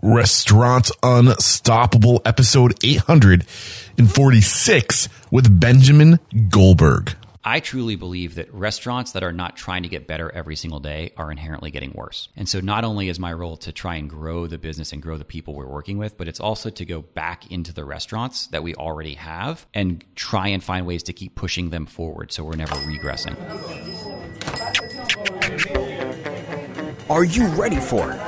Restaurant Unstoppable, episode 846 with Benjamin Goldberg. I truly believe that restaurants that are not trying to get better every single day are inherently getting worse. And so not only is my role to try and grow the business and grow the people we're working with, but it's also to go back into the restaurants that we already have and try and find ways to keep pushing them forward so we're never regressing. Are you ready for it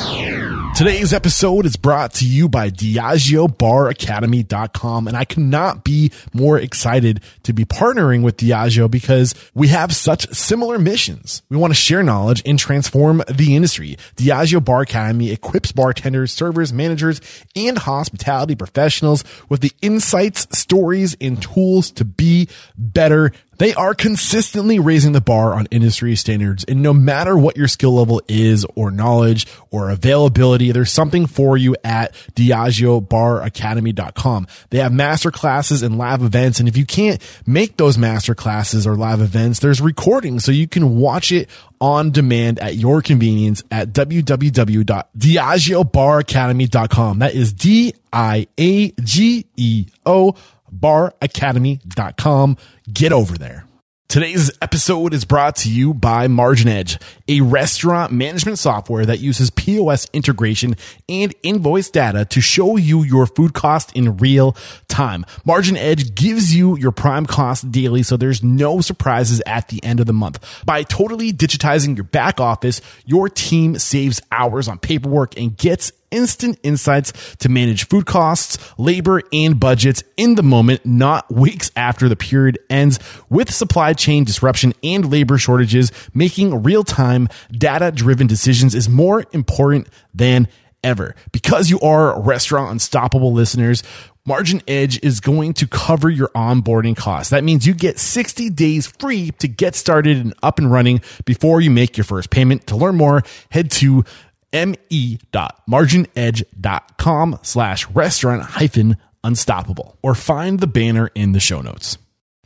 Today's episode is brought to you by DiageoBarAcademy.com. And I cannot be more excited to be partnering with Diageo because we have such similar missions. We want to share knowledge and transform the industry. Diageo Bar Academy equips bartenders, servers, managers, and hospitality professionals with the insights, stories, and tools to be better they are consistently raising the bar on industry standards. And no matter what your skill level is or knowledge or availability, there's something for you at DiageoBarAcademy.com. They have master classes and live events. And if you can't make those master classes or live events, there's recordings so you can watch it on demand at your convenience at www.diageobaracademy.com. That is D I A G E O baracademy.com. Get over there. Today's episode is brought to you by MarginEdge, a restaurant management software that uses POS integration and invoice data to show you your food cost in real time. MarginEdge gives you your prime cost daily so there's no surprises at the end of the month. By totally digitizing your back office, your team saves hours on paperwork and gets instant insights to manage food costs, labor, and budgets in the moment, not weeks after the period ends. With supply chain disruption and labor shortages, making real time data driven decisions is more important than ever. Because you are restaurant unstoppable listeners, MarginEdge is going to cover your onboarding costs. That means you get 60 days free to get started and up and running before you make your first payment. To learn more, head to me.marginedge.com slash restaurant hyphen unstoppable or find the banner in the show notes.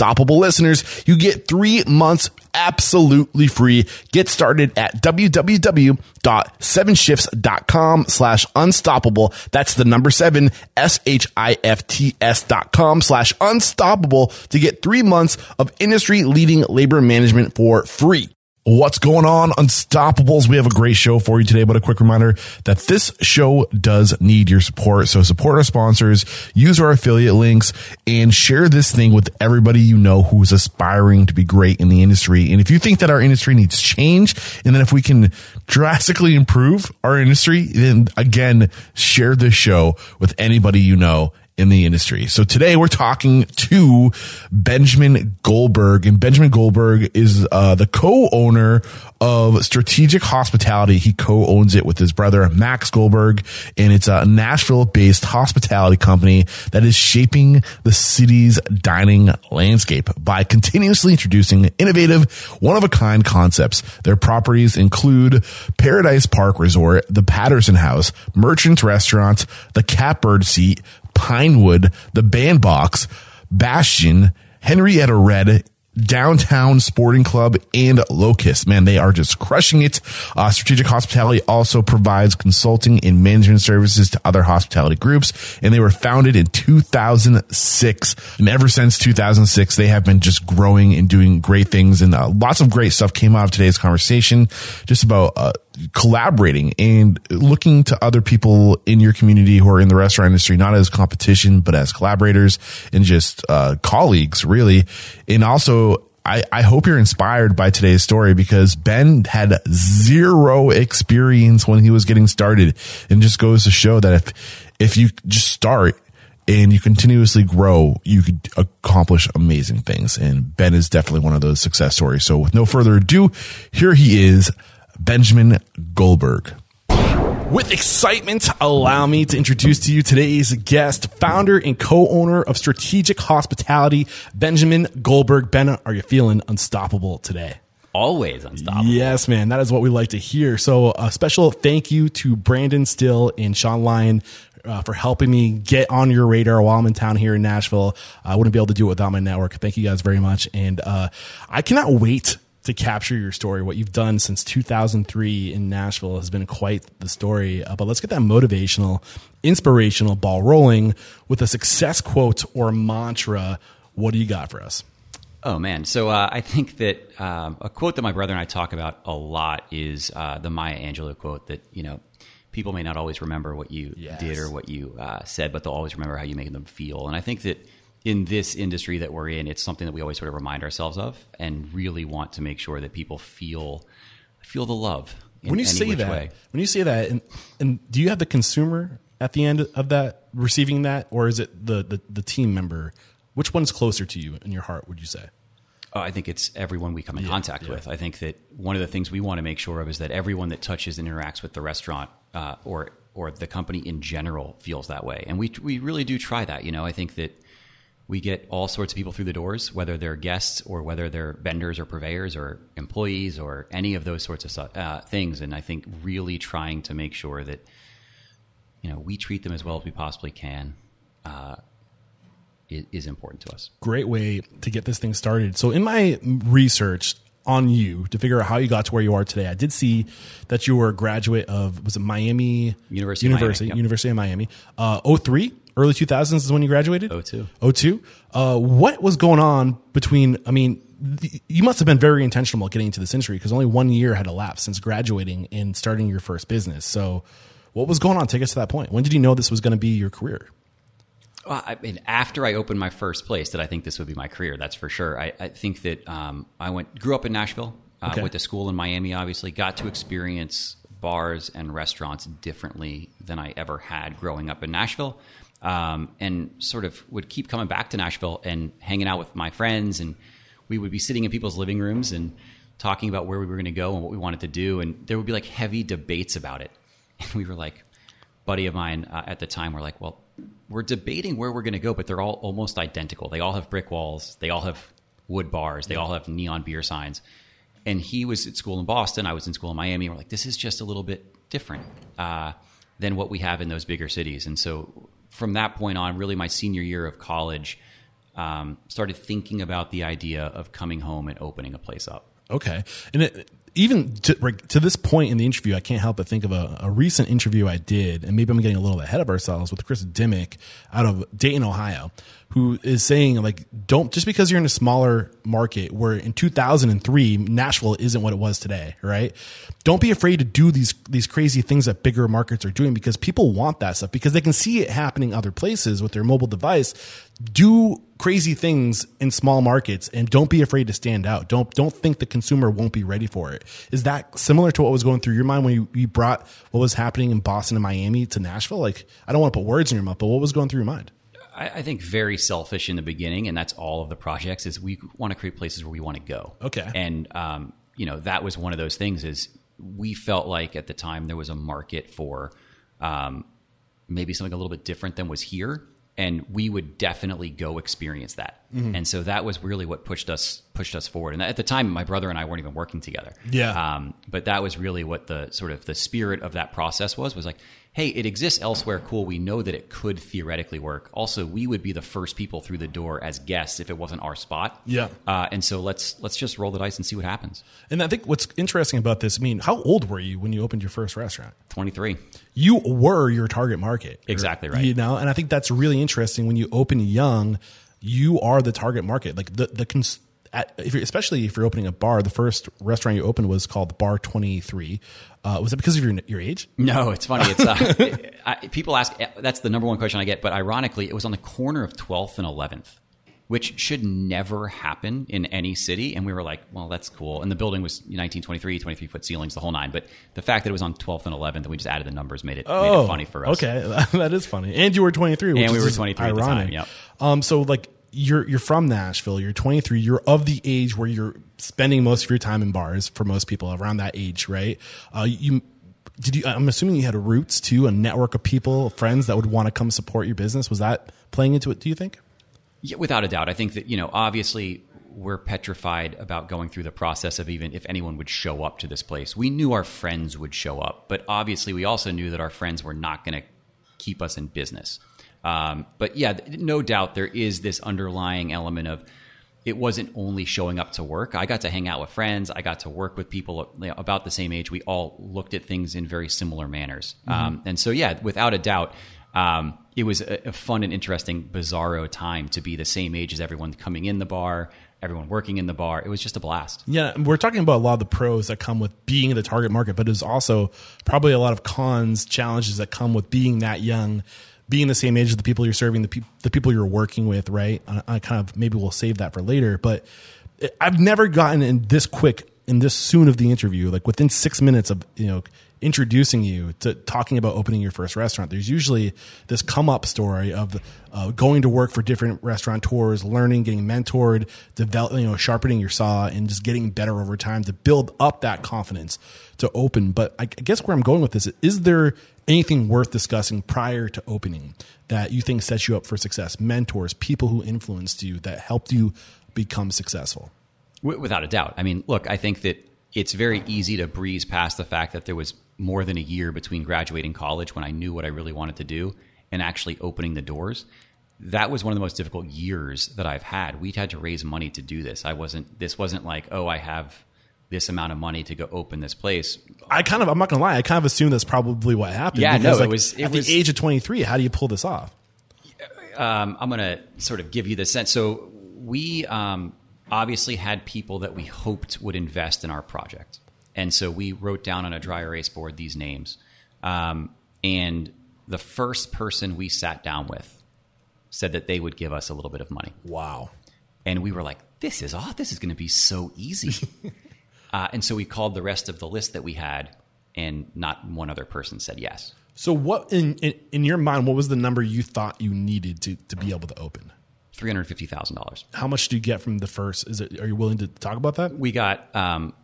Unstoppable listeners, you get three months absolutely free. Get started at www.sevenshifts.com slash unstoppable. That's the number seven, S-H-I-F-T-S dot com slash unstoppable to get three months of industry leading labor management for free. What's going on, Unstoppables? We have a great show for you today, but a quick reminder that this show does need your support. So support our sponsors, use our affiliate links, and share this thing with everybody you know who's aspiring to be great in the industry. And if you think that our industry needs change, and then if we can drastically improve our industry, then again, share this show with anybody you know in the industry. So today we're talking to Benjamin Goldberg and Benjamin Goldberg is uh, the co-owner of Strategic Hospitality. He co-owns it with his brother Max Goldberg and it's a Nashville based hospitality company that is shaping the city's dining landscape by continuously introducing innovative, one of a kind concepts. Their properties include Paradise Park Resort, the Patterson House, Merchant Restaurant, the Catbird Seat, Pinewood, the Bandbox, Bastion, Henrietta Red, Downtown Sporting Club and Locust. Man, they are just crushing it. Uh, Strategic Hospitality also provides consulting and management services to other hospitality groups, and they were founded in 2006. And ever since 2006, they have been just growing and doing great things. And uh, lots of great stuff came out of today's conversation, just about uh, collaborating and looking to other people in your community who are in the restaurant industry, not as competition, but as collaborators and just uh, colleagues, really. And also I, I hope you're inspired by today's story because Ben had zero experience when he was getting started and just goes to show that if, if you just start and you continuously grow, you could accomplish amazing things. And Ben is definitely one of those success stories. So with no further ado, here he is, Benjamin Goldberg. With excitement, allow me to introduce to you today's guest, founder and co-owner of Strategic Hospitality, Benjamin Goldberg. Ben, are you feeling unstoppable today? Always unstoppable. Yes, man. That is what we like to hear. So a special thank you to Brandon Still and Sean Lyon uh, for helping me get on your radar while I'm in town here in Nashville. I wouldn't be able to do it without my network. Thank you guys very much. And uh, I cannot wait to capture your story. What you've done since 2003 in Nashville has been quite the story. Uh, but let's get that motivational, inspirational ball rolling with a success quote or mantra. What do you got for us? Oh man, so uh, I think that um, a quote that my brother and I talk about a lot is uh, the Maya Angelou quote that you know people may not always remember what you Yes. did or what you uh, said, but they'll always remember how you made them feel. And I think that in this industry that we're in, it's something that we always sort of remind ourselves of, and really want to make sure that people feel feel the love. In when you say that, way. when you say that, and, and do you have the consumer at the end of that receiving that, or is it the, the, the team member? Which one's closer to you in your heart? Would you say? Oh, I think it's everyone we come in contact with. I think that one of the things we want to make sure of is that everyone that touches and interacts with the restaurant uh, or or the company in general feels that way, and we we really do try that. You know, I think that we get all sorts of people through the doors, whether they're guests or whether they're vendors or purveyors or employees or any of those sorts of uh, things. And I think really trying to make sure that you know we treat them as well as we possibly can uh, is, important to us. Great way to get this thing started. So, in my research on you to figure out how you got to where you are today, I did see that you were a graduate of was it Miami University of Miami, University yep. University of Miami. Uh, 03, early 2000s is when you graduated. 02. 02. Uh, what was going on between? I mean, th- you must have been very intentional about getting into this industry because only one year had elapsed since graduating and starting your first business. So, what was going on? Take us to that point. When did you know this was going to be your career? Well, I mean, after I opened my first place, did I think this would be my career? That's for sure. I, I think that um, I went, grew up in Nashville, uh, Okay. went to school in Miami. Obviously, got to experience bars and restaurants differently than I ever had growing up in Nashville, um, and sort of would keep coming back to Nashville and hanging out with my friends, and we would be sitting in people's living rooms and talking about where we were going to go and what we wanted to do, and there would be like heavy debates about it, and we were like buddy of mine uh, at the time were like, well, we're debating where we're going to go, but they're all almost identical. They all have brick walls. They all have wood bars. They all have neon beer signs. And he was at school in Boston. I was in school in Miami. We're like, this is just a little bit different uh, than what we have in those bigger cities. And so from that point on, really my senior year of college, um, started thinking about the idea of coming home and opening a place up. Okay. And it, even to, to this point in the interview, I can't help but think of a, a recent interview I did, and maybe I'm getting a little ahead of ourselves with Chris Dimmick out of Dayton, Ohio, who is saying like, don't just because you're in a smaller market where in 2003 Nashville isn't what it was today, right? Don't be afraid to do these these crazy things that bigger markets are doing because people want that stuff because they can see it happening other places with their mobile device. Do crazy things in small markets and don't be afraid to stand out. Don't don't think the consumer won't be ready for it. Is that similar to what was going through your mind when you, you brought what was happening in Boston and Miami to Nashville? Like I don't want to put words in your mouth, but what was going through your mind? I, I think very selfish in the beginning, and that's all of the projects. Is we want to create places where we want to go. Okay. and um, you know that was one of those things. Is we felt like at the time there was a market for um, maybe something a little bit different than was here, and we would definitely go experience that. Mm-hmm. And so that was really what pushed us pushed us forward. And at the time, my brother and I weren't even working together. Yeah. Um, but that was really what the sort of the spirit of that process was. Was like, hey, it exists elsewhere. Cool. We know that it could theoretically work. Also, we would be the first people through the door as guests if it wasn't our spot. Yeah. Uh, and so let's let's just roll the dice and see what happens. And I think what's interesting about this, I mean, how old were you when you opened your first restaurant? Twenty three. You were your target market. Exactly right. You know, and I think that's really interesting when you open young, you are the target market. Like the the cons- at, if you're, especially if you're opening a bar, the first restaurant you opened was called Bar Twenty Three. Uh, was it because of your your age? No, it's funny. It's uh, I, people ask. That's the number one question I get. But ironically, it was on the corner of 12th and 11th. Which should never happen in any city. And we were like, well, that's cool. And the building was 1923, 23 foot ceilings, the whole nine. But the fact that it was on 12th and 11th, and we just added the numbers, made it, made Oh, it funny for us. Okay, that is funny. And you were 23, which And we were just 23 at the time, yep. Um, so like you're you're from Nashville. You're 23. You're of the age where you're spending most of your time in bars. For most people around that age, right? Uh, you did you? I'm assuming you had roots too, a network of people, friends that would want to come support your business. Was that playing into it? Do you think? Yeah, without a doubt. I think that, you know, obviously we're petrified about going through the process of even if anyone would show up to this place. We knew our friends would show up, but obviously we also knew that our friends were not going to keep us in business. Um, but yeah, no doubt there is this underlying element of it wasn't only showing up to work. I got to hang out with friends. I got to work with people about the same age. We all looked at things in very similar manners. Um, and so, yeah, without a doubt, um, it was a, a fun and interesting, bizarro time to be the same age as everyone coming in the bar, everyone working in the bar. It was just a blast. Yeah, we're talking about a lot of the pros that come with being in the target market, but there's also probably a lot of cons, challenges that come with being that young, being the same age as the people you're serving, the, pe- the people you're working with, right? I, I kind of maybe we'll save that for later, but I've never gotten in this quick in this soon of the interview, like within six minutes of you know introducing you to talking about opening your first restaurant. There's usually this come up story of uh, going to work for different restaurateurs, learning, getting mentored, develop, you know, sharpening your saw, and just getting better over time to build up that confidence to open. But I guess where I'm going with this is there anything worth discussing prior to opening that you think sets you up for success? Mentors, people who influenced you that helped you become successful. Without a doubt. I mean, look, I think that it's very easy to breeze past the fact that there was more than a year between graduating college when I knew what I really wanted to do and actually opening the doors. That was one of the most difficult years that I've had. We'd had to raise money to do this. I wasn't, this wasn't like, oh, I have this amount of money to go open this place. I kind of, I'm not gonna lie, I kind of assume that's probably what happened. Yeah, no, it was- it at was- the age of 23. How do you pull this off? um, I'm going to sort of give you the sense. So we um, obviously had people that we hoped would invest in our project, and so we wrote down on a dry erase board these names. Um, and the first person we sat down with said that they would give us a little bit of money, Wow. and we were like, "This is oh, this is going to be so easy." uh, and so we called the rest of the list that we had, and not one other person said yes. So, what in, in in your mind? What was the number you thought you needed to to be able to open? Three hundred fifty thousand dollars. How much do you get from the first? Is it? Are you willing to talk about that? We got um,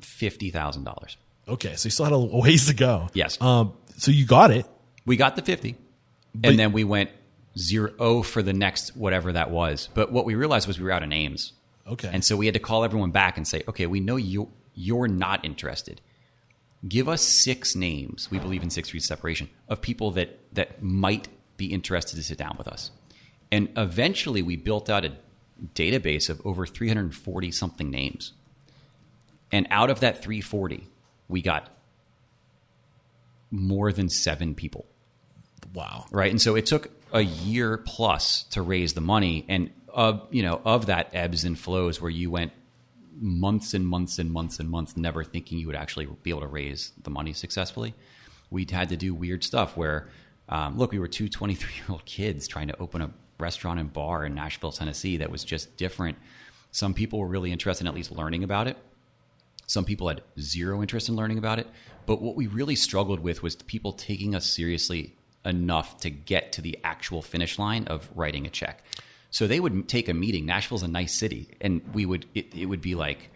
fifty thousand dollars. Okay, so you still had a ways to go. Yes. Um. So you got it. We got the 50, But- and then we went zero oh for the next whatever that was. But what we realized was we were out of names. Okay. And so we had to call everyone back and say, okay, we know you you're not interested. Give us six names. We believe in six degrees separation of people that that might be interested to sit down with us. And eventually we built out a database of over 340 something names. And out of that 340, we got more than seven people wow. right? And so it took a year plus to raise the money, and of you know of that ebbs and flows where you went months and months and months and months never thinking you would actually be able to raise the money successfully. We'd had to do weird stuff where, um, look, we were two 23 year old kids trying to open a restaurant and bar in Nashville, Tennessee that was just different. Some people were really interested in at least learning about it. Some people had zero interest in learning about it. But what we really struggled with was people taking us seriously enough to get to the actual finish line of writing a check. So they would take a meeting. Nashville's a nice city, and we would it, it would be like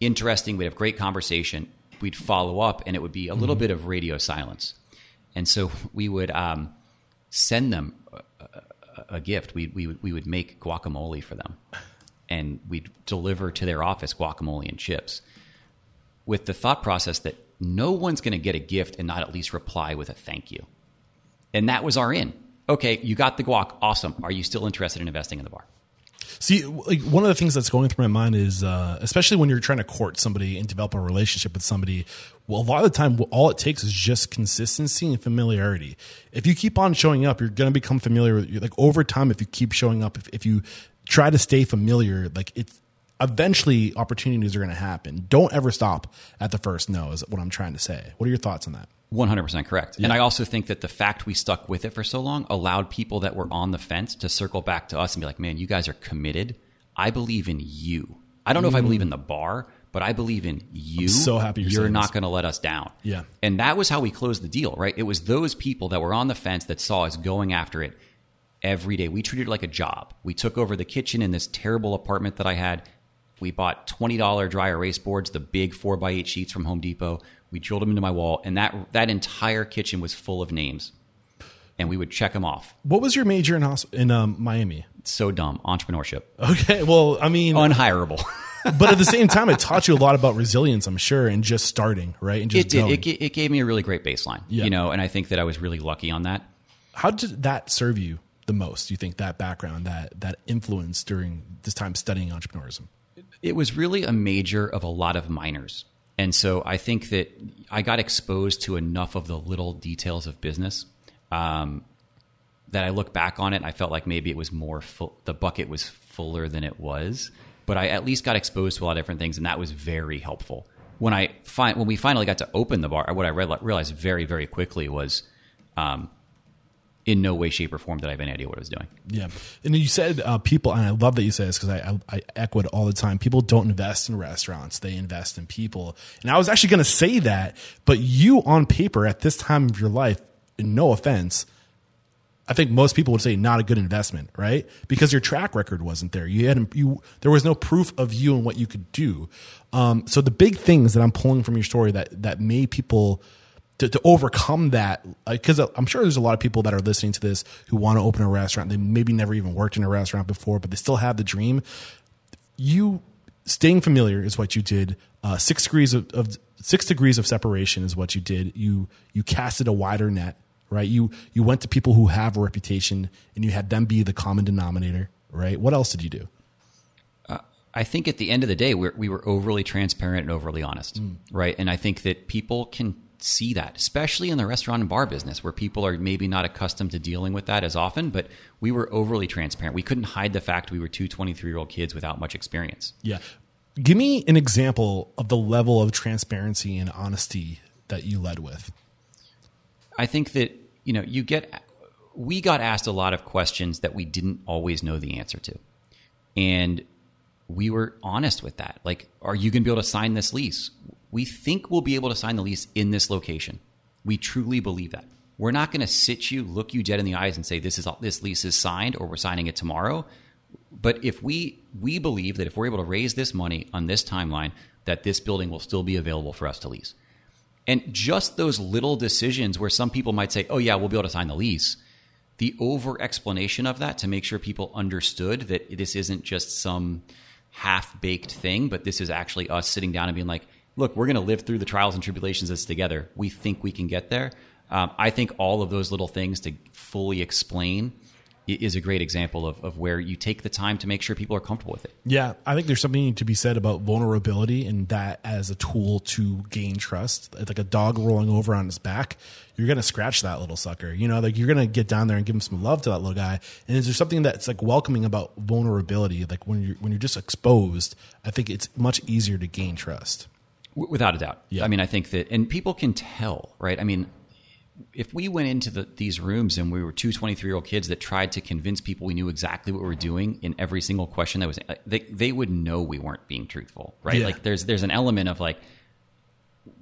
interesting. We'd have great conversation. We'd follow up, and it would be a little bit of radio silence. And so we would um, send them a, a, a gift. We we we would make guacamole for them, and we'd deliver to their office guacamole and chips, with the thought process that no one's going to get a gift and not at least reply with a thank you. And that was our in. Okay, you got the guac. Awesome. Are you still interested in investing in the bar? See, like one of the things that's going through my mind is, uh, especially when you're trying to court somebody and develop a relationship with somebody. Well, a lot of the time, all it takes is just consistency and familiarity. If you keep on showing up, you're going to become familiar with. Like over time, if you keep showing up, if, if you try to stay familiar, like it's eventually opportunities are going to happen. Don't ever stop at the first no. Is what I'm trying to say. What are your thoughts on that? 100% correct. And I also think that the fact we stuck with it for so long allowed people that were on the fence to circle back to us and be like, man, you guys are committed. I believe in you. I don't know if I believe in the bar, but I believe in you. so happy you're saying not going to let us down. Yeah. And that was how we closed the deal, right? It was those people that were on the fence that saw us going after it every day. We treated it like a job. We took over the kitchen in this terrible apartment that I had. We bought $20 dry erase boards, the big 4 by 8 sheets from Home Depot. We drilled them into my wall, and that, that entire kitchen was full of names. And we would check them off. What was your major in in um, Miami? So dumb. Entrepreneurship. Okay, well, I mean, Unhireable. but at the same time, it taught you a lot about resilience, I'm sure, and just starting, right? And just it did. It, it gave me a really great baseline, Yeah. you know, and I think that I was really lucky on that. How did that serve you the most? Do you think that background, that that influence during this time studying entrepreneurism? it was really a major of a lot of minors. And so I think that I got exposed to enough of the little details of business um, that I look back on it I felt like maybe it was more full, the bucket was fuller than it was. But I at least got exposed to a lot of different things, and that was very helpful. When I fi- when we finally got to open the bar, what I realized very very quickly was, um, in no way, shape, or form did I have any idea what I was doing. Yeah, and you said uh, people, and I love that you say this because I, I I echo it all the time. People don't invest in restaurants; they invest in people. And I was actually going to say that, but you, on paper, at this time of your life, no offense, I think most people would say not a good investment, right? Because your track record wasn't there. You had you there was no proof of you and what you could do. Um, so the big things that I'm pulling from your story that that made people to, to overcome that, because I'm sure there's a lot of people that are listening to this who want to open a restaurant. They maybe never even worked in a restaurant before, but they still have the dream. You staying familiar is what you did. Uh, six degrees of, of six degrees of separation is what you did. You you casted a wider net, right? You you went to people who have a reputation and you had them be the common denominator, right? What else did you do? I think at the end of the day, we're, we were overly transparent and overly honest, Mm. right? And I think that people can see that, especially in the restaurant and bar business, where people are maybe not accustomed to dealing with that as often. But we were overly transparent. We couldn't hide the fact we were two 23 year old kids without much experience. Yeah. Give me an example of the level of transparency and honesty that you led with. I think that you know you get we got asked a lot of questions that we didn't always know the answer to, and we were honest with that. Like, are you going to be able to sign this lease? We think we'll be able to sign the lease in this location. We truly believe that. We're not going to sit you, look you dead in the eyes, and say this is this lease is signed or we're signing it tomorrow. But if we we believe that if we're able to raise this money on this timeline, that this building will still be available for us to lease. And just those little decisions where some people might say, oh, yeah, we'll be able to sign the lease. The over explanation of that to make sure people understood that this isn't just some half baked thing, but this is actually us sitting down and being like, look, we're going to live through the trials and tribulations this together. We think we can get there. Um, I think all of those little things to fully explain is a great example of, of where you take the time to make sure people are comfortable with it. Yeah, I think there's something to be said about vulnerability and that as a tool to gain trust. It's like a dog rolling over on his back, you're gonna scratch that little sucker. You know, like you're gonna get down there and give him some love to that little guy. And is there something that's like welcoming about vulnerability? Like when you're when you're just exposed, I think it's much easier to gain trust. W- Without a doubt. Yeah. I mean, I think that, and people can tell, right? I mean, if we went into the, these rooms and we were two 23 year old kids that tried to convince people we knew exactly what we were doing in every single question that was, uh, they, they would know we weren't being truthful, right? Yeah. Like there's, there's an element of like,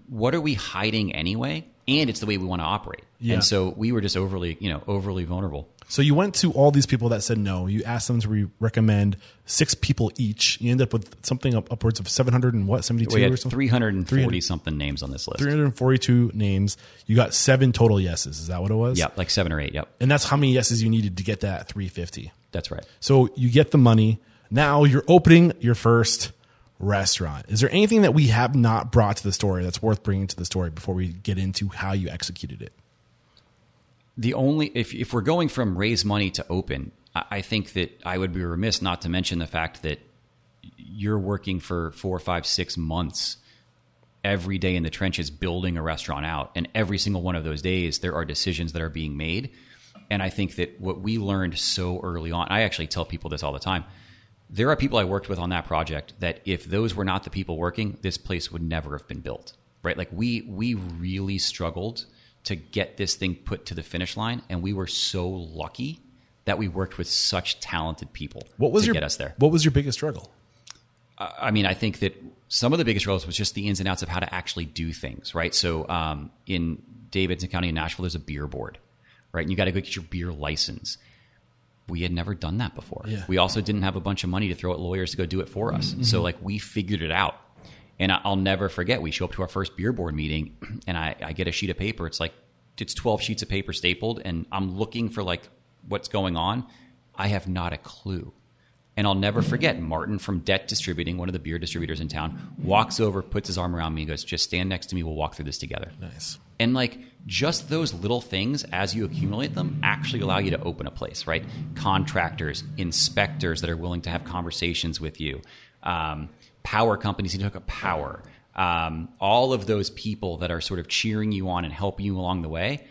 what are we hiding anyway? And it's the way we want to operate. Yeah. And so we were just overly, you know, overly vulnerable. So you went to all these people that said no. You asked them to re- recommend six people each. You end up with something up upwards of seven hundred and what seventy two We or something. 340 300 something names on this list. 342 names. You got seven total yeses. Is that what it was? Yep. Like seven or eight. Yep. And that's how many yeses you needed to get that 350. That's right. So you get the money. Now you're opening your first restaurant. Is there anything that we have not brought to the story that's worth bringing to the story before we get into how you executed it? The only if if we're going from raise money to open, I, I think that I would be remiss not to mention the fact that you're working for four, five, six months every day in the trenches building a restaurant out, and every single one of those days there are decisions that are being made. And I think that what we learned so early on, I actually tell people this all the time. there are people I worked with on that project that if those were not the people working, this place would never have been built. Right? Like we we really struggled to get this thing put to the finish line, and we were so lucky that we worked with such talented people What was to your get us there. What was your biggest struggle? I mean, I think that some of the biggest struggles was just the ins and outs of how to actually do things, right? So um, in Davidson County in Nashville, there's a beer board, right? And you got to go get your beer license. We had never done that before. Yeah. We also didn't have a bunch of money to throw at lawyers to go do it for us. So like we figured it out. And I'll never forget, we show up to our first beer board meeting and I, I get a sheet of paper. It's like, it's 12 sheets of paper stapled and I'm looking for like what's going on. I have not a clue. And I'll never forget Martin from Det Distributing, one of the beer distributors in town, walks over, puts his arm around me, and goes, "Just stand next to me. We'll walk through this together." Nice. And like just those little things, as you accumulate them, actually allow you to open a place, right? Contractors, inspectors that are willing to have conversations with you, um, power companies who hook up power, um, all of those people that are sort of cheering you on and helping you along the way.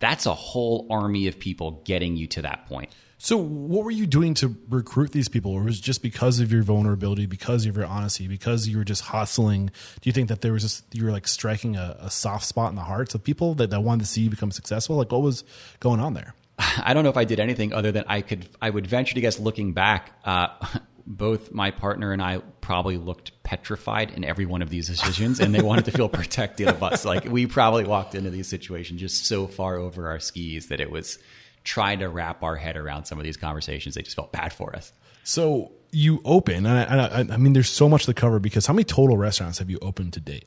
That's a whole army of people getting you to that point. So, what were you doing to recruit these people? Or was it just because of your vulnerability, because of your honesty, because you were just hustling? Do you think that there was just you were like striking a, a soft spot in the hearts of people that, that wanted to see you become successful? Like, what was going on there? I don't know if I did anything other than I could. I would venture to guess, looking back, uh, both my partner and I probably looked petrified in every one of these decisions, and they wanted to feel protected of us. Like we probably walked into these situations just so far over our skis that it was trying to wrap our head around some of these conversations. They just felt bad for us. So, you open, and I, I, I mean, there's so much to cover because how many total restaurants have you opened to date?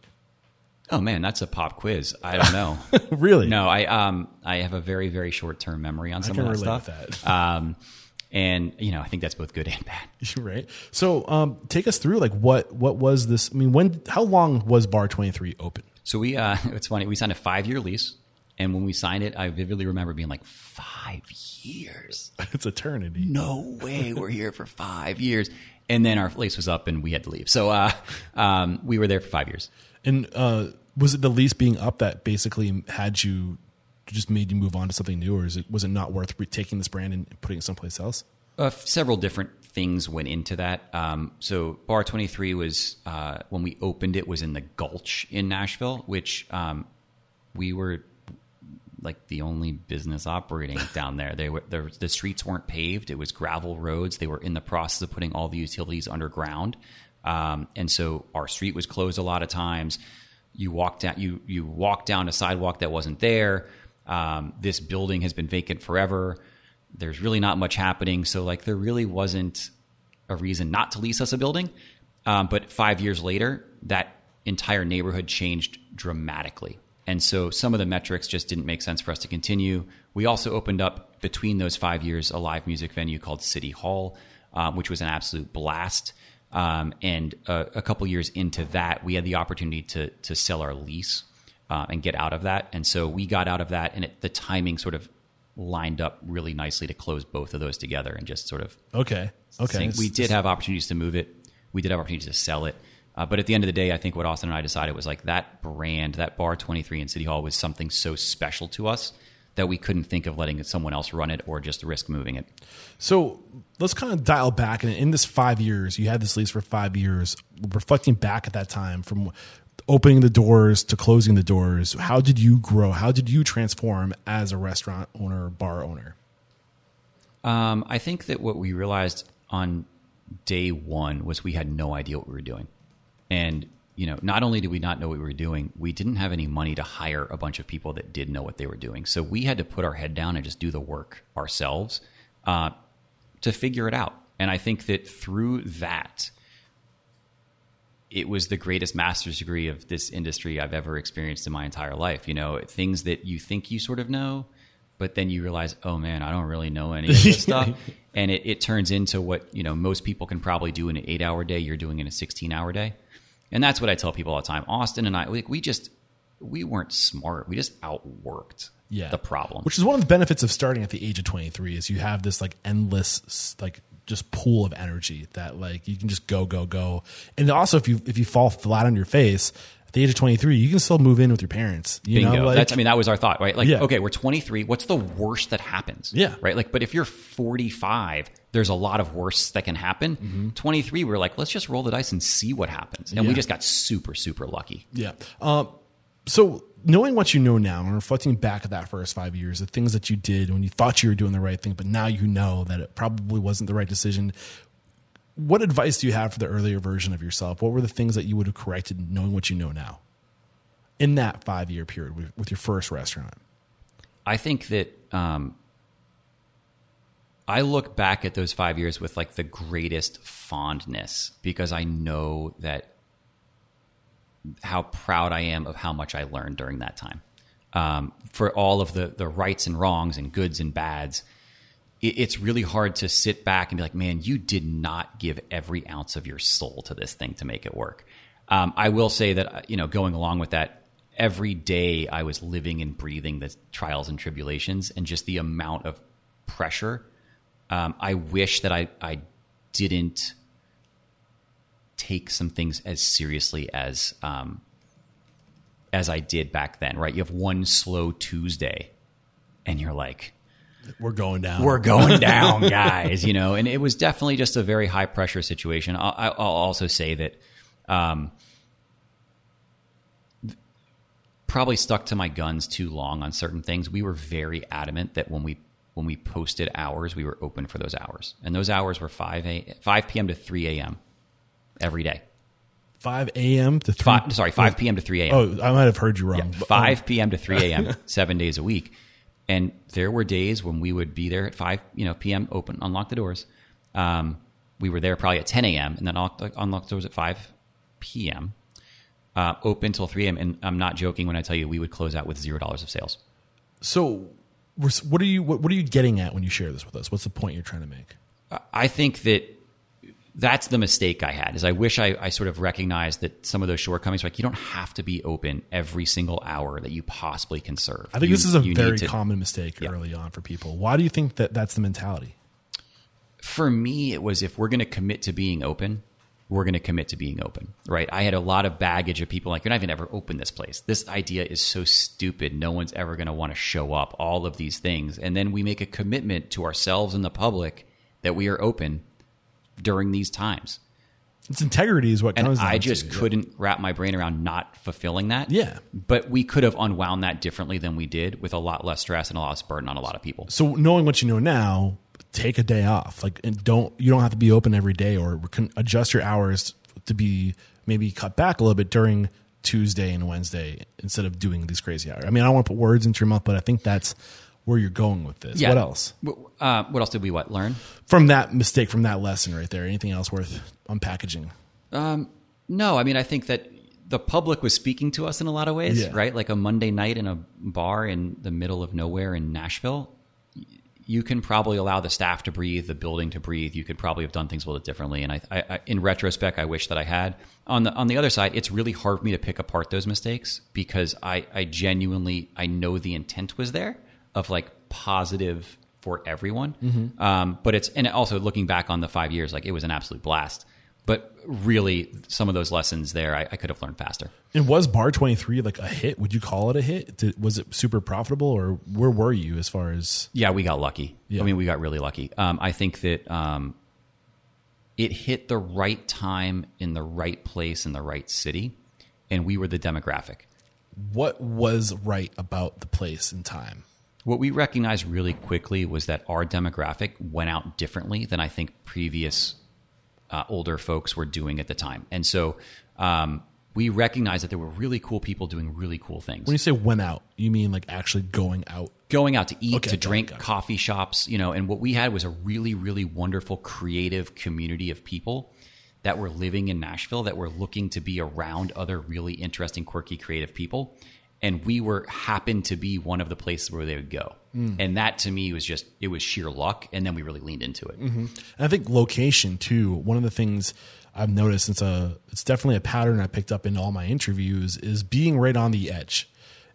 Oh man, that's a pop quiz. I don't know. really? No, I um I have a very very short term memory on some of that stuff. that. Um, and you know I think that's both good and bad. right. So, um, take us through like what what was this? I mean, when? How long was Bar Twenty Three open? So we, uh, it's funny. We signed a five year lease, and when we signed it, I vividly remember being like, five years? it's eternity. No way, we're here for five years. And then our lease was up, and we had to leave. So uh, um, we were there for five years. And uh, was it the lease being up that basically had you just made you move on to something new, or is it was it not worth taking this brand and putting it someplace else? Uh, several different things went into that. Um, so Bar 23 was uh, when we opened it was in the Gulch in Nashville, which um, we were like the only business operating down there. They were there, the streets weren't paved; it was gravel roads. They were in the process of putting all the utilities underground, um, and so our street was closed a lot of times. You walked down you you walk down a sidewalk that wasn't there. Um, this building has been vacant forever. There's really not much happening, so like there really wasn't a reason not to lease us a building. Um, but five years later, that entire neighborhood changed dramatically. And so some of the metrics just didn't make sense for us to continue. We also opened up between those five years a live music venue called City Hall, um, which was an absolute blast. Um, and a, a couple years into that, we had the opportunity to to sell our lease uh, and get out of that. And so we got out of that, and it, the timing sort of lined up really nicely to close both of those together and just sort of Okay. Okay. we did have opportunities to move it. We did have opportunities to sell it. Uh, but at the end of the day, I think what Austin and I decided was like that brand, that Bar 23 in City Hall was something so special to us that we couldn't think of letting someone else run it or just risk moving it. So let's kind of dial back. And in this five years, you had this lease for five years. Reflecting back at that time, from opening the doors to closing the doors, how did you grow? How did you transform as a restaurant owner, bar owner? Um, I think that what we realized on day one was we had no idea what we were doing. And, you know, not only did we not know what we were doing, we didn't have any money to hire a bunch of people that did know what they were doing. So we had to put our head down and just do the work ourselves uh, to figure it out. And I think that through that, it was the greatest master's degree of this industry I've ever experienced in my entire life. You know, things that you think you sort of know, but then you realize, oh man, I don't really know any of this stuff. And it, it turns into what, you know, most people can probably do in an eight hour day, you're doing in a 16 hour day. And that's what I tell people all the time. Austin and I, we, we just, we weren't smart. We just outworked yeah. the problem. Which is one of the benefits of starting at the age of 23 is you have this like endless like just pool of energy that like you can just go go go. And also if you if you fall flat on your face, at the age of 23, you can still move in with your parents. You Bingo. know, like, That's I mean that was our thought, right? Like, Yeah. okay, we're 23. What's the worst that happens? Yeah. Right. Like, but if you're 45, there's a lot of worse that can happen. 23, we're like, let's just roll the dice and see what happens, and we Mm-hmm. Just got super super lucky. Yeah. Um, so knowing what you know now and reflecting back at that first five years, the things that you did when you thought you were doing the right thing, but now you know that it probably wasn't the right decision. What advice do you have for the earlier version of yourself? What were the things that you would have corrected knowing what you know now in that five year period with, with your first restaurant? I think that um, I look back at those five years with like the greatest fondness because I know that how proud I am of how much I learned during that time. Um, for all of the the rights and wrongs and goods and bads, it, it's really hard to sit back and be like, man, you did not give every ounce of your soul to this thing to make it work. Um, I will say that uh, you know, going along with that, every day I was living and breathing the trials and tribulations and just the amount of pressure. Um, I wish that I I didn't take some things as seriously as um, as I did back then. Right? You have one slow Tuesday, and you're like, We're going down. we're going down, guys. You know, and it was definitely just a very high pressure situation. I'll, I'll also say that um, probably stuck to my guns too long on certain things. We were very adamant that when we when we posted hours, we were open for those hours, and those hours were five a five p.m. to three a.m. every day. 5 a.m. to 3 Five, sorry, five p.m. to three a.m. Oh, I might have heard you wrong. Yeah, 5 p.m. to 3 a.m. seven days a week. And there were days when we would be there at 5 you know, p.m., open, unlock the doors. Um, we were there probably at 10 a.m. and then unlock, the doors at 5 p.m., uh, open till 3 a.m. And I'm not joking when I tell you we would close out with $0 of sales. So, what are you what, what are you getting at when you share this with us? What's the point you're trying to make? I think that that's the mistake I had is I wish I, I sort of recognized that some of those shortcomings, like you don't have to be open every single hour that you possibly can serve. I think You- this is a very to- common mistake early on for people. Why do you think that that's the mentality? for me, it was if we're going to commit to being open, we're going to commit to being open, right? I had a lot of baggage of people like, you're not even ever open this place. This idea is so stupid. No one's ever going to want to show up, all of these things. And then we make a commitment to ourselves and the public that we are open during these times. It's integrity is what And. I just to. couldn't wrap my brain around not fulfilling that. Yeah. But we could have unwound that differently than we did with a lot less stress and a lot less burden on a lot of people. So knowing what you know now, take a day off. Like, and don't you don't have to be open every day, or can adjust your hours to be maybe cut back a little bit during Tuesday and Wednesday instead of doing these crazy hours. I mean, I don't want to put words into your mouth, but I think that's where you're going with this. What else Uh, what else did we what learn? from that mistake, from that lesson right there? Anything else worth unpackaging? No, I mean, I think that the public was speaking to us in a lot of ways, Yeah. right? Like a Monday night in a bar in the middle of nowhere in Nashville. You can probably allow the staff to breathe, the building to breathe. You could probably have done things a little differently. And I, I, I in retrospect, I wish that I had. On the on the other side, it's really hard for me to pick apart those mistakes because I, I genuinely I know the intent was there of like positive for everyone. Um, but it's and also looking back on the five years, like it was an absolute blast. But really, some of those lessons there, I, I could have learned faster. And was Bar Twenty Three like a hit? Would you call it a hit? Did, was it super profitable, or where were you as far as? Yeah, we got lucky. Yeah. I mean, we got really lucky. Um, I think that um, it hit the right time in the right place in the right city, and we were the demographic. What was right about the place and time? What we recognized really quickly was that our demographic went out differently than I think previous uh, older folks were doing at the time. And so um, we recognized that there were really cool people doing really cool things. When you say went out, you mean like actually going out? going out to eat, Okay, to drink, it. coffee shops, you know, and what we had was a really, really wonderful, creative community of people that were living in Nashville that were looking to be around other really interesting, quirky, creative people. And we were happened to be one of the places where they would go. Mm. And that to me was just, it was sheer luck. And then we really leaned into it. And I think location too. One of the things I've noticed, it's a, it's definitely a pattern I picked up in all my interviews, is being right on the edge.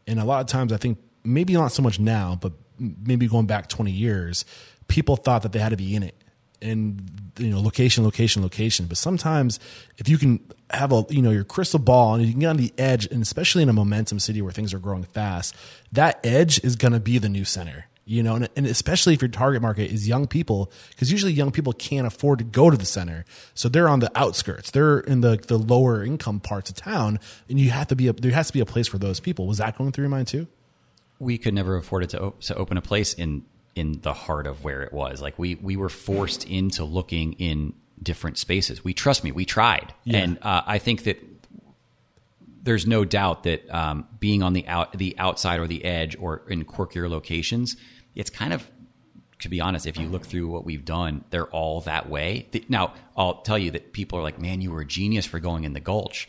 And a lot of times, I think maybe not so much now, but maybe going back twenty years, people thought that they had to be in it and you know location, location, location. But sometimes if you can have a you know your crystal ball and you can get on the edge, and especially in a momentum city where things are growing fast, that edge is going to be the new center. You know, and, and especially if your target market is young people, because usually young people can't afford to go to the center, so they're on the outskirts. They're in the the lower income parts of town, and you have to be a, there has to be a place for those people. Was that going through your mind too? we could never afford it to, to open a place in in the heart of where it was. Like we we were forced into looking in different spaces. We trust me, we tried, Yeah. and uh, I think that there's no doubt that um, being on the out the outside or the edge or in quirkier locations, it's kind of to be honest, if you look through what we've done, they're all that way. Th- Now, I'll tell you that people are like, "Man, you were a genius for going in the Gulch."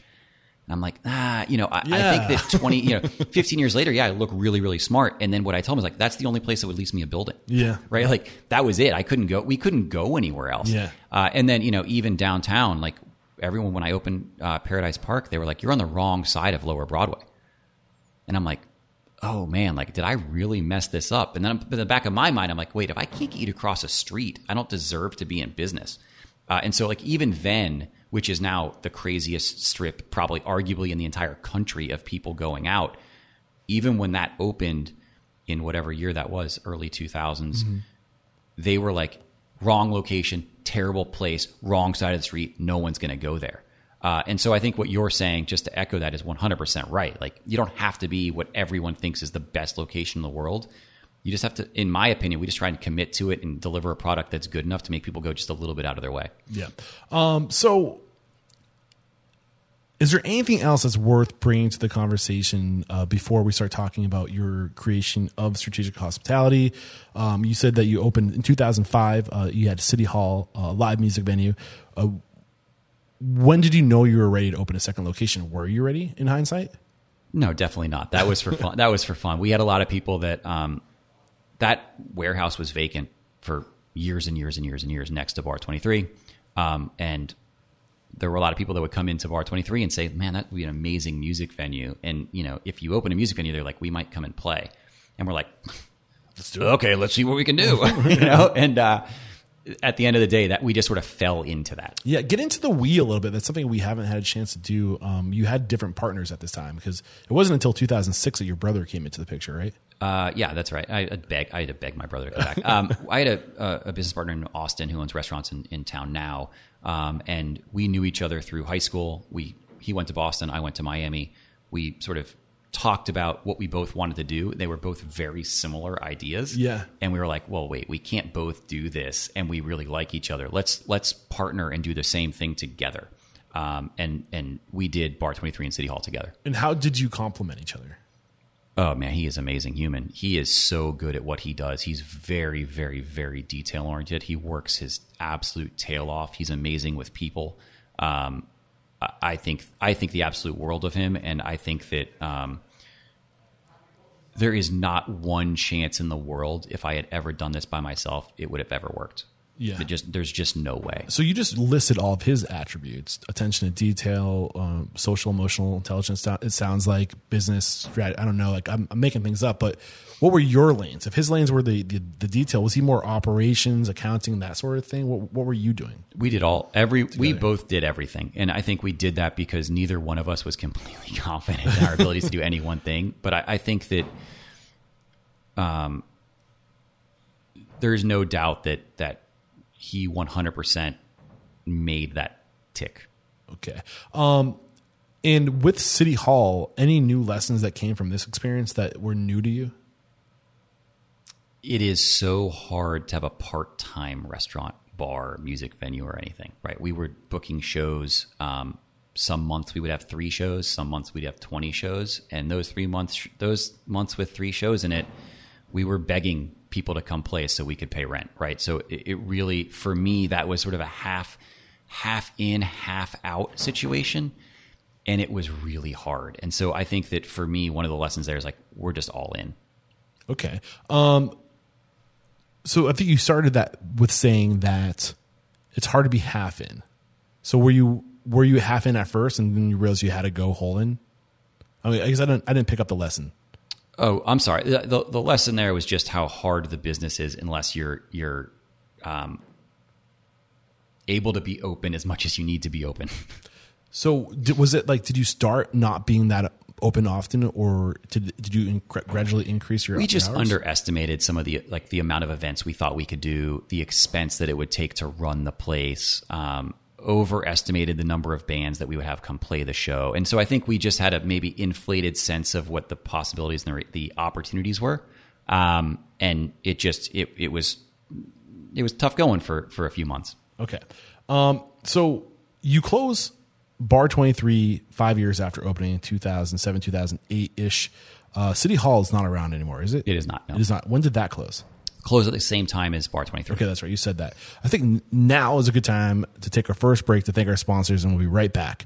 And I'm like, ah, you know, I, I think that 20, you know, 15 years later, yeah, I look really, really smart. And then what I tell them is like, that's the only place that would lease me a building. Yeah. Right. Like that was it. I couldn't go, we couldn't go anywhere else. Yeah. Uh, and then, you know, even downtown, like everyone, when I opened uh, Paradise Park, they were like, you're on the wrong side of Lower Broadway. And I'm like, oh man, like, did I really mess this up? And then I'm- in the back of my mind, I'm like, wait, if I can't get you to cross a street, I don't deserve to be in business. Uh, and so, like, even then, which is now the craziest strip, probably arguably in the entire country of people going out, even when that opened in whatever year that was, early 2000s, they were like, wrong location, terrible place, wrong side of the street, no one's going to go there. Uh, and so I think what you're saying, just to echo that, is 100% right. Like, you don't have to be what everyone thinks is the best location in the world. You just have to, in my opinion, we just try and commit to it and deliver a product that's good enough to make people go just a little bit out of their way. Yeah. Um, so, is there anything else that's worth bringing to the conversation uh, before we start talking about your creation of strategic hospitality? Um, you said that you opened in 2005. Uh, you had City Hall, uh, live music venue. Uh, when did you know you were ready to open a second location? Were you ready in hindsight? No, definitely not. That was for fun. that was for fun. We had a lot of people that um, that warehouse was vacant for years and years and years and years next to Bar 23, um, and there were a lot of people that would come into Bar 23 and say, "Man, that would be an amazing music venue." And you know, if you open a music venue, they're like, "We might come and play," and we're like, "Let's do it." Okay, let's see what we can do. you know, and uh, at the end of the day, that we just sort of fell into that. Yeah, get into the we a little bit. That's something we haven't had a chance to do. Um, you had different partners at this time because it wasn't until 2006 that your brother came into the picture, right? Uh, yeah, that's right. I, I beg. I had to beg my brother to come back. Um, I had a, a, business partner in Austin who owns restaurants in, in town now, um, and we knew each other through high school. We he went to Boston, I went to Miami. We sort of talked about what we both wanted to do. They were both very similar ideas. Yeah. and we were like, well, wait, we can't both do this, and we really like each other. Let's let's partner and do the same thing together. Um, and and we did Bar Twenty Three and City Hall together. And how did you complement each other? Oh man, he is amazing human. He is so good at what he does. He's very, very, very detail oriented. He works his absolute tail off. He's amazing with people. Um, I- think I think the absolute world of him, and I think that um, there is not one chance in the world if I had ever done this by myself, it would have ever worked. Yeah. It just there's just no way. So you just listed all of his attributes: attention to detail, um, social emotional intelligence. It sounds like business strat. I don't know. Like I'm, I'm making things up, but what were your lanes? If his lanes were the, the the detail, was he more operations, accounting, that sort of thing? What what were you doing? We did all every we both did everything. And I think we did that because neither one of us was completely confident in our abilities to do any one thing. But I, I think that um there's no doubt that that he 100% made that tick. Okay. Um, and with City Hall, any new lessons that came from this experience that were new to you? it is so hard to have a part-time restaurant bar music venue or anything right we were booking shows um, some months we would have three shows some months we'd have 20 shows and those three months those months with three shows in it we were begging people to come play so we could pay rent right so it, it really for me that was sort of a half half in half out situation and it was really hard and so i think that for me one of the lessons there is like we're just all in Okay. Um, so I think you started that with saying that it's hard to be half in. So were you were you half in at first, and then you realized you had to go whole in? I mean, I guess I didn't I didn't pick up the lesson. Oh, I'm sorry. The, the, the lesson there was just how hard the business is unless you're you're um, able to be open as much as you need to be open. So was it like? Did you start not being that open often, or did did you in, gradually increase your? We just hours? underestimated some of the like the amount of events we thought we could do, the expense that it would take to run the place. Um, overestimated the number of bands that we would have come play the show, and so I think we just had a maybe inflated sense of what the possibilities and the, the opportunities were, um, and it just it it was it was tough going for for a few months. Okay, um, so you close Bar 23 five years after opening in 2007, 2008 ish. Uh, City Hall is not around anymore, is it? It is not. No. It is not. When did that close? Close at the same time as Bar 23. Okay, that's right. You said that. I think now is a good time to take our first break to thank our sponsors, and we'll be right back.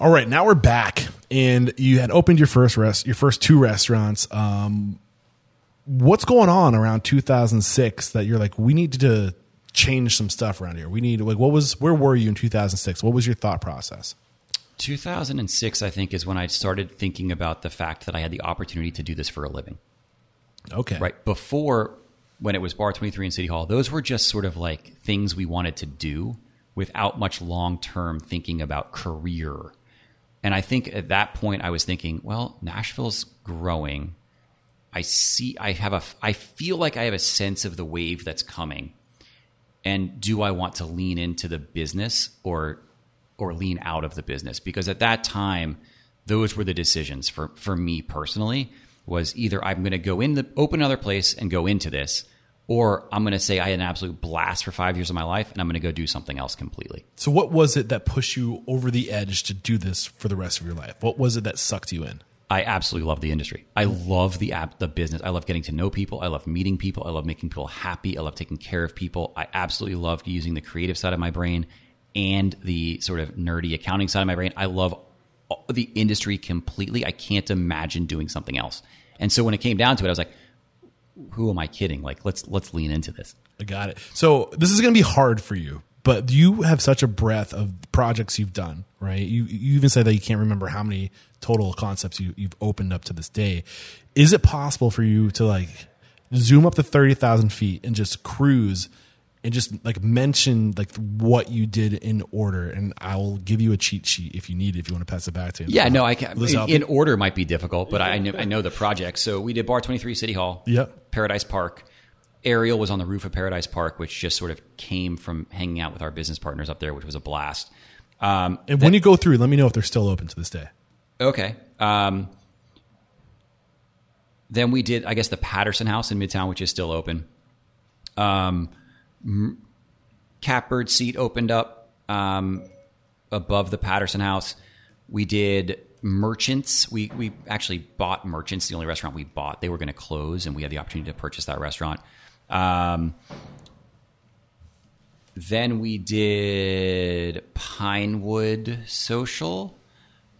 All right, now we're back, and you had opened your first rest, your first two restaurants. Um, what's going on around 2006 that you're like, we need to change some stuff around here? We need like, what was, where were you in 2006? What was your thought process? 2006, I think, is when I started thinking about the fact that I had the opportunity to do this for a living. Okay, Right before, when it was Bar 23 and City Hall, those were just sort of like things we wanted to do without much long term thinking about career and I think at that point I was thinking, well, Nashville's growing. I see I have a I feel like I have a sense of the wave that's coming. And do I want to lean into the business or or lean out of the business? Because at that time those were the decisions for for me personally was either I'm going to go in the open another place and go into this or I'm going to say I had an absolute blast for five years of my life and I'm going to go do something else completely. So, what was it that pushed you over the edge to do this for the rest of your life? What was it that sucked you in? I absolutely love the industry. I love the app, the business. I love getting to know people. I love meeting people. I love making people happy. I love taking care of people. I absolutely love using the creative side of my brain and the sort of nerdy accounting side of my brain. I love the industry completely. I can't imagine doing something else. And so when it came down to it, I was like, who am I kidding? Like let's let's lean into this. I got it. So this is going to be hard for you, but you have such a breadth of projects you've done, right? You you even said that you can't remember how many total concepts you, you've opened up to this day. Is it possible for you to like zoom up to thirty thousand feet and just cruise? And just like mention like what you did in order and i will give you a cheat sheet if you need it if you want to pass it back to him yeah no i can in, in, order might be difficult but I know, I know the project so we did bar 23 city hall yep paradise park Ariel was on the roof of Paradise Park, which just sort of came from hanging out with our business partners up there, which was a blast. Um, and when you go through, let me know if they're still open to this day. Okay. Um, then we did, I guess, the Patterson House in Midtown, which is still open. Um, Catbird seat opened up um, above the Patterson House. We did Merchants. We we actually bought Merchants, the only restaurant we bought. They were going to close, and we had the opportunity to purchase that restaurant. Um, then we did Pinewood Social.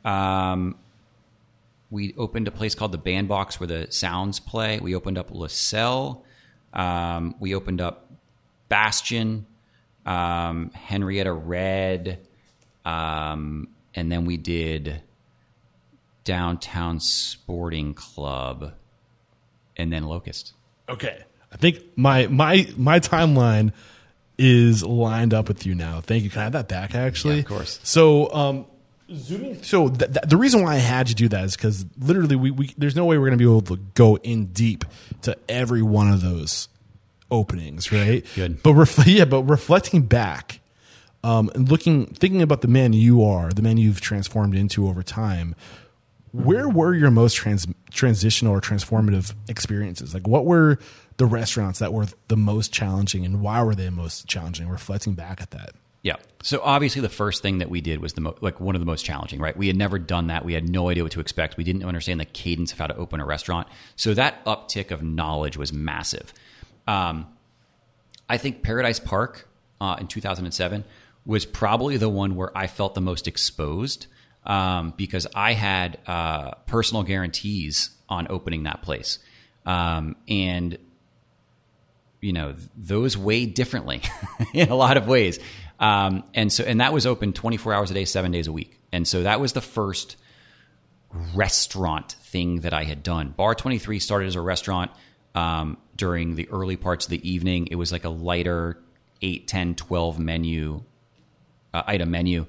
Um, we opened a place called the Bandbox where the sounds play. We opened up Le Sel. Um, we opened up Bastion. um, Henrietta Red, um, and then we did Downtown Sporting Club, and then Locust. Okay. I think my my my timeline is lined up with you now. Thank you. Can I have that back actually? Yeah, of course. So um zooming so th- th- the reason why I had to do that is cuz literally we, we there's no way we're going to be able to go in deep to every one of those openings, right? Good. But ref- yeah, but reflecting back um and looking thinking about the man you are, the man you've transformed into over time, where were your most trans- transitional or transformative experiences? Like, what were the restaurants that were the most challenging, and why were they most challenging? Reflecting back at that, Yeah. So obviously, the first thing that we did was the mo- like one of the most challenging. Right. We had never done that. We had no idea what to expect. We didn't understand the cadence of how to open a restaurant. So that uptick of knowledge was massive. Um, I think Paradise Park uh, in 2007 was probably the one where I felt the most exposed um, because I had uh, personal guarantees on opening that place, um, and you know th- those weighed differently in a lot of ways. Um, and so, and that was open 24 hours a day, seven days a week. And so that was the first restaurant thing that I had done. Bar 23 started as a restaurant um, during the early parts of the evening. It was like a lighter 8, 10, 12 menu, uh, item menu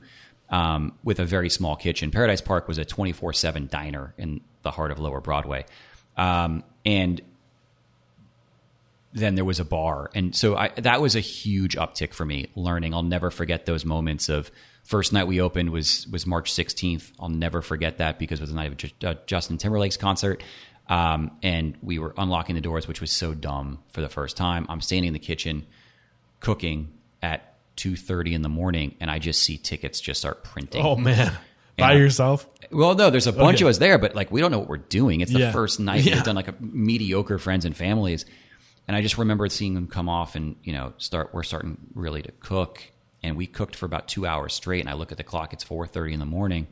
um, with a very small kitchen. Paradise Park was a 24 7 diner in the heart of Lower Broadway. Um, and then there was a bar. And so I, that was a huge uptick for me learning. I'll never forget those moments of first night we opened was, was March 16th. I'll never forget that because it was the night of uh, Justin Timberlake's concert. Um, and we were unlocking the doors, which was so dumb for the first time. I'm standing in the kitchen cooking at 2.30 in the morning and I just see tickets just start printing. oh man, by Yeah. yourself. Well, no, there's a bunch Okay. of us there, but like we don't know what we're doing. It's the Yeah. first night Yeah. we've done like a mediocre friends and families, and I just remember seeing them come off and you know start. We're starting really to cook, and we cooked for about two hours straight. And I look at the clock; it's four thirty in the morning,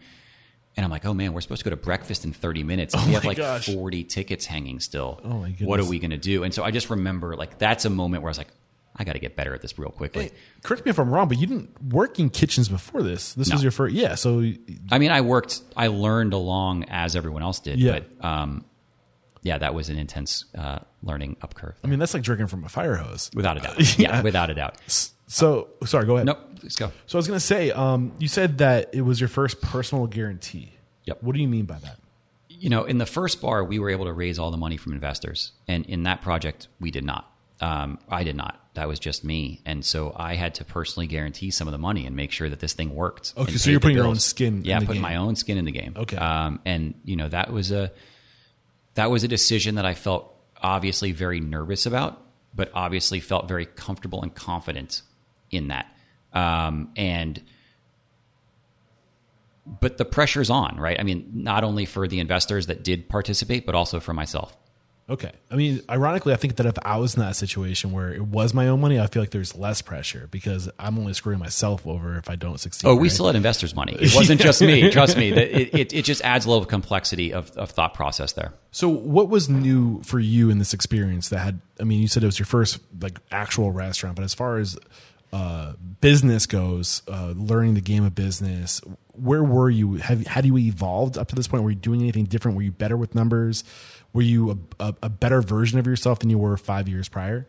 and I'm like, oh man, we're supposed to go to breakfast in thirty minutes. And we have like gosh. forty tickets hanging still. Oh, my What are we going to do? And so I just remember like that's a moment where I was like, I got to get better at this real quickly. Correct me if I'm wrong, but you didn't work in kitchens before this. This was your first, yeah. So I mean, I worked, I learned along as everyone else did, Yeah. but um, yeah, that was an intense uh, learning up curve, I mean, that's like drinking from a fire hose. without a doubt. Yeah. without a doubt. So sorry, go ahead. Nope, let's go. So I was going to say, um, you said that it was your first personal guarantee. Yep. What do you mean by that? You know, in the first bar, we were able to raise all the money from investors, and in that project, we did not. Um, I did not. That was just me, and so I had to personally guarantee some of the money and make sure that this thing worked. Okay, so you're putting your own skin in Yeah, the putting game. my own skin in the game. Okay. um, and you know that was a that was a decision that I felt obviously very nervous about, but obviously felt very comfortable and confident in that. Um, and but the pressure's on, right? I mean, not only for the investors that did participate, but also for myself. Okay. I mean, ironically, I think that if I was in that situation where it was my own money, I feel like there's less pressure because I'm only screwing myself over if I don't succeed. Oh, we right? still had investors' money. It wasn't just me. Trust me. It, it, it just adds a little complexity of, of thought process there. So, what was new for you in this experience that had? I mean, you said it was your first like actual restaurant, but as far as uh, business goes, uh, learning the game of business, where were you? Have had you evolved up to this point? Were you doing anything different? Were you better with numbers? Were you a, a, a better version of yourself than you were five years prior?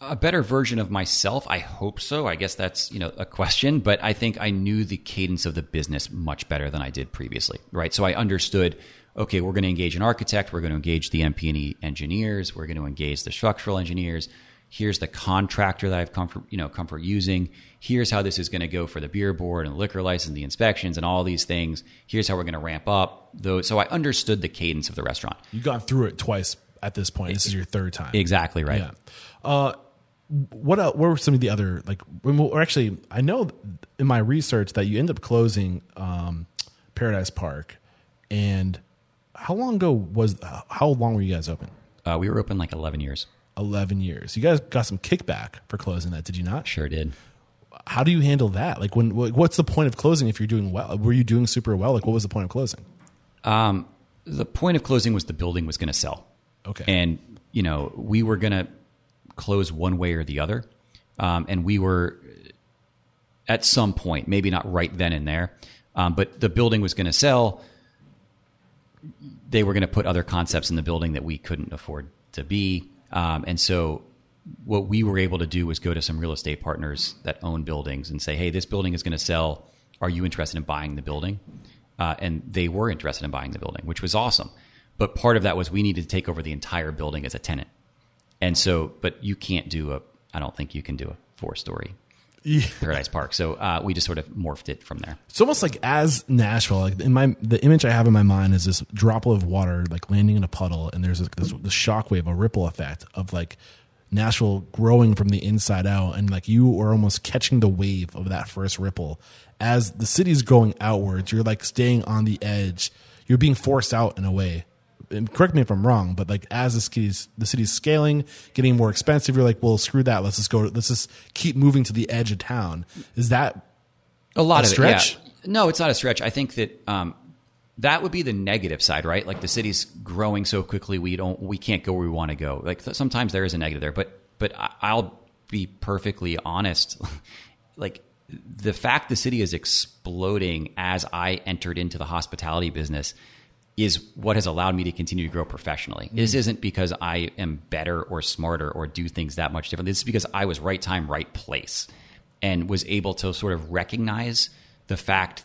a better version of myself i hope so i guess that's you know a question but i think i knew the cadence of the business much better than i did previously right so i understood okay we're going to engage an architect we're going to engage the mp&e engineers we're going to engage the structural engineers here's the contractor that i've come comfort you know come comfort using here's how this is going to go for the beer board and liquor license the inspections and all these things here's how we're going to ramp up those so i understood the cadence of the restaurant You've gone through it twice at this point. This is your third time. exactly right Yeah. Uh, what el- what were some of the other like? Or actually, I know in my research that you end up closing um, Paradise Park, and how long ago was? How long were you guys open? uh, we were open like 11 years Eleven years. You guys got some kickback for closing that, did you not? sure did How do you handle that? Like, when what's the point of closing if you're doing well? Were you doing super well? Like, what was the point of closing? Um, the point of closing was the building was going to sell. Okay. And, you know, we were going to close one way or the other. um, and we were at some point, maybe not right then and there, um, but the building was going to sell. They were going to put other concepts in the building that we couldn't afford to be, um, and so what we were able to do was go to some real estate partners that own buildings and say, "Hey, this building is going to sell. Are you interested in buying the building?" Uh, and they were interested in buying the building, which was awesome. But part of that was we needed to take over the entire building as a tenant. And so, but you can't do a, I don't think you can do a four story Yeah. Paradise Park. So uh, we just sort of morphed it from there. It's almost like as Nashville, like in my the image I have in my mind is this droplet of water like landing in a puddle, and there's this, this shockwave, a ripple effect of like Nashville growing from the inside out, and like you are almost catching the wave of that first ripple as the city's going outwards. You're like staying on the edge. You're being forced out in a way. And correct me if I'm wrong, but like as the city's the city's scaling, getting more expensive, you're like, well, screw that. Let's just go. Let's just keep moving to the edge of town. Is that A lot A of stretch? it. Yeah. No, it's not a stretch. I think that um, that would be the negative side, right? Like the city's growing so quickly, we don't, we can't go where we want to go. Like th- sometimes there is a negative there, but but I'll be perfectly honest. like the fact the city is exploding as I entered into the hospitality business is what has allowed me to continue to grow professionally. Mm-hmm. This isn't because I am better or smarter or do things that much different. This is because I was right time, right place and was able to sort of recognize the fact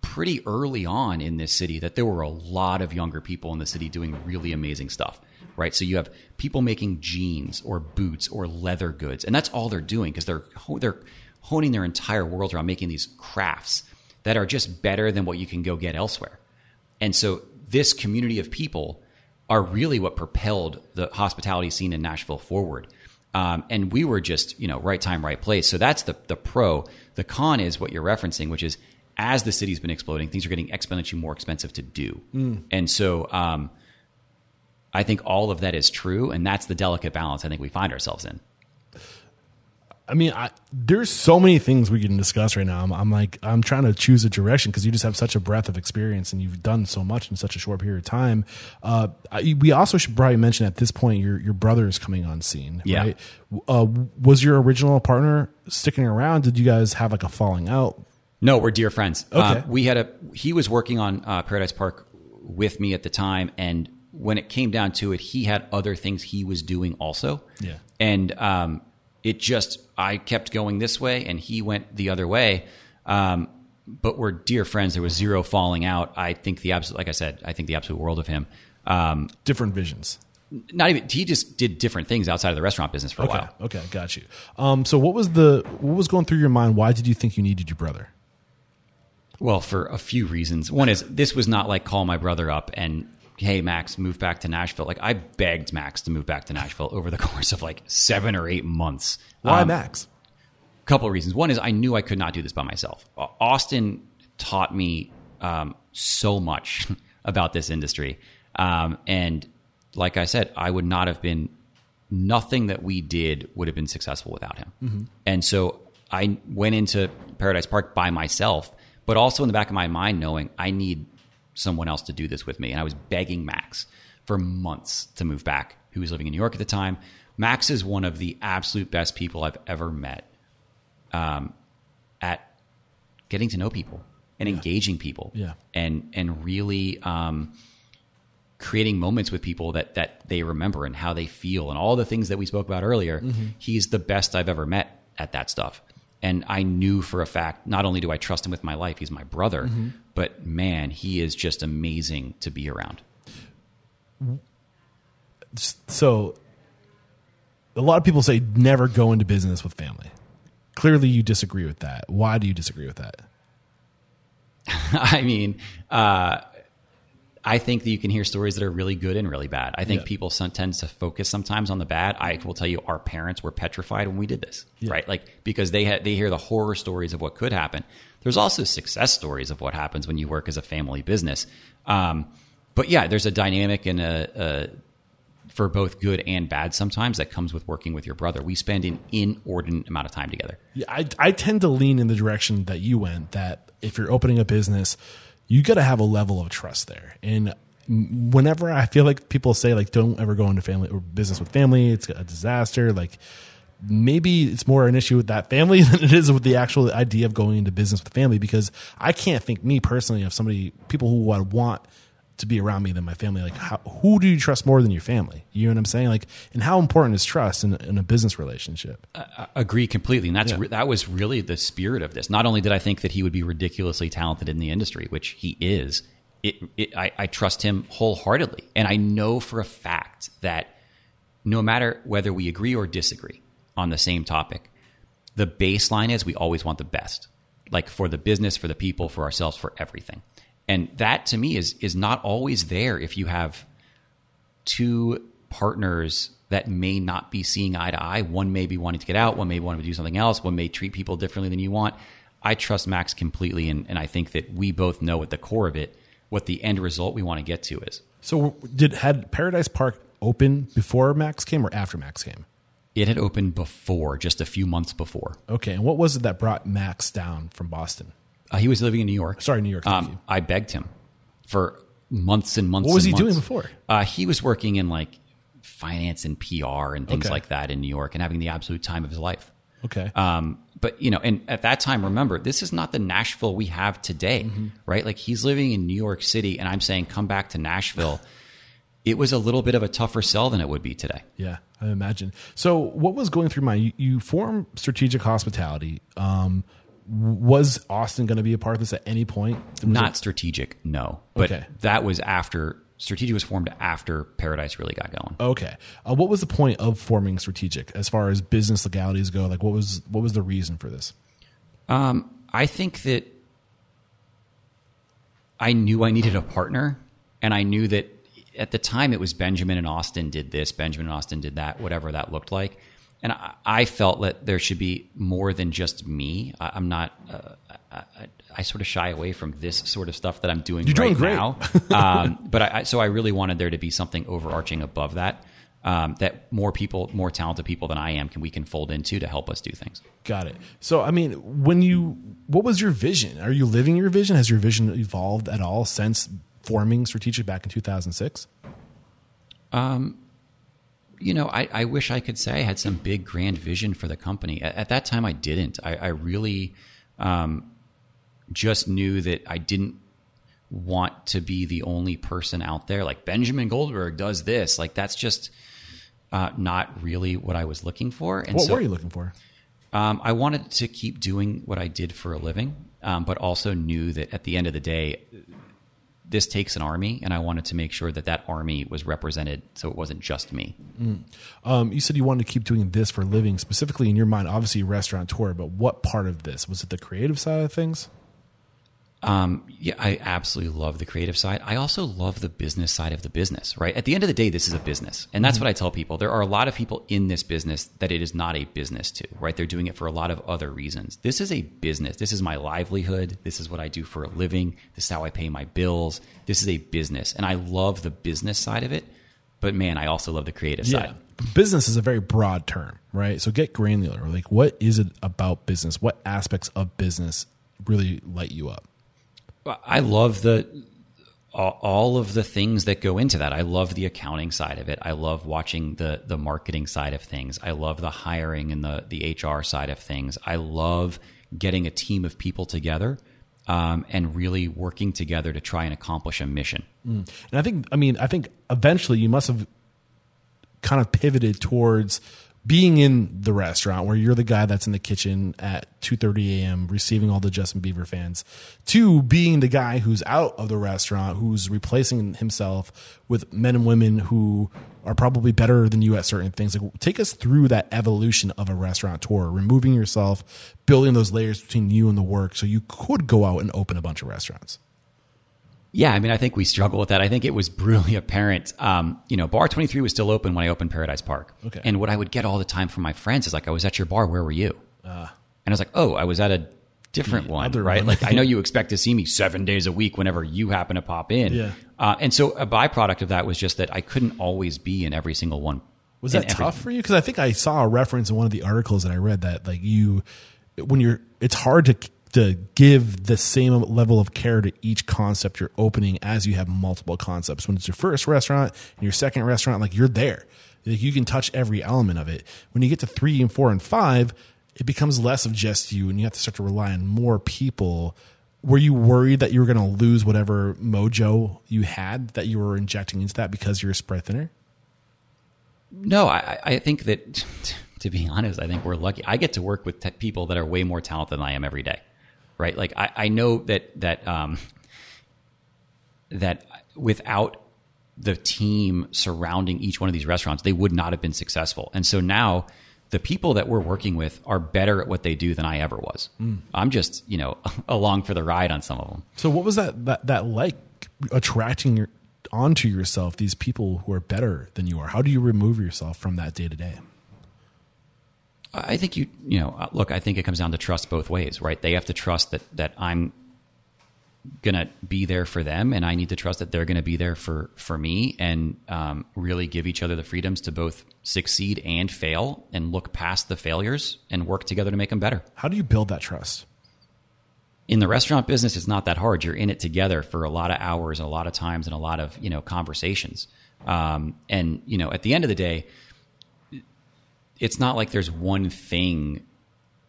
pretty early on in this city that there were a lot of younger people in the city doing really amazing stuff right so you have people making jeans or boots or leather goods and that's all they're doing because they're they're honing their entire world around making these crafts that are just better than what you can go get elsewhere and so this community of people are really what propelled the hospitality scene in Nashville forward. Um, and we were just, you know, right time, right place. So that's the, the pro. The con is what you're referencing, which is as the city's been exploding, things are getting exponentially more expensive to do. And so um, I think all of that is true. And that's the delicate balance I think we find ourselves in. I mean, I, there's so many things we can discuss right now. I'm, I'm like, I'm trying to choose a direction because you just have such a breadth of experience and you've done so much in such a short period of time. Uh, I, we also should probably mention at this point your your brother is coming on scene. Yeah. Right? Uh, was your original partner sticking around? Did you guys have like a falling out? No, we're dear friends. Okay. Uh, we had a he was working on uh, Paradise Park with me at the time, and when it came down to it, he had other things he was doing also. Yeah. and um, it just I kept going this way, and he went the other way. Um, but we're dear friends. There was zero falling out. I think the absolute, like I said, I think the absolute world of him. Um, Different visions. not even he just did different things outside of the restaurant business for a Okay. while. Okay. Got you. Um, so what was the what was going through your mind? Why did you think you needed your brother? Well, for a few reasons. One is this was not like call my brother up and hey Max, move back to Nashville. Like I begged Max to move back to Nashville over the course of like seven or eight months. Why Um, Max? couple of reasons. One is I knew I could not do this by myself. Austin taught me um, so much about this industry, um, and like I said, I would not have been. Nothing that we did would have been successful without him. And so I went into Paradise Park by myself, but also in the back of my mind, knowing I need someone else to do this with me. And I was begging Max for months to move back, who was living in New York at the time. Max is one of the absolute best people I've ever met um, at getting to know people and engaging people Yeah. and and really um, creating moments with people that that they remember and how they feel and all the things that we spoke about earlier he's the best i've ever met at that stuff and i knew for a fact not only do i trust him with my life he's my brother but man he is just amazing to be around so a lot of people say never go into business with family. Clearly, you disagree with that. Why do you disagree with that? I mean, uh, I think that you can hear stories that are really good and really bad. I think Yeah. people some, tend to focus sometimes on the bad. I will tell you, our parents were petrified when we did this, right? Like because they had they hear the horror stories of what could happen. There's also success stories of what happens when you work as a family business. Um, but yeah, there's a dynamic and a, a for both good and bad sometimes that comes with working with your brother. We spend an inordinate amount of time together. Yeah, I, I tend to lean in the direction that you went. That if you're opening a business, you got to have a level of trust there. And whenever I feel like people say like, don't ever go into family or business with family, it's a disaster. Like maybe it's more an issue with that family than it is with the actual idea of going into business with family because I can't think me personally of somebody people who would want to be around me than my family. Like, how, who do you trust more than your family? You know what I'm saying? Like, and how important is trust in, in a business relationship? I agree completely, and that's re- that was really the spirit of this. Not only did I think that he would be ridiculously talented in the industry, which he is, it, it, I, I trust him wholeheartedly, and I know for a fact that no matter whether we agree or disagree on the same topic, the baseline is we always want the best, like for the business, for the people, for ourselves, for everything. And that to me is is not always there if you have two partners that may not be seeing eye to eye. One may be wanting to get out, one may want to do something else, one may treat people differently than you want. I trust Max completely, and, and I think that we both know at the core of it what the end result we want to get to is. So, did had Paradise Park open before Max came or after Max came? It had opened before, just a few months before. Okay, and what was it that brought Max down from Boston? Uh, he was living in New York. Sorry, New York. Um, I begged him for months and months. What was he doing before? Uh, he was working in like finance and PR and things Okay. like that in New York and having the absolute time of his life. Okay. Um, but you know, and at that time, remember, this is not the Nashville we have today, Mm-hmm. right? Like he's living in New York City, and I'm saying, come back to Nashville. it was a little bit of a tougher sell than it would be today. Yeah, I imagine. So, what was going through my? You, you formed Strategic Hospitality. Um, was Austin going to be a part of this at any point? Not it- strategic, no, but Okay. that was after strategic was formed after Paradise really got going. okay. Uh, what was the point of forming Strategic as far as business legalities go? Like, what was what was the reason for this? Um, I think that I knew I needed a partner, and I knew that at the time it was Benjamin and Austin did this, Benjamin and Austin did that, whatever that looked like. And I, I felt that there should be more than just me. I, I'm not. Uh, I, I, sort of shy away from this sort of stuff that I'm doing You're right doing great. now. um, but I, I, so I really wanted there to be something overarching above that. Um, that more people, more talented people than I am, can we can fold into to help us do things. Got it. So, I mean, when you, what was your vision? Are you living your vision? Has your vision evolved at all since forming Strategic back in 2006? you know, I, I wish I could say I had some big grand vision for the company. At, at that time, I didn't. I, I really um, just knew that I didn't want to be the only person out there. Like Benjamin Goldberg does this. Like that's just uh, not really what I was looking for. And What so were you looking for? um, I wanted to keep doing what I did for a living, um, but also knew that at the end of the day, this takes an army, and I wanted to make sure that that army was represented, so it wasn't just me. Um, you said you wanted to keep doing this for a living, specifically in your mind, obviously a restaurateur, but what part of this? Was it the creative side of things? Um, yeah, I absolutely love the creative side. I also love the business side of the business, right? At the end of the day, this is a business. And that's what I tell people. There are a lot of people in this business that it is not a business to, right? They're doing it for a lot of other reasons. This is a business. This is my livelihood. This is what I do for a living. This is how I pay my bills. This is a business. And I love the business side of it. But man, I also love the creative side. Business is a very broad term, right? So get granular. Like, what is it about business? What aspects of business really light you up? I love the all- of the things that go into that. I love the accounting side of it. I love watching the the marketing side of things. I love the hiring and the the HR side of things. I love getting a team of people together um, and really working together to try and accomplish a mission. And I think, I mean, I think eventually you must have kind of pivoted towards being in the restaurant where you're the guy that's in the kitchen at 2:30 a.m. receiving all the Justin Bieber fans to being the guy who's out of the restaurant who's replacing himself with men and women who are probably better than you at certain things like take us through that evolution of a restaurateur removing yourself building those layers between you and the work so you could go out and open a bunch of restaurants Yeah, I mean, I think we struggle with that. I think it was brutally apparent. Um, you know, Bar 23 was still open when I opened Paradise Park. Okay. And what I would get all the time from my friends is like, I was at your bar. Where were you? and I was like, oh, I was at a different one, right? one. Like, I know you expect to see me seven days a week whenever you happen to pop in. Yeah. Uh, and so a byproduct of that was just that I couldn't always be in every single one. Was that tough for you? Because I think I saw a reference in one of the articles that I read that like you, when you're, it's hard to to give the same level of care to each concept you're opening as you have multiple concepts. When it's your first restaurant and your second restaurant, like you're there. Like you can touch every element of it. When you get to three and four and five, it becomes less of just you, and you have to start to rely on more people. Were you worried that you were going to lose whatever mojo you had that you were injecting into that because you're a spread thinner? No, I, I think that to be honest, I think we're lucky. I get to work with people that are way more talented than I am every day, right? Like I, I know that that um, that without the team surrounding each one of these restaurants, they would not have been successful. And so now the people that we're working with are better at what they do than I ever was. I'm just, you know, along for the ride on some of them. So what was that that, that like attracting your onto yourself these people who are better than you are? How do you remove yourself from that day to day? I think you, you know, uh, look, I think it comes down to trust both ways, right? They have to trust that that I'm going to be there for them and I need to trust that they're going to be there for for me and um, really give each other the freedoms to both succeed and fail and look past the failures and work together to make them better. How do you build that trust? in the restaurant business, it's not that hard. You're in it together for a lot of hours, and a lot of times, and a lot of you know conversations. Um, and you know, at the end of the day, it's not like there's one thing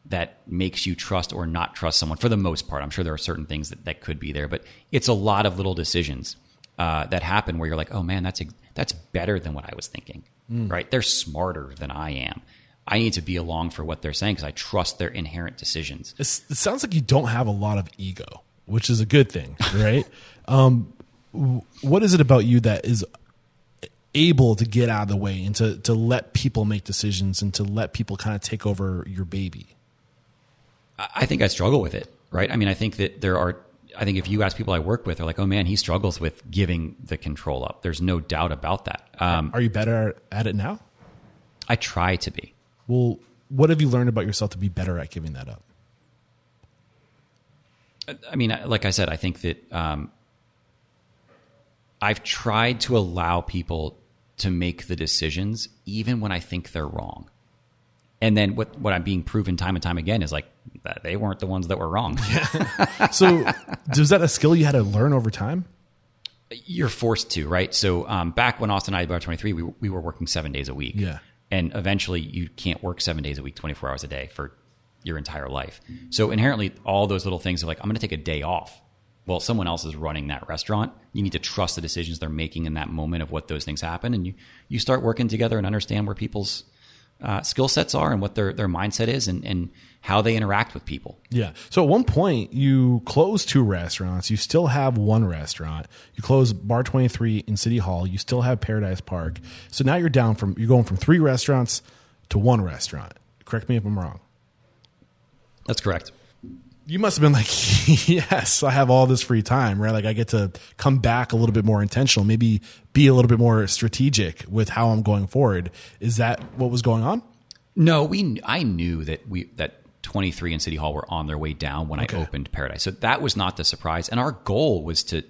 that makes you trust or not trust someone. For the most part, I'm sure there are certain things that, that could be there, but it's a lot of little decisions uh, that happen where you're like, oh man, that's ex- that's better than what I was thinking. Right? They're smarter than I am. I need to be along for what they're saying because I trust their inherent decisions. It's, it sounds like you don't have a lot of ego, which is a good thing, right? um, what is it about you that is able to get out of the way and to, to let people make decisions and to let people kind of take over your baby? I think I struggle with it, right? I mean, I think that there are, I think if you ask people I work with, they're like, oh man, he struggles with giving the control up. There's no doubt about that. Um, Are you better at it now? I try to be. Well, what have you learned about yourself to be better at giving that up? I mean, like I said, I think that um, I've tried to allow people to make the decisions even when I think they're wrong. And then what, what I'm being proven time and time again is like that they weren't the ones that were wrong. So, was that a skill you had to learn over time? You're forced to, right? So um, back when Austin and I were 23, we, we were working seven days a week. Yeah. And eventually you can't work seven days a week, 24 hours a day for your entire life. So inherently, all those little things are like, I'm going to take a day off. Well, someone else is running that restaurant. You need to trust the decisions they're making in that moment of what those things happen. And you, you start working together and understand where people's uh, skill sets are and what their, their mindset is and, and how they interact with people. Yeah. So at one point, you close two restaurants. You still have one restaurant. You close Bar 23 in City Hall. You still have Paradise Park. So now you're down from, you're going from three restaurants to one restaurant. Correct me if I'm wrong. That's correct. You must have been like, yes, I have all this free time, right? Like I get to come back a little bit more intentional, maybe be a little bit more strategic with how I'm going forward. Is that what was going on? No, we. I knew that we that 23 and City Hall were on their way down when Okay. I opened Paradise. So that was not the surprise. And our goal was to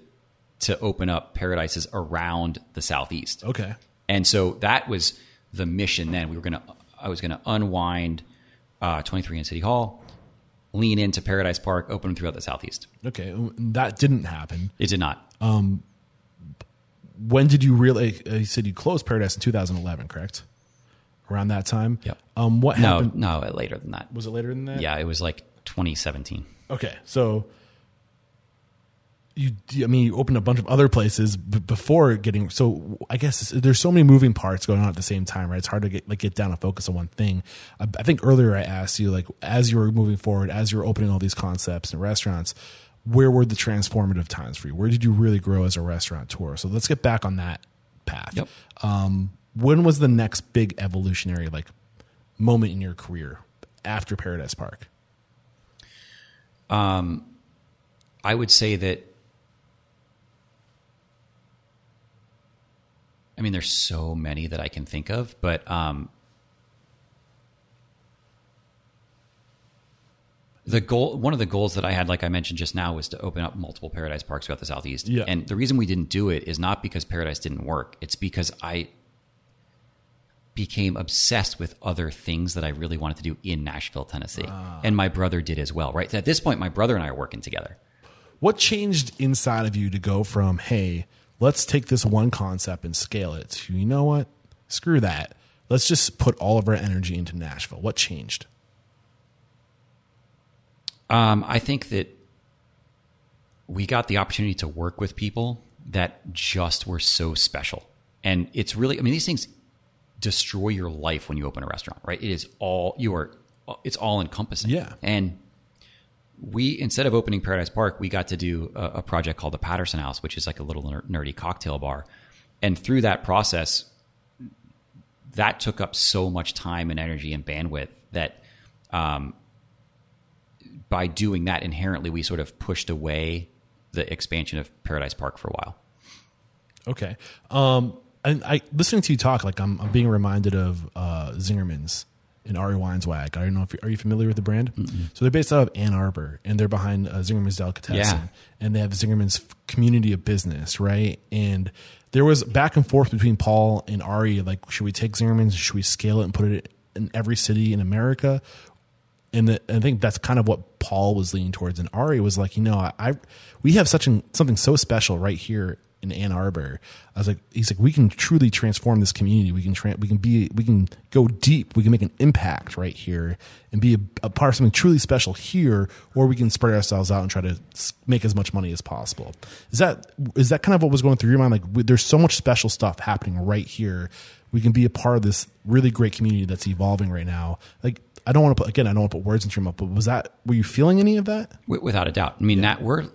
to open up Paradises around the southeast. Okay. And so that was the mission. Then we were gonna. I was gonna unwind uh, 23 and City Hall, lean into Paradise Park, open throughout the southeast. Okay. That didn't happen. It did not. When did you really, uh, you said you closed Paradise in 2011, correct? Around that time? Yep. Um, what No, happened? no, later than that. Was it later than that? Yeah, it was like 2017. Okay, so you, I mean, you opened a bunch of other places b- before getting. So I guess there's so many moving parts going on at the same time, right? It's hard to get like get down and focus on one thing. I, I think earlier I asked you, like, as you were moving forward, as you were opening all these concepts and restaurants, where were the transformative times for you? Where did you really grow as a restaurateur? So let's get back on that path. Yep. Um, when was the next big evolutionary like moment in your career after Paradise Park? um, I would say that. I mean, there's so many that I can think of, but um, the goal, one of the goals that I had, like I mentioned just now, was to open up multiple Paradise Parks throughout the Southeast. Yeah. And the reason we didn't do it is not because Paradise didn't work; it's because I became obsessed with other things that I really wanted to do in Nashville, Tennessee, and my brother did as well. Right at this point, my brother and I are working together. What changed inside of you to go from, hey, let's take this one concept and scale it to, you know what? screw that. Let's just put all of our energy into Nashville. What changed? Um, I think that we got the opportunity to work with people that just were so special. And it's really, I mean, these things destroy your life when you open a restaurant, right? It is all, you are, it's all encompassing. Yeah. And we, instead of opening Paradise Park, we got to do a, a project called the Patterson House, which is like a little nerdy cocktail bar. And through that process, that took up so much time and energy and bandwidth that um, by doing that inherently we sort of pushed away the expansion of Paradise Park for a while. Okay. Um, and I listening to you talk, like I'm, I'm being reminded of uh, Zingerman's and Ari Weinzweig. I don't know if you, are you familiar with the brand. Mm-hmm. So they're based out of Ann Arbor, and they're behind uh, Zingerman's Delicatessen, yeah. and they have Zingerman's community of business, right? And there was back and forth between Paul and Ari, like, should we take Zingerman's? Should we scale it and put it in every city in America? And the, I think that's kind of what Paul was leaning towards, and Ari was like, you know, I, I we have such an, something so special right here in Ann Arbor. I was like, he's like, we can truly transform this community. We can tra- we can be we can go deep. We can make an impact right here and be a, a, part of something truly special here, or we can spread ourselves out and try to make as much money as possible. Is that is that kind of what was going through your mind? Like, we, there's so much special stuff happening right here. We can be a part of this really great community that's evolving right now. Like, I don't want to put again. I don't want to put words into your mouth, but was that were you feeling any of that? Without a doubt. I mean, yeah. that we're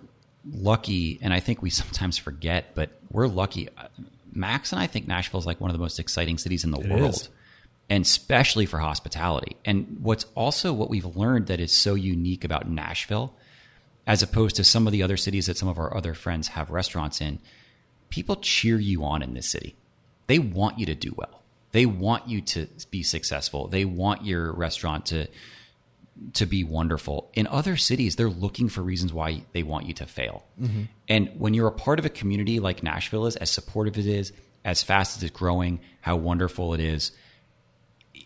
lucky, and I think we sometimes forget, but we're lucky. Max and I think Nashville is like one of the most exciting cities in the it world. Is. And especially for hospitality. And what's also what we've learned that is so unique about Nashville, as opposed to some of the other cities that some of our other friends have restaurants in, people cheer you on in this city. They want you to do well. They want you to be successful. They want your restaurant to to be wonderful. In other cities, they're looking for reasons why they want you to fail. Mm-hmm. And when you're a part of a community like Nashville is, as supportive as it is, as fast as it's growing, how wonderful it is,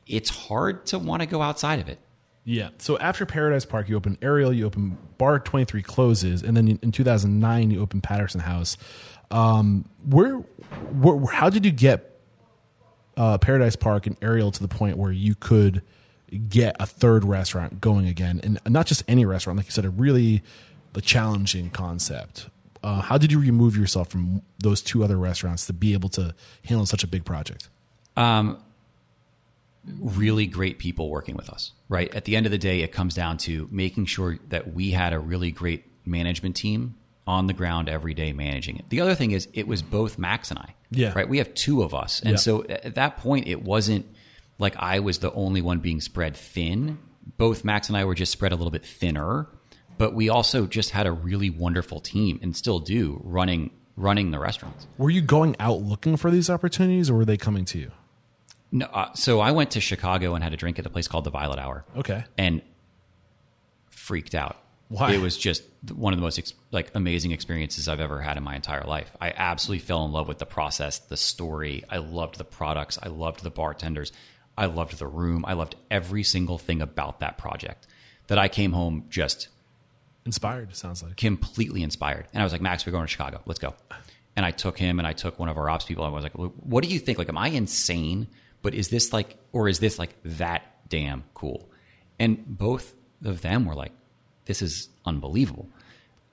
it's hard to want to go outside of it. Yeah. So after Paradise Park, you open Ariel, you open Bar 23 closes, and then in 2009, you open Patterson House. Um, where, where, how did you get uh, Paradise Park and Ariel to the point where you could – get a third restaurant going again, and not just any restaurant, like you said, a really a challenging concept. Uh, how did you remove yourself from those two other restaurants to be able to handle such a big project? Um, really great people working with us. Right at the end of the day, it comes down to making sure that we had a really great management team on the ground every day managing it. The other thing is, it was both Max and I. Yeah. Right. We have two of us, and yeah. so at that point, it wasn't like I was the only one being spread thin. Both Max and I were just spread a little bit thinner, but we also just had a really wonderful team and still do running running the restaurants. Were you going out looking for these opportunities or were they coming to you? No, uh, so I went to Chicago and had a drink at a place called the Violet Hour. Okay. And freaked out. Why? It was just one of the most ex- like amazing experiences I've ever had in my entire life. I absolutely fell in love with the process, the story. I loved the products. I loved the bartenders. I loved the room. I loved every single thing about that project. That I came home just inspired. Sounds like completely inspired. And I was like, Max, we're going to Chicago. Let's go. And I took him and I took one of our ops people. I was like, what do you think? Like, am I insane? But is this like, or is this like that damn cool? And both of them were like, this is unbelievable.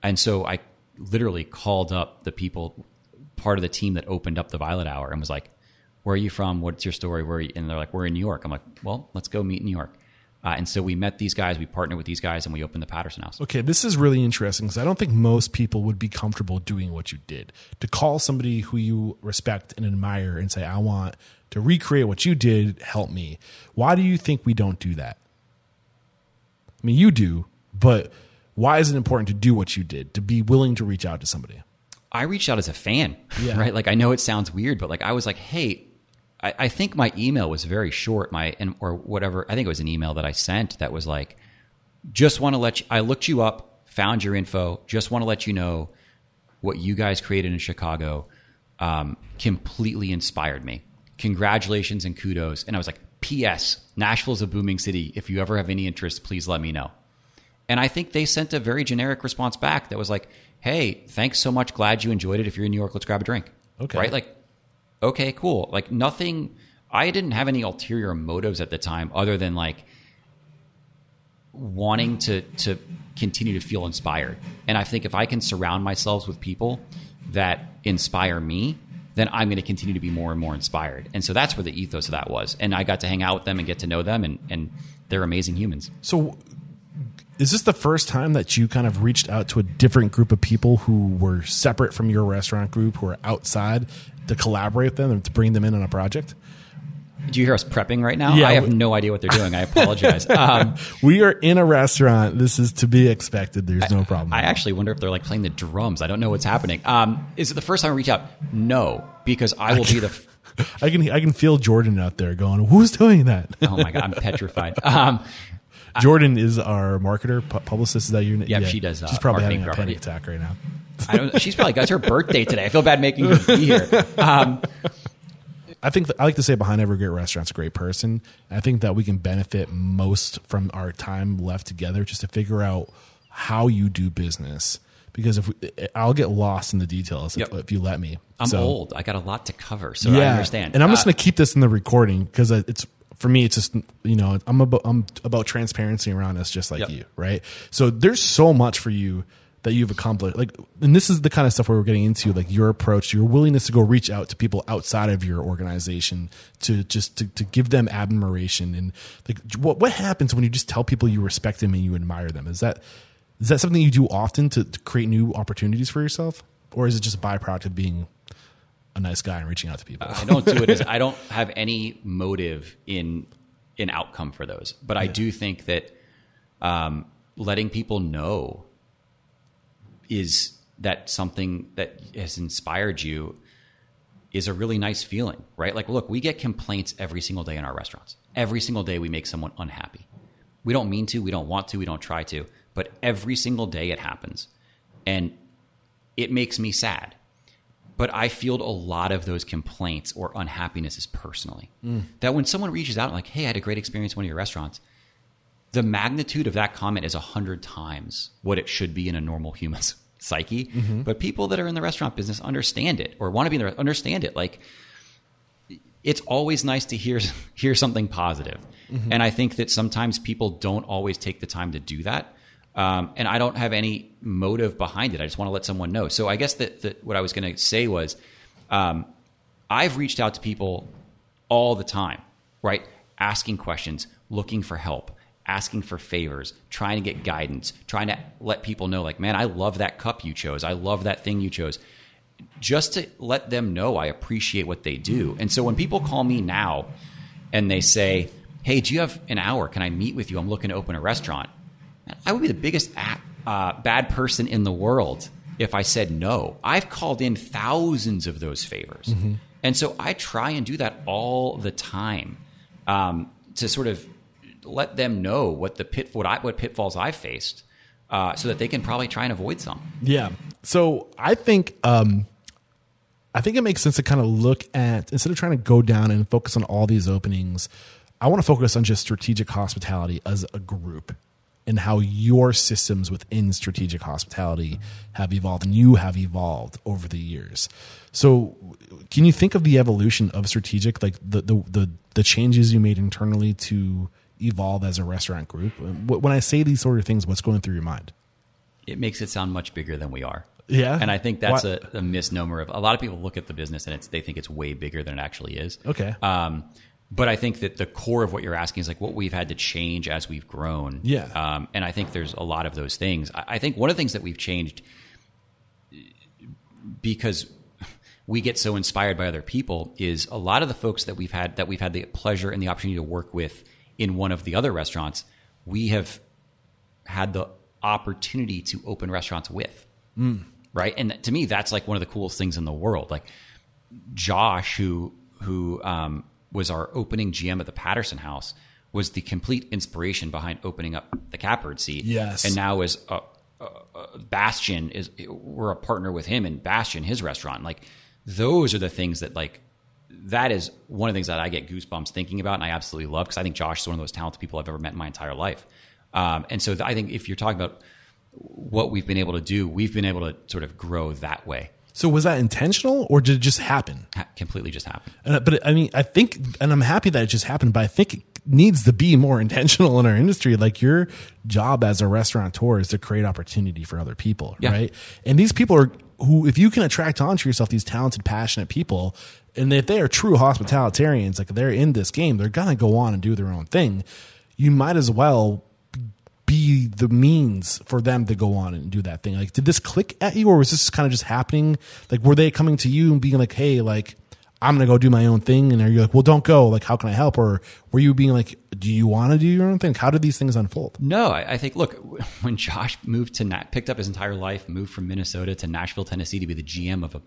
And so I literally called up the people, part of the team that opened up the Violet Hour, and was like, where are you from? What's your story? Where and they're like, we're in New York. I'm like, well, let's go meet in New York. Uh, and so we met these guys, we partnered with these guys, and we opened the Patterson House. Okay, this is really interesting because I don't think most people would be comfortable doing what you did. To call somebody who you respect and admire and say, I want to recreate what you did, help me. Why do you think we don't do that? I mean, you do, but why is it important to do what you did, to be willing to reach out to somebody? I reached out as a fan, yeah. right? Like, I know it sounds weird, but like, I was like, hey, I, I think my email was very short, my and or whatever. I think it was an email that I sent that was like, just want to let you. I looked you up, found your info. Just want to let you know what you guys created in Chicago um, completely inspired me. Congratulations and kudos. And I was like, P.S. Nashville's a booming city. If you ever have any interest, please let me know. And I think they sent a very generic response back that was like, hey, thanks so much. Glad you enjoyed it. If you're in New York, let's grab a drink. Okay. Right? Like, okay, cool. Like nothing. I didn't have any ulterior motives at the time other than like wanting to to continue to feel inspired. And I think if I can surround myself with people that inspire me, then I'm going to continue to be more and more inspired. And so that's where the ethos of that was. And I got to hang out with them and get to know them and and they're amazing humans. So, is this the first time that you kind of reached out to a different group of people who were separate from your restaurant group, who are outside, to collaborate with them and to bring them in on a project? Do you hear us prepping right now? Yeah. I have no idea what they're doing. I apologize. Um, We are in a restaurant. This is to be expected. There's no problem. I actually wonder if they're like playing the drums. I don't know what's happening. Um, is it the first time I reach out? No, because I will be the. I can I can feel Jordan out there going, "Who's doing that?" Oh my god, I'm petrified. Um, Jordan is our marketer, pu- publicist. Is that your name? Yep, she does, She's uh, probably marketing having a panic attack right now. I don't. She's probably got her birthday today. I feel bad making her be here. Um, I think I like to say behind every great restaurant's a great person. I think that we can benefit most from our time left together just to figure out how you do business. Because if we, I'll get lost in the details if, Yep. if you let me. I'm So- old. I got a lot to cover, so I understand. And I'm just Uh, going to keep this in the recording because it's for me. It's just you know I'm about I'm about transparency around us, just like Yep. you, right? So there's so much for you that you've accomplished. Like, and this is the kind of stuff where we're getting into, like your approach, your willingness to go reach out to people outside of your organization to just to, to give them admiration and like what what happens when you just tell people you respect them and you admire them? Is that is that something you do often to, to create new opportunities for yourself, or is it just a byproduct of being a nice guy and reaching out to people? I don't do it as I don't have any motive in in outcome for those, but I do think that um, letting people know is that something that has inspired you is a really nice feeling, right? Like, look, we get complaints every single day in our restaurants. Every single day we make someone unhappy. We don't mean to, we don't want to, we don't try to, but every single day it happens. And it makes me sad. But I field a lot of those complaints or unhappinesses personally. Mm. That when someone reaches out like, hey, I had a great experience in one of your restaurants, the magnitude of that comment is a hundred times what it should be in a normal human's psyche. Mm-hmm. But people that are in the restaurant business understand it or want to be in the understand it. Like it's always nice to hear hear something positive. Mm-hmm. and I think that sometimes people don't always take the time to do that. Um, and I don't have any motive behind it. I just want to let someone know. So I guess that, that what I was going to say was, um, I've reached out to people all the time, right? Asking questions, looking for help, asking for favors, trying to get guidance, trying to let people know, like, man, I love that cup you chose. I love that thing you chose. Just to let them know I appreciate what they do. And so when people call me now and they say, hey, do you have an hour? Can I meet with you? I'm looking to open a restaurant. I would be the biggest uh, bad person in the world if I said no. I've called in thousands of those favors. Mm-hmm. And so I try and do that all the time um, to sort of let them know what the pit what, I, what pitfalls I've faced, uh, so that they can probably try and avoid some. Yeah. So I think um, I think it makes sense to kind of look at instead of trying to go down and focus on all these openings, I want to focus on just strategic hospitality as a group and how your systems within strategic hospitality have evolved and you have evolved over the years. So can you think of the evolution of strategic like the the the, the changes you made internally to evolve as a restaurant group? When I say these sort of things, what's going through your mind? It makes it sound much bigger than we are. Yeah. and I think that's a, a misnomer. Of a lot of people look at the business and it's they think it's way bigger than it actually is. Okay. Um, but I think that the core of what you're asking is like what we've had to change as we've grown. Yeah. Um, and I think there's a lot of those things. I, I think one of the things that we've changed because we get so inspired by other people is a lot of the folks that we've had that we've had the pleasure and the opportunity to work with in one of the other restaurants, we have had the opportunity to open restaurants with. Right. And to me, that's like one of the coolest things in the world. Like Josh, who who um, was our opening GM at the Patterson House, was the complete inspiration behind opening up the Catbird seat. Yes. and now is uh, uh, uh, Bastion is we're a partner with him in Bastion, his restaurant. Like those are the things that like that is one of the things that I get goosebumps thinking about, and I absolutely love because I think Josh is one of those talented people I've ever met in my entire life. Um, and so th- I think if you're talking about what we've been able to do, we've been able to sort of grow that way. So was that intentional or did it just happen? Ha- completely just happened. And, but I mean, I think, and I'm happy that it just happened, but I think it needs to be more intentional in our industry. Like your job as a restaurateur is to create opportunity for other people, Yeah. right? And these people are who, if you can attract onto yourself these talented, passionate people, and if they are true hospitalitarians, like they're in this game, they're gonna go on and do their own thing. You might as well be the means for them to go on and do that thing. Like, did this click at you, or was this kind of just happening? Like, were they coming to you and being like, "Hey, like, I'm gonna go do my own thing," and are you like, "Well, don't go. Like, how can I help?" Or were you being like, "Do you want to do your own thing?" How did these things unfold? No, I, I think look when Josh moved to Na- picked up his entire life, moved from Minnesota to Nashville, Tennessee, to be the GM of a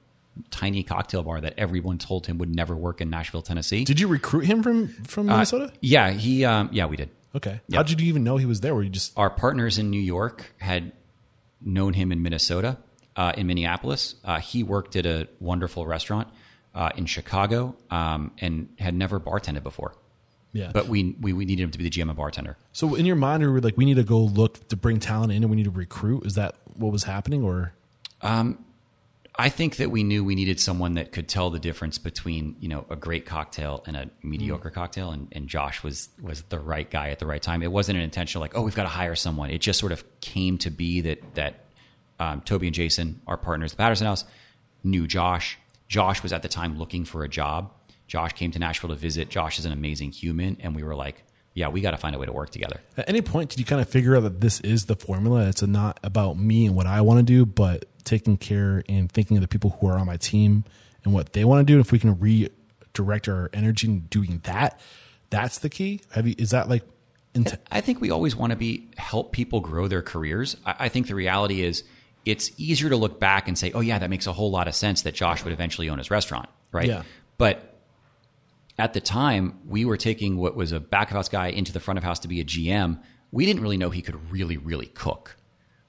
tiny cocktail bar that everyone told him would never work in Nashville, Tennessee. Did you recruit him from from Minnesota? yeah, he um, yeah we did. Okay. yeah. How did you even know he was there? Were you just Our partners in New York had known him in Minnesota, uh, in Minneapolis. Uh, he worked at a wonderful restaurant uh, in Chicago um, and had never bartended before. yeah? But we, we we needed him to be the GM and bartender. so in your mind, we were like, we need to go look to bring talent in, and we need to recruit. Is that what was happening, or I think that we knew we needed someone that could tell the difference between you know a great cocktail and a mediocre cocktail, and, and Josh was was the right guy at the right time. It wasn't an intentional like oh we've got to hire someone. It just sort of came to be that that um, Toby and Jason, our partners, at the Patterson House, knew Josh. Josh was at the time looking for a job. Josh came to Nashville to visit. Josh is an amazing human, and we were like, yeah, we got to find a way to work together. At any point, did you kind of figure out that this is the formula? It's not about me and what I want to do, but taking care and thinking of the people who are on my team and what they want to do. If we can redirect our energy in doing that, that's the key. Have you? Is that like? I think we always want to be help people grow their careers. I, I think the reality is it's easier to look back and say, "Oh yeah, that makes a whole lot of sense that Josh would eventually own his restaurant," right? Yeah. But at the time, we were taking what was a back of house guy into the front of house to be a GM. We didn't really know he could really, really cook,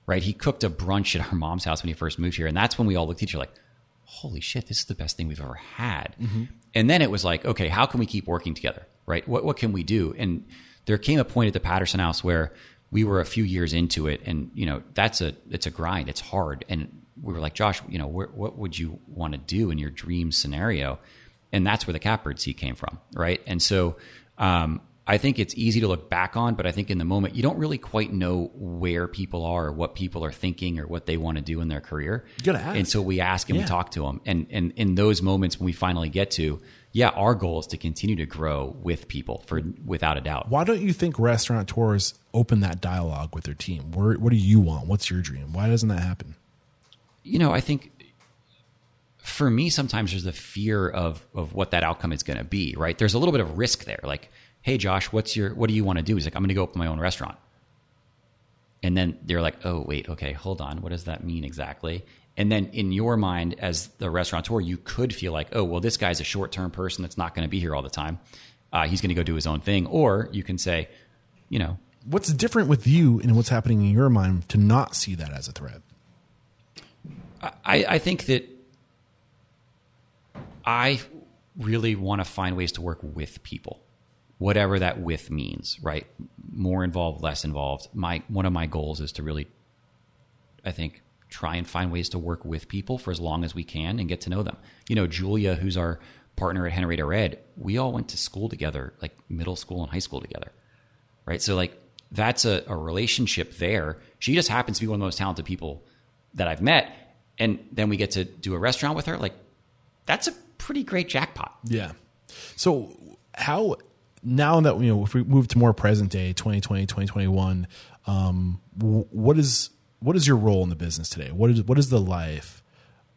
right? He cooked a brunch at our mom's house when he first moved here, and that's when we all looked at each other like, "Holy shit, this is the best thing we've ever had." And then it was like, okay, how can we keep working together, right? What what can we do? And there came a point at the Patterson House where we were a few years into it, and you know that's a it's a grind, it's hard, and we were like, Josh, you know, where, what would you want to do in your dream scenario? And that's where the catbird seat came from, right? And so um, I think it's easy to look back on, but I think in the moment you don't really quite know where people are, or what people are thinking, or what they want to do in their career. You gotta ask. And so we ask and Yeah. we talk to them, and and in those moments when we finally get to, yeah, our goal is to continue to grow with people for without a doubt. why don't you think restaurateurs open that dialogue with their team? Where, what do you want? What's your dream? Why doesn't that happen? you know, I think for me, sometimes there's the fear of of what that outcome is going to be. Right? There's a little bit of risk there. Like, hey, Josh, what's your what do you want to do? He's like, I'm going to go open my own restaurant. And then they're like, oh, wait, okay, hold on. What does that mean exactly? And then in your mind, as the restaurateur, you could feel like, oh, well, this guy's a short term person that's not going to be here all the time. Uh, he's going to go do his own thing. Or you can say, you know, What's different with you and what's happening in your mind to not see that as a threat? I, I think that I really want to find ways to work with people, whatever that with means, right? More involved, less involved. My one of my goals is to really, I think, try and find ways to work with people for as long as we can and get to know them. You know, Julia, who's our partner at Henrietta Red, we all went to school together, like middle school and high school together, right? So like that's a, a relationship there. She just happens to be one of the most talented people that I've met, and then we get to do a restaurant with her. Like that's a pretty great jackpot. Yeah. So how now that you know if we move to more present day 2020 2021 um, what is what is your role in the business today what is what is the life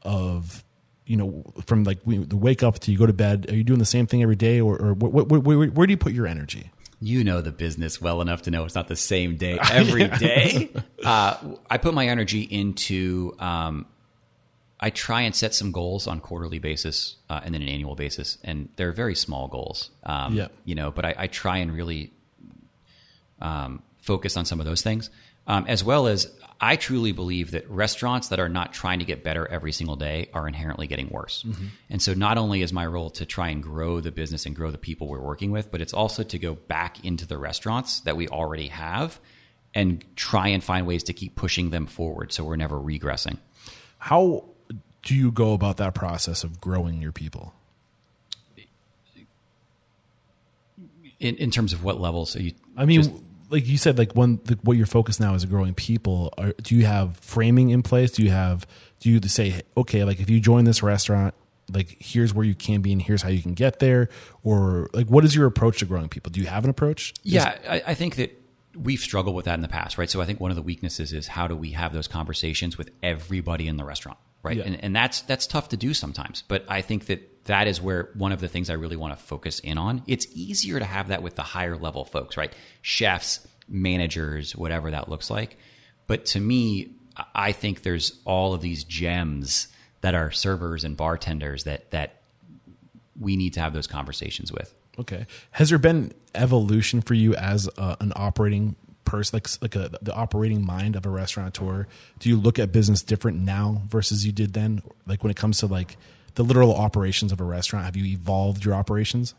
of you know from like we, the wake up to you go to bed are you doing the same thing every day or, or what, what, where, where do you put your energy You know the business well enough to know it's not the same day every day. Uh, I put my energy into. Um, I try and set some goals on quarterly basis uh, and then an annual basis, and they're very small goals. Um, Yeah. You know, but I, I try and really um, focus on some of those things, um, as well as I truly believe that restaurants that are not trying to get better every single day are inherently getting worse. And so, not only is my role to try and grow the business and grow the people we're working with, but it's also to go back into the restaurants that we already have and try and find ways to keep pushing them forward so we're never regressing. how do you go about that process of growing your people? In, in terms of what levels? Are you, I mean, just- like you said, like one, the, what your focus now is growing people. Are, do you have framing in place? Do you have, do you say, okay, like if you join this restaurant, like here's where you can be and here's how you can get there? Or like, what is your approach to growing people? Do you have an approach? Yeah, I, I think that we've struggled with that in the past, right? So I think one of the weaknesses is how do we have those conversations with everybody in the restaurant, right? Yeah. And, and that's that's tough to do sometimes. But I think that that is where one of the things I really want to focus in on. It's easier to have that with the higher level folks, right? Chefs, managers, whatever that looks like. But to me, I- think there's all of these gems that are servers and bartenders that that we need to have those conversations with. Okay. Has there been evolution for you as uh, an operating person, like like a, the operating mind of a restaurateur? Do you look at business different now versus you did then? Like when it comes to like the literal operations of a restaurant, have you evolved your operations?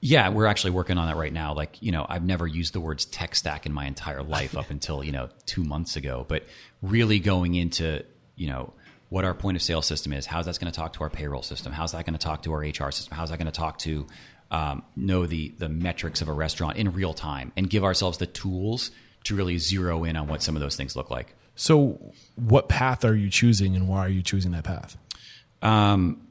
Yeah, we're actually working on that right now. Like, you know, I've never used the words tech stack in my entire life up until, you know, two months ago, but really going into, you know, what our point of sale system is, how's that's going to talk to our payroll system, how's that going to talk to our HR system, how's that going to talk to um, know the the metrics of a restaurant in real time, and give ourselves the tools to really zero in on what some of those things look like. So, what path are you choosing, and why are you choosing that path? Um,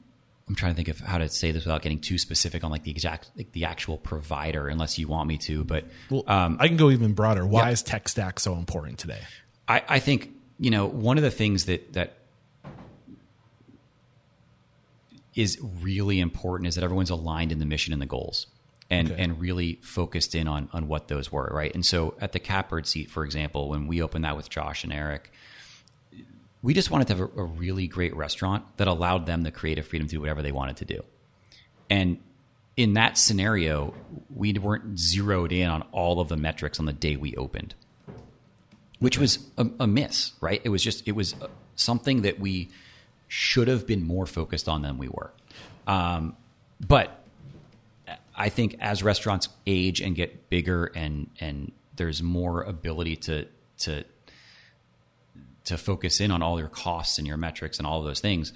I'm trying to think of how to say this without getting too specific on like the exact like the actual provider, unless you want me to. But Well, um, I can go even broader. Why yeah. is tech stack so important today? I, I think you know one of the things that that is really important is that everyone's aligned in the mission and the goals and Okay. and really focused in on on what those were right and so at the catbird seat for example when we opened that with josh and eric we just wanted to have a, a really great restaurant that allowed them the creative freedom to do whatever they wanted to do and in that scenario we weren't zeroed in on all of the metrics on the day we opened which was a, a miss, right? It was just it was uh, something that we should have been more focused on than we were. Um, but I think as restaurants age and get bigger, and and there's more ability to to to focus in on all your costs and your metrics and all of those things.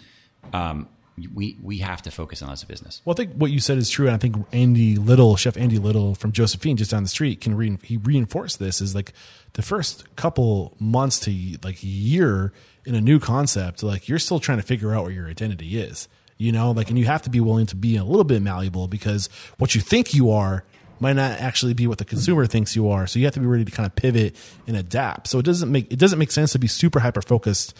Um, we we have to focus on as a business. Well, I think what you said is true, and I think Andy Little, Chef Andy Little from Josephine, just down the street, can re- he reinforce this. Is like the first couple months to like year in a new concept, like you're still trying to figure out what your identity is. You know, like, and you have to be willing to be a little bit malleable because what you think you are might not actually be what the consumer thinks you are. So you have to be ready to kind of pivot and adapt. So it doesn't make it doesn't make sense to be super hyper focused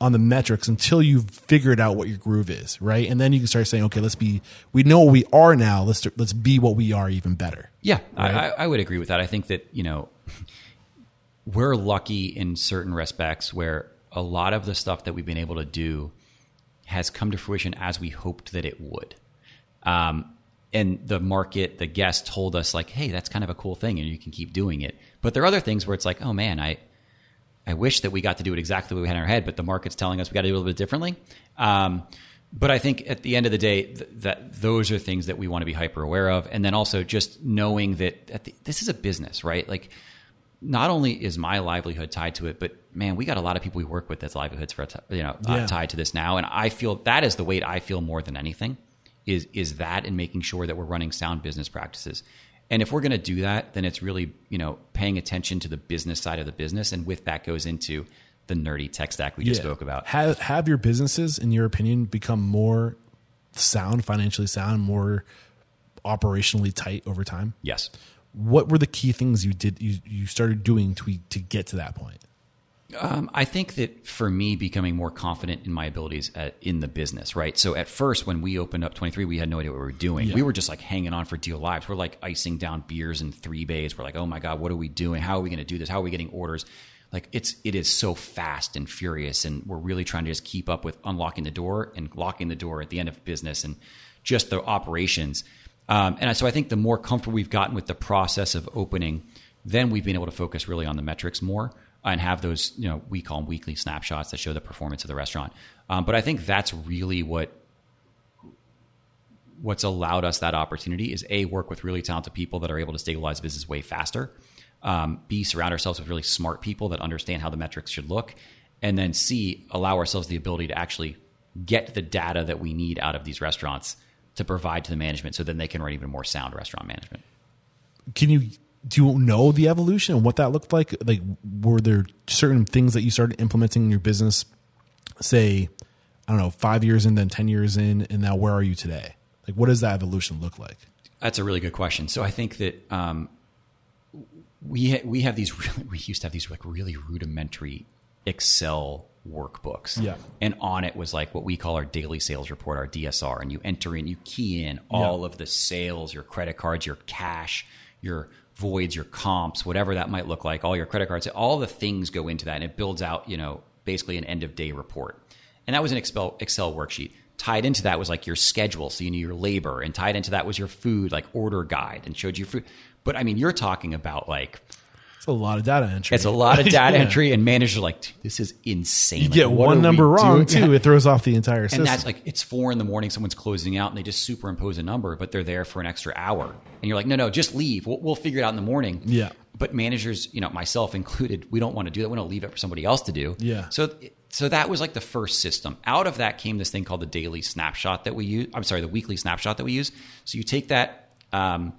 on the metrics until you've figured out what your groove is, right? And then you can start saying, okay, let's be we know what we are now. Let's let's be what we are even better. Yeah, Right? I, I would agree with that. I think that you know we're lucky in certain respects where a lot of the stuff that we've been able to do has come to fruition as we hoped that it would. Um, and the market, the guest told us like, "Hey, that's kind of a cool thing, and you can keep doing it." But there are other things where it's like, "Oh man, I." I wish that we got to do it exactly way we had in our head, but the market's telling us we got to do it a little bit differently. Um, but I think at the end of the day, th- that those are things that we want to be hyper aware of, and then also just knowing that at the, this is a business, right? Like, not only is my livelihood tied to it, but man, we got a lot of people we work with that's livelihoods for you know uh, tied to this now, and I feel that is the weight I feel more than anything is is that and making sure that we're running sound business practices. And if we're going to do that, then it's really you know paying attention to the business side of the business, and with that goes into the nerdy tech stack we just spoke about. Have have your businesses, in your opinion, become more sound, financially sound, more operationally tight over time? Yes. What were the key things you did you, you started doing to to get to that point? Um, I think that for me, becoming more confident in my abilities at, in the business, right? So at first, when we opened up 23, we had no idea what we were doing. Yeah. We were just like hanging on for deal lives. We're like icing down beers in three bays. We're like, oh my God, what are we doing? How are we going to do this? How are we getting orders? Like it's, it is so fast and furious. And we're really trying to just keep up with unlocking the door and locking the door at the end of business and just the operations. Um, and so I think the more comfortable we've gotten with the process of opening, then we've been able to focus really on the metrics more and have those, you know, we call them weekly snapshots that show the performance of the restaurant. Um, but I think that's really what what's allowed us that opportunity is a work with really talented people that are able to stabilize business way faster. Um, B surround ourselves with really smart people that understand how the metrics should look, and then C allow ourselves the ability to actually get the data that we need out of these restaurants to provide to the management so then they can run even more sound restaurant management. Can you do you know the evolution and what that looked like? Like, were there certain things that you started implementing in your business? Say, I don't know, five years in, then ten years in, and now where are you today? Like, what does that evolution look like? That's a really good question. So I think that um, we ha- we have these really we used to have these like really rudimentary Excel workbooks. Yeah. And on it was like what we call our daily sales report, our DSR, and you enter in, you key in all Yeah. of the sales, your credit cards, your cash, your voids, your comps, whatever that might look like, all your credit cards, all the things go into that, and it builds out, you know, basically an end of day report. And that was an Excel Excel worksheet. Tied into that was like your schedule, so you knew your labor, and tied into that was your food, like order guide, and showed you food. But I mean, you're talking about like It's a lot of data entry. it's a lot of data Yeah. entry, and managers are like, "This is insane." You Like, get one number wrong doing?" too, it throws off the entire system. and that's like it's four in the morning. Someone's closing out, and they just superimpose a number, but they're there for an extra hour, and you're like, "No, no, just leave. We'll, we'll figure it out in the morning." Yeah. But managers, you know, myself included, we don't want to do that. We don't leave it for somebody else to do. Yeah. So, so that was like the first system. Out of that came this thing called the daily snapshot that we use. I'm sorry, the weekly snapshot that we use. So you take that. Um,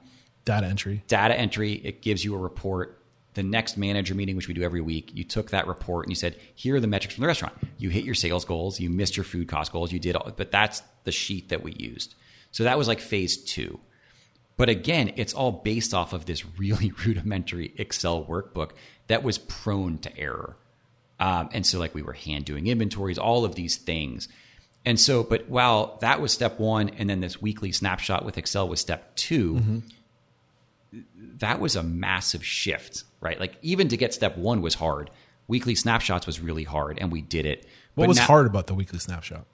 data entry. data entry. It gives you a report. The next manager meeting, which we do every week, you took that report and you said, "Here are the metrics from the restaurant. You hit your sales goals. You missed your food cost goals. You did, all, but that's the sheet that we used. So that was like phase two. But again, it's all based off of this really rudimentary Excel workbook that was prone to error. Um, and so, like, we were hand doing inventories, all of these things. And so, but while that was step one, and then this weekly snapshot with Excel was step 2 that was a massive shift, right? Like, even to get step one was hard. Weekly snapshots was really hard, and we did it. What But was now- hard about the weekly snapshot?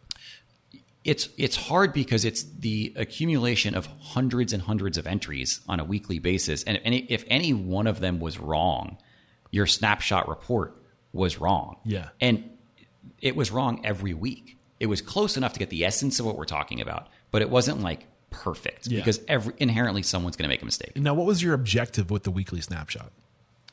it's it's hard because it's the accumulation of hundreds and hundreds of entries on a weekly basis and if any, if any one of them was wrong your snapshot report was wrong Yeah. and it was wrong every week it was close enough to get the essence of what we're talking about but it wasn't like perfect Yeah. because every inherently someone's going to make a mistake Now, what was your objective with the weekly snapshot?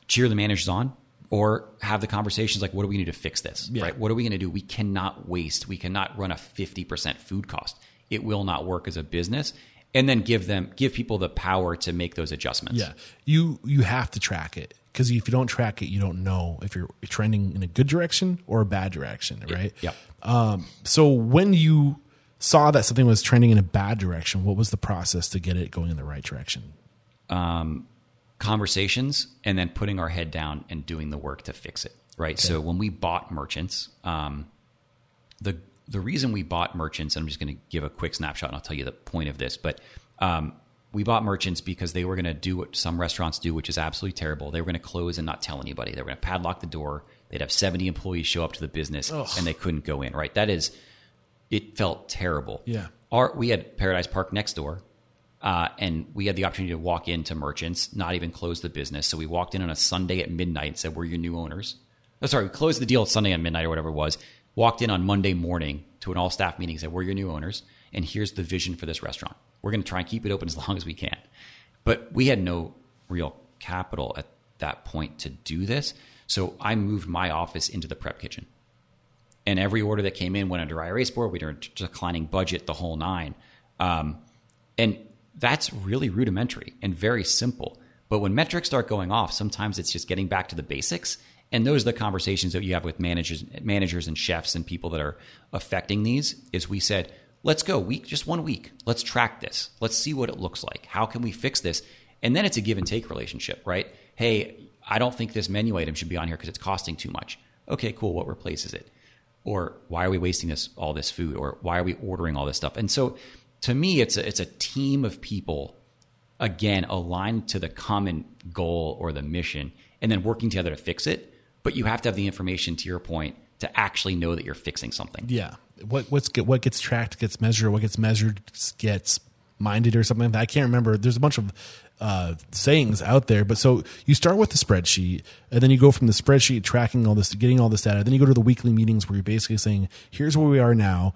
cheer the managers on or have the conversations like what do we need to fix this Yeah. right what are we going to do we cannot waste we cannot run a 50% food cost it will not work as a business and then give them give people the power to make those adjustments Yeah, you you have to track it because if you don't track it, you don't know if you're trending in a good direction or a bad direction, right? Yep. Um, so when you saw that something was trending in a bad direction, what was the process to get it going in the right direction? conversations and then putting our head down and doing the work to fix it right? So when we bought merchants um, the the reason we bought merchants and i'm just going to give a quick snapshot and i'll tell you the point of this but um, we bought merchants because they were going to do what some restaurants do which is absolutely terrible. They were going to close and not tell anybody. They were going to padlock the door. They'd have 70 employees show up to the business and they couldn't go in right? That is it felt terrible Yeah. our we had paradise park next door uh, and we had the opportunity to walk into merchants, not even close the business. So we walked in on a Sunday at midnight and said, We're your new owners. Oh, sorry, we closed the deal Sunday at midnight or whatever it was. Walked in on Monday morning to an all staff meeting and said, We're your new owners. And here's the vision for this restaurant. We're going to try and keep it open as long as we can. But we had no real capital at that point to do this. So I moved my office into the prep kitchen and every order that came in went under IRA board. We were declining budget, the whole nine. Um, and that's really rudimentary and very simple. But when metrics start going off, sometimes it's just getting back to the basics. And those are the conversations that you have with managers, managers and chefs and people that are affecting these. Is we said, let's go week, just one week. Let's track this. Let's see what it looks like. How can we fix this? And then it's a give and take relationship, right? Hey, I don't think this menu item should be on here because it's costing too much. Okay, cool. What replaces it? Or why are we wasting this all this food or why are we ordering all this stuff and so to me it's a, it's a team of people again aligned to the common goal or the mission and then working together to fix it but you have to have the information to your point to actually know that you're fixing something Yeah, what what's what gets tracked gets measured. What gets measured gets minded or something like that. I can't remember. There's a bunch of uh, sayings out there, but so you start with the spreadsheet, and then you go from the spreadsheet tracking all this, getting all this data. Then you go to the weekly meetings where you're basically saying, "Here's where we are now.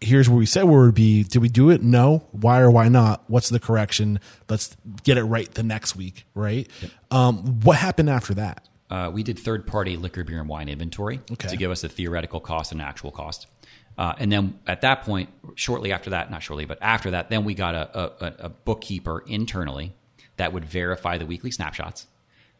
Here's where we said we would be. Did we do it? No. Why or why not? What's the correction? Let's get it right the next week. Right. Um, what happened after that? uh, we did third party liquor, beer, and wine inventory Okay. to give us a theoretical cost and actual cost. Uh, and then at that point, shortly after that, not shortly, but after that, then we got a, a, a bookkeeper internally that would verify the weekly snapshots.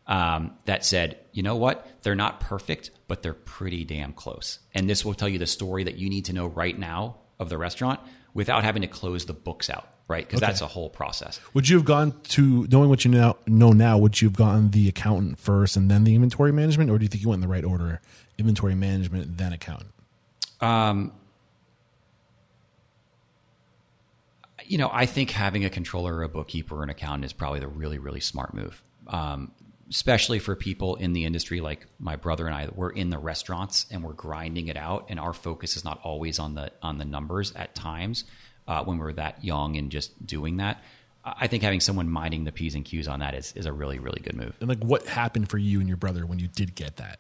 Um, that said, you know what? They're not perfect, but they're pretty damn close. And this will tell you the story that you need to know right now of the restaurant without having to close the books out, right? Because Okay. that's a whole process. Would you have gone to knowing what you now know now? Would you have gone the accountant first and then the inventory management, or do you think you went in the right order? Inventory management, then accountant. You know, I think having a controller a bookkeeper an accountant is probably the really, really smart move. Um, especially for people in the industry like my brother and I, we're in the restaurants and we're grinding it out, and our focus is not always on the on the numbers at times uh, when we're that young and just doing that. I think having someone minding the p's and q's on that is, is a really, really good move. And like, what happened for you and your brother when you did get that?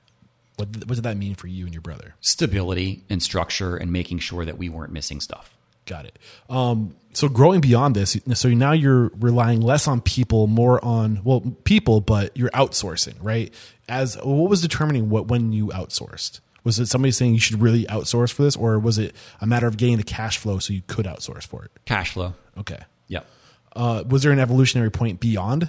What what did that mean for you and your brother? Stability and structure, and making sure that we weren't missing stuff. Got it. Um, so growing beyond this, so now you're relying less on people, more on well, people, but you're outsourcing, right? As what was determining what when you outsourced? Was it somebody saying you should really outsource for this, or was it a matter of getting the cash flow so you could outsource for it? Cash flow. Okay. Yep. Uh, was there an evolutionary point beyond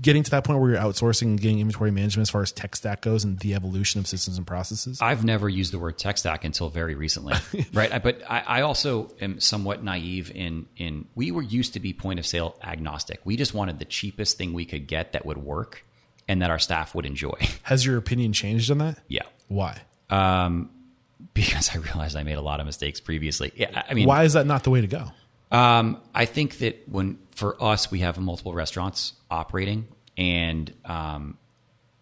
getting to that point where you're outsourcing and getting inventory management as far as tech stack goes and the evolution of systems and processes? I've never used the word tech stack until very recently, right? I- But I, I also am somewhat naive in in we were used to be point of sale agnostic. We just wanted the cheapest thing we could get that would work and that our staff would enjoy. Has your opinion changed on that? yeah, Why? Um, because I realized I made a lot of mistakes previously. Yeah, I- I mean, Why is that not the way to go? Um, I think that when for us we have multiple restaurants operating, and um,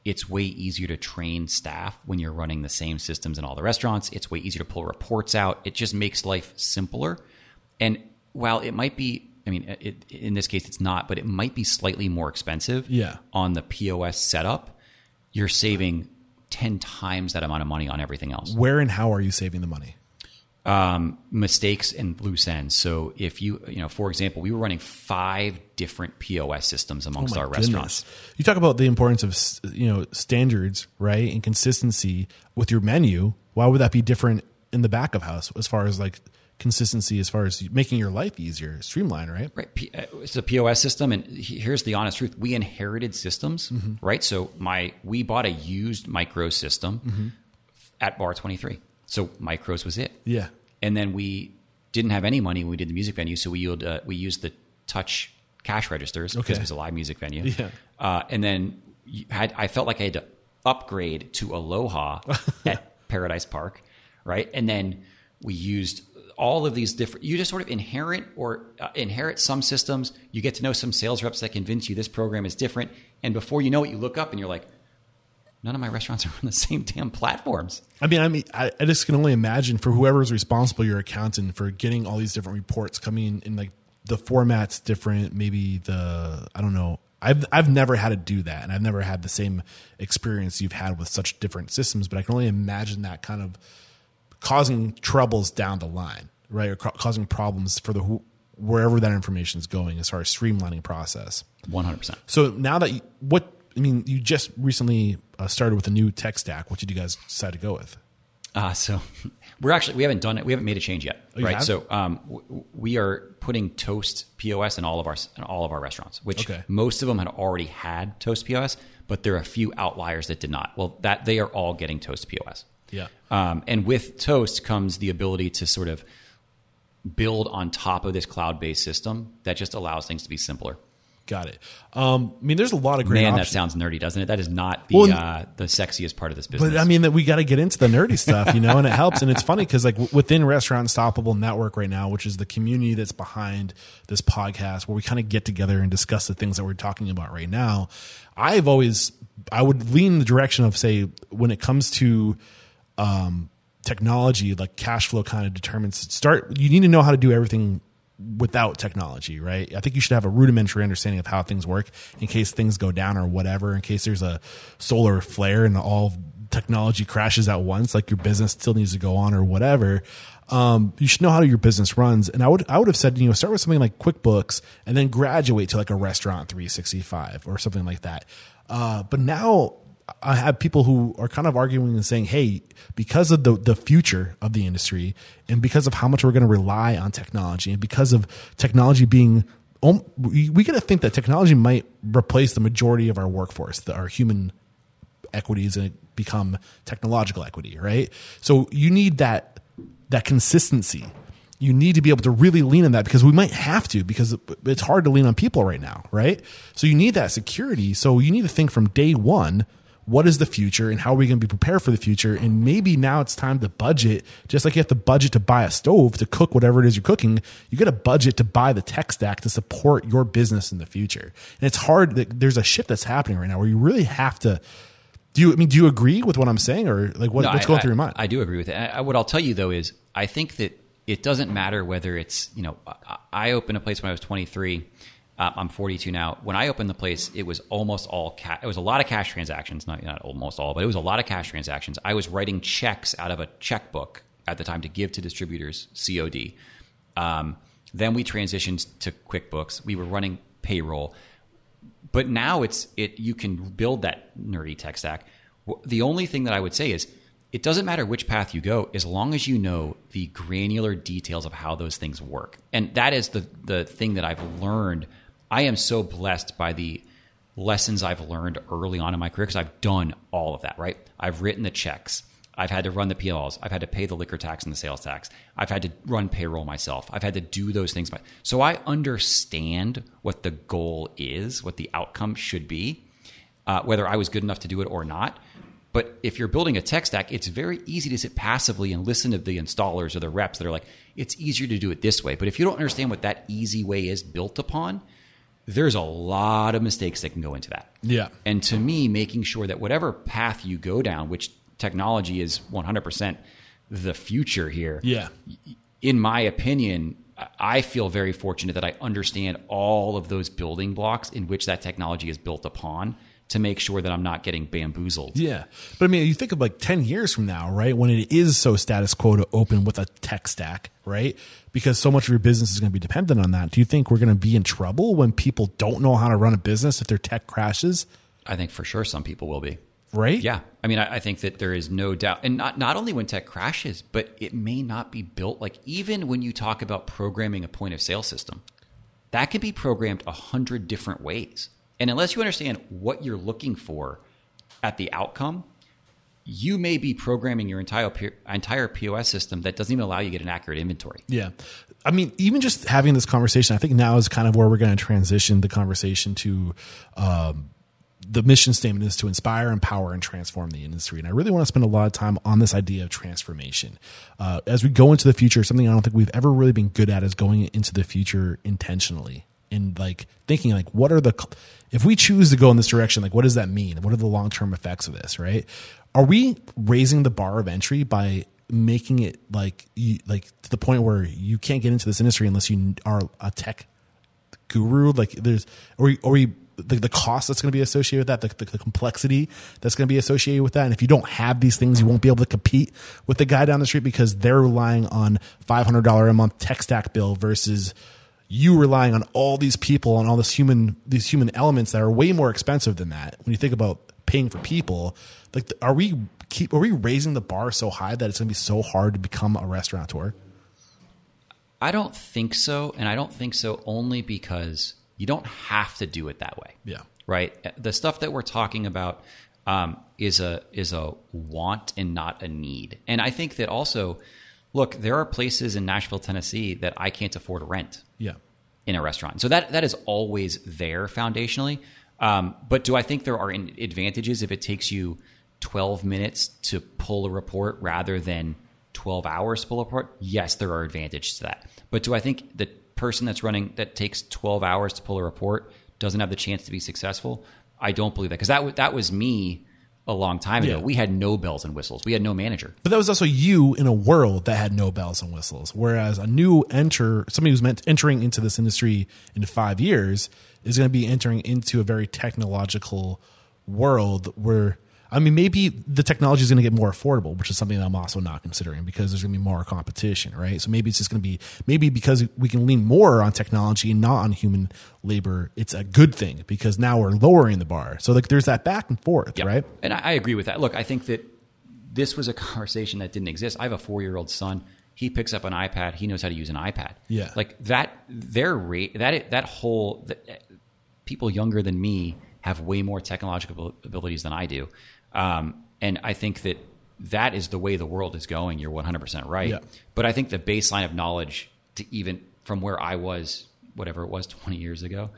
it's way easier to train staff when you're running the same systems in all the restaurants. It's way easier to pull reports out. It just makes life simpler. And while it might be, I mean, it, in this case it's not, but it might be slightly more expensive. Yeah. On the POS setup, you're saving ten times that amount of money on everything else Where and how are you saving the money? Um, mistakes and loose ends. So if you, you know, for example, we were running five different POS systems amongst Oh our restaurants. You talk about the importance of you know standards, right, and consistency with your menu. Why would that be different in the back of house as far as like consistency, as far as making your life easier, streamline, right? Right, P- uh, it's a POS system, and here's the honest truth: we inherited systems, Mm-hmm. right? So my we bought a used Micros system Mm-hmm. at Bar Twenty Three. So Micros was it. Yeah. and then we didn't have any money when we did the music venue, so we used uh, we used the touch cash registers because it was a live music venue. Yeah. Uh, and then you had I felt like I had to upgrade to Aloha at Paradise Park, right? And then we used all of these different. You just sort of inherit or uh, inherit some systems. You get to know some sales reps that convince you this program is different, and before you know it, you look up and you're like. None of my restaurants are on the same damn platforms. I mean, I mean, I, I just can only imagine for whoever's responsible, your accountant, for getting all these different reports coming in, in like the format's different. Maybe the I don't know. I've I've never had to do that, and I've never had the same experience you've had with such different systems. But I can only imagine that kind of causing troubles down the line, right, or ca- causing problems for the who, wherever that information is going as far as streamlining process. One hundred percent. So now that you, what I mean, you just recently uh, started with a new tech stack. What did you guys decide to go with? Uh, so we're actually we haven't done it. We haven't made a change yet, Oh, right? have? So um, w- we are putting Toast POS in all of our in all of our restaurants, which Okay. most of them had already had Toast POS, but there are a few outliers that did not. Well, that they are all getting Toast POS. Yeah. Um, and with Toast comes the ability to sort of build on top of this cloud-based system that just allows things to be simpler. Got it. Um, I mean, there's a lot of great Man, that sounds nerdy, doesn't it? That is not the Well, uh, the sexiest part of this business. but I mean, that we got to get into the nerdy stuff, you know, and it helps. And it's funny because, like, within Restaurant Unstoppable Network right now, which is the community that's behind this podcast, where we kind of get together and discuss the things that we're talking about right now, I've always, I would lean the direction of, say, when it comes to um, technology, like cash flow kind of determines, start, you need to know how to do everything without technology, right? I think you should have a rudimentary understanding of how things work in case things go down or whatever, in case there's a solar flare and all technology crashes at once, like your business still needs to go on or whatever. Um, you should know how your business runs. And I would, I would have said, you know, start with something like QuickBooks and then graduate to like a restaurant 365 or something like that. Uh, but now I have people who are kind of arguing and saying, "Hey, because of the the future of the industry, and because of how much we're going to rely on technology, and because of technology being, we, got to think that technology might replace the majority of our workforce, the, our human equities, and become technological equity, right? So you need that that consistency. You need to be able to really lean on that because we might have to because it's hard to lean on people right now, right? So you need that security. So you need to think from day one what is the future and how are we going to be prepared for the future? And maybe now it's time to budget, just like you have to budget to buy a stove to cook whatever it is you're cooking. You get a budget to buy the tech stack to support your business in the future. And it's hard. There's a shift that's happening right now where you really have to. Do you? I mean, do you agree with what I'm saying, or like what, no, what's I, going I, through your mind? I do agree with it. I, what I'll tell you though is, I think that it doesn't matter whether it's you know, I opened a place when I was 23 uh, I'm 42 now. When I opened the place, it was almost all cash. It was a lot of cash transactions, not not almost all, but it was a lot of cash transactions. I was writing checks out of a checkbook at the time to give to distributors, COD. Um, then we transitioned to QuickBooks. We were running payroll, but now it's it. You can build that nerdy tech stack. The only thing that I would say is it doesn't matter which path you go as long as you know the granular details of how those things work. And that is the the thing that I've learned I am so blessed by the lessons I've learned early on in my career because I've done all of that, right? I've written the checks. I've had to run the PLs. I've had to pay the liquor tax and the sales tax. I've had to run payroll myself. I've had to do those things. So I understand what the goal is, what the outcome should be, uh, whether I was good enough to do it or not. But if you're building a tech stack, it's very easy to sit passively and listen to the installers or the reps that are like, it's easier to do it this way. But if you don't understand what that easy way is built upon, there's a lot of mistakes that can go into that. Yeah. And to me, making sure that whatever path you go down, which technology is 100% the future here. Yeah. In my opinion, I feel very fortunate that I understand all of those building blocks in which that technology is built upon to make sure that I'm not getting bamboozled. Yeah. But I mean, you think of like 10 years from now, right? When it is so status quo to open with a tech stack, right? Because so much of your business is going to be dependent on that. Do you think we're going to be in trouble when people don't know how to run a business if their tech crashes? I think for sure some people will be. Right? Yeah. I mean, I, I think that there is no doubt. And not, not only when tech crashes, but it may not be built like even when you talk about programming a point of sale system, that can be programmed a hundred different ways. And unless you understand what you're looking for at the outcome, you may be programming your entire entire POS system that doesn't even allow you to get an accurate inventory. Yeah. I mean, even just having this conversation, I think now is kind of where we're going to transition the conversation to um, the mission statement is to inspire, empower, and transform the industry. And I really want to spend a lot of time on this idea of transformation. Uh, as we go into the future, something I don't think we've ever really been good at is going into the future intentionally and like thinking like what are the if we choose to go in this direction like what does that mean what are the long-term effects of this right are we raising the bar of entry by making it like you, like to the point where you can't get into this industry unless you are a tech guru like there's or or we the, the cost that's going to be associated with that, the, the, the complexity that's going to be associated with that. And if you don't have these things, you won't be able to compete with the guy down the street because they're relying on $500 a month tech stack bill versus you relying on all these people and all this human these human elements that are way more expensive than that. When you think about paying for people, like are we keep are we raising the bar so high that it's going to be so hard to become a restaurateur? I don't think so, and I don't think so only because you don't have to do it that way. Yeah. Right. The stuff that we're talking about um, is a is a want and not a need, and I think that also look, there are places in Nashville, Tennessee that I can't afford to rent. Yeah. In a restaurant. So that that is always there foundationally. Um, but do I think there are advantages if it takes you 12 minutes to pull a report rather than 12 hours to pull a report? Yes, there are advantages to that. But do I think the person that's running that takes 12 hours to pull a report doesn't have the chance to be successful? I don't believe that because that w- that was me a long time ago. Yeah. We had no bells and whistles. We had no manager. But that was also you in a world that had no bells and whistles. Whereas a new enter, somebody who's meant entering into this industry in five years is going to be entering into a very technological world where I mean, maybe the technology is going to get more affordable, which is something that I'm also not considering because there's going to be more competition, right? So maybe it's just going to be maybe because we can lean more on technology and not on human labor, it's a good thing because now we're lowering the bar. So like there's that back and forth, Yeah. right? And I, I agree with that. Look, I think that this was a conversation that didn't exist. I have a four year old son. He picks up an iPad. He knows how to use an iPad. Yeah. like that. Their rate that that whole that, people younger than me have way more technological abilities than I do, um, and I think that that is the way the world is going. You're 100 percent right. Yeah. But I think the baseline of knowledge to even from where I was, whatever it was 20 years ago,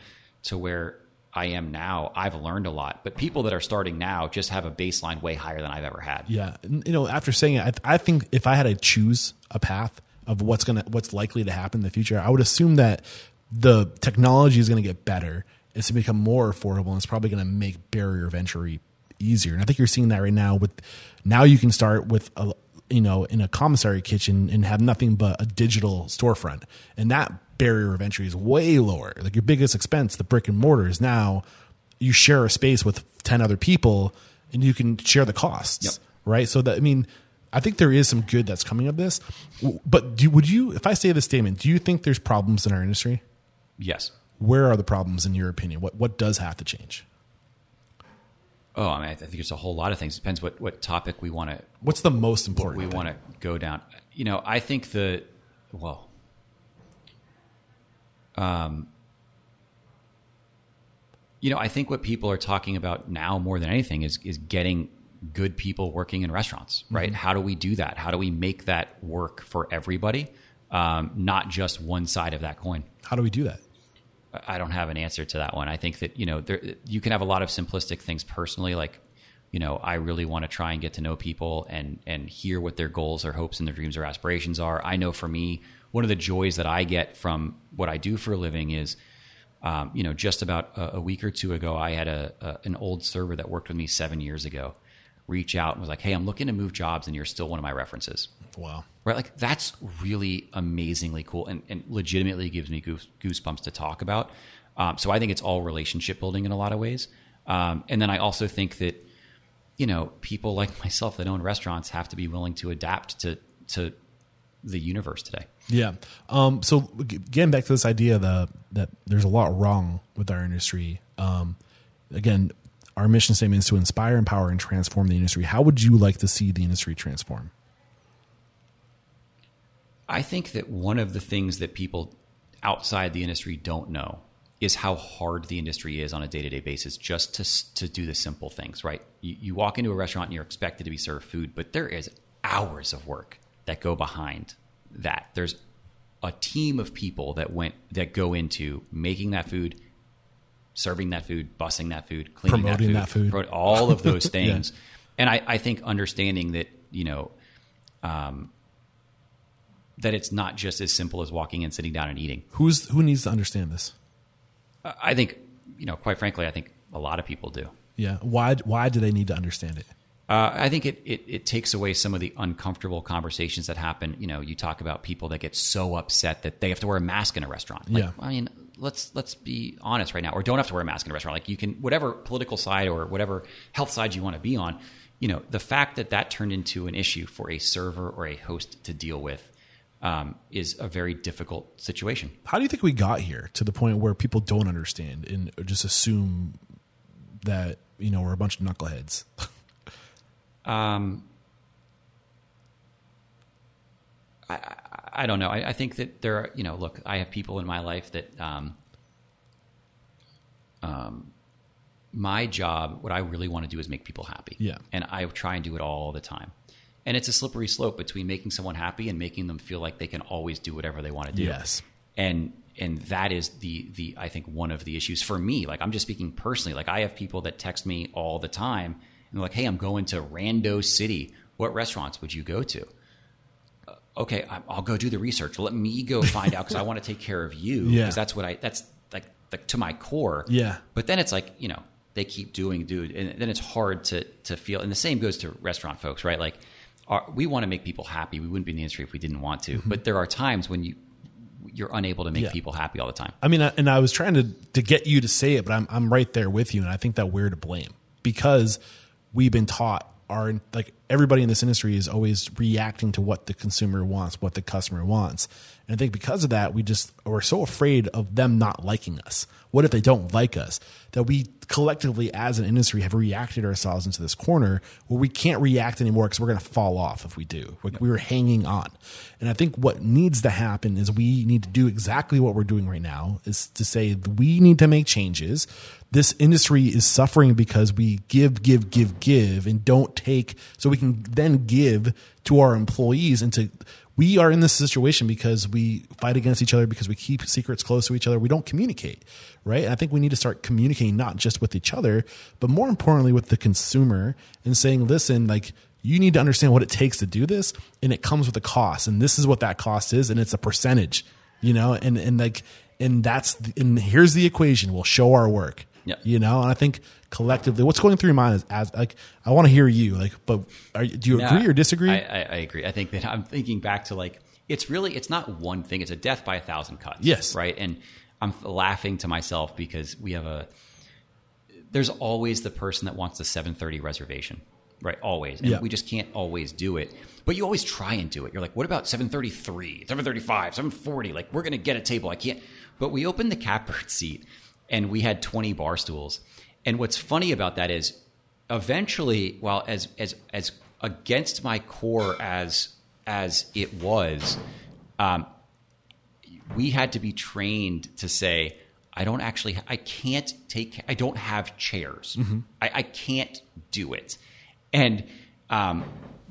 to where I am now, I've learned a lot. But people that are starting now just have a baseline way higher than I've ever had. Yeah, you know, after saying it, I, I think if I had to choose a path of what's gonna what's likely to happen in the future, I would assume that the technology is going to get better. It's going to become more affordable, and it's probably going to make barrier of entry easier. And I think you're seeing that right now. With now, you can start with a you know in a commissary kitchen and have nothing but a digital storefront, and that barrier of entry is way lower. Like your biggest expense, the brick and mortar, is now you share a space with 10 other people and you can share the costs Yep. right so that i mean i think there is some good that's coming of this but do, would you if i say this statement do you think there's problems in our industry Yes. Where are the problems in your opinion what what does have to change Oh, I mean, I think there's a whole lot of things. Depends what, what topic we want to what's the most important we want to go down. You know, I think the well, um, you know, I think what people are talking about now more than anything is is getting good people working in restaurants, right? How do we do that? How do we make that work for everybody, um, not just one side of that coin? how do we do that I don't have an answer to that one. I think that you know there, you can have a lot of simplistic things personally, like you know I really want to try and get to know people and and hear what their goals or hopes and their dreams or aspirations are. I know for me, one of the joys that I get from what I do for a living is. Um, you know, just about a, a week or two ago, I had a, a an old server that worked with me seven years ago reach out and was like, "Hey, I'm looking to move jobs, and you're still one of my references." wow right? Like that's really amazingly cool and, and legitimately gives me goose, goosebumps to talk about. Um, so I think it's all relationship building in a lot of ways. Um, and then I also think that, you know, people like myself that own restaurants have to be willing to adapt to, to the universe today. Yeah. Um, so getting back to this idea that that there's a lot wrong with our industry. Um, again, our mission statement is to inspire, empower, and transform the industry. How would you like to see the industry transform? I think that one of the things that people outside the industry don't know is how hard the industry is on a day to day basis just to, to do the simple things, right? You, you walk into a restaurant and you're expected to be served food, but there is hours of work that go behind that. There's a team of people that went that go into making that food, serving that food, bussing that food, cleaning Promoting that that food, food. all of those things. And I, I think understanding that, you know, um, that it's not just as simple as walking in, sitting down, and eating. Who's who needs to understand this? I think, you know, quite frankly, I think a lot of people do. Yeah. Why why do they need to understand it? Uh, I think it, it, it takes away some of the uncomfortable conversations that happen. You know, you talk about people that get so upset that they have to wear a mask in a restaurant. Like, Yeah. I mean, let's let's be honest right now, or don't have to wear a mask in a restaurant. Like you can, whatever political side or whatever health side you want to be on. You know, the fact that that turned into an issue for a server or a host to deal with um, is a very difficult situation. How do you think we got here to the point where people don't understand and just assume that you know we're a bunch of knuckleheads? Um, I, I, I don't know. I, I think that there are, you know, look, I have people in my life that, um, um, my job, what I really want to do is make people happy. Yeah. And I try and do it all the time. And it's a slippery slope between making someone happy and making them feel like they can always do whatever they want to do. Yes. And and that is the the I think one of the issues for me. Like I'm just speaking personally. Like I have people that text me all the time and they're like, "Hey, I'm going to Rando City. What restaurants would you go to?" Uh, okay, I- I'll go do the research. Let me go find out because I want to take care of you. Yeah. Because that's what I. That's like, like to my core. Yeah. But then it's like you know they keep doing, dude, and then it's hard to to feel. And the same goes to restaurant folks, right? Like, our, we want to make people happy. We wouldn't be in the industry if we didn't want to. Mm-hmm. But there are times when you you're unable to make Yeah. people happy all the time. I mean, I- and I was trying to to get you to say it, but I'm I'm right there with you, and I think that we're to blame because we've been taught are like everybody in this industry is always reacting to what the consumer wants, what the customer wants. And I think because of that, we just we're so afraid of them not liking us. What if they don't like us? That we collectively as an industry have reacted ourselves into this corner where we can't react anymore because we're going to fall off if we do. Like we were hanging on. And I think what needs to happen is we need to do exactly what we're doing right now is to say we need to make changes. This industry is suffering because we give, give, give, give and don't take so we can then give to our employees and to we are in this situation because we fight against each other because we keep secrets close to each other. We don't communicate right? And i think we need to start communicating not just with each other but more importantly with the consumer and saying listen like you need to understand what it takes to do this and it comes with a cost and this is what that cost is and it's a percentage you know? And and like and that's and here's the equation. We'll show our work Yeah. you know and i think collectively what's going through your mind is as like i want to hear you like but are, do you No, agree or disagree I, I, I agree. I think that I'm thinking back to like it's really it's not one thing. It's a death by a thousand cuts. Yes. right. And I'm laughing to myself because we have a. There's always the person that wants the 7:30 reservation, right? Always, and Yeah. we just can't always do it. But you always try and do it. You're like, what about 7:33, 7:35, 7:40? Like we're gonna get a table. I can't. But we opened the catbird seat, and we had 20 bar stools. And what's funny about that is, eventually, well, as as as against my core as as it was, um, we had to be trained to say, I don't actually, I can't take, I don't have chairs. I, I can't do it. And um,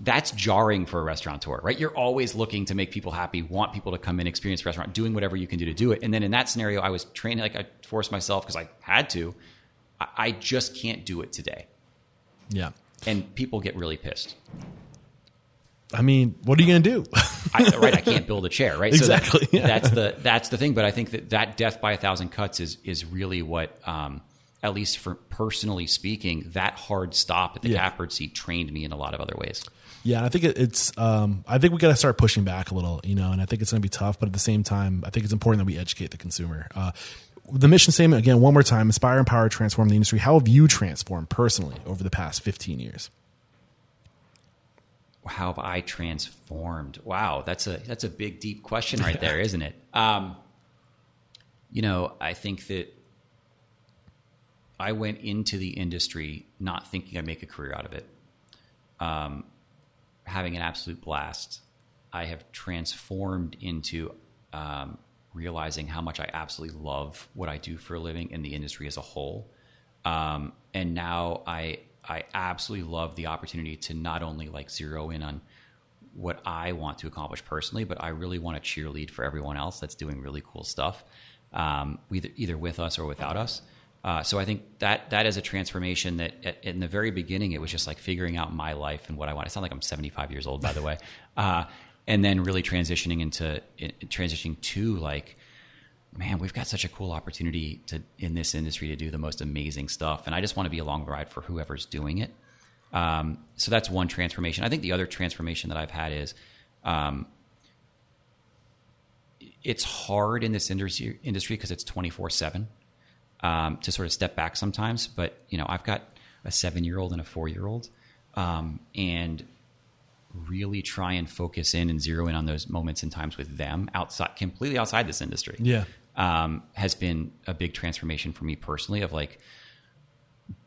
that's jarring for a restaurateur, right? You're always looking to make people happy, want people to come in, experience the restaurant, doing whatever you can do to do it. And then in that scenario, I was trained, like I forced myself because I had to. I, I just can't do it today. yeah And people get really pissed. i mean what are you gonna do I, right, I can't build a chair, right? Exactly, So that- yeah. that's the that's the thing. But I think that that death by a thousand cuts is is really what, um, at least for personally speaking, that hard stop at the Yeah. seat trained me in a lot of other ways. Yeah, I think it, it's. Um, I think we got to start pushing back a little, you know. And I think it's going to be tough, but at the same time, I think it's important that we educate the consumer. Uh, the mission statement again, one more time: inspire, empower, to transform the industry. How have you transformed personally over the past fifteen years? How have I transformed? Wow, that's a that's a big, deep question right there, isn't it? Um, you know, I think that I went into the industry not thinking I'd make a career out of it. Um, having an absolute blast. I have transformed into um, realizing how much I absolutely love what I do for a living in the industry as a whole. Um, and now I I absolutely love the opportunity to not only like zero in on what I want to accomplish personally, but I really want to cheerlead for everyone else that's doing really cool stuff, um, either either with us or without us. Uh, so I think that that is a transformation that at, in the very beginning it was just like figuring out my life and what I want. I sound like I'm 75 years old, by the way, uh, and then really transitioning into in, transitioning to like man, we've got such a cool opportunity to in this industry to do the most amazing stuff, and I just want to be along the ride for whoever's doing it. Um, so that's one transformation. I think the other transformation that I've had is um, it's hard in this industry industry because it's twenty four seven um, to sort of step back sometimes. But you know, I've got a seven year old and a four year old, um, and really try and focus in and zero in on those moments and times with them outside, completely outside this industry. Yeah. um, has been a big transformation for me personally. Of like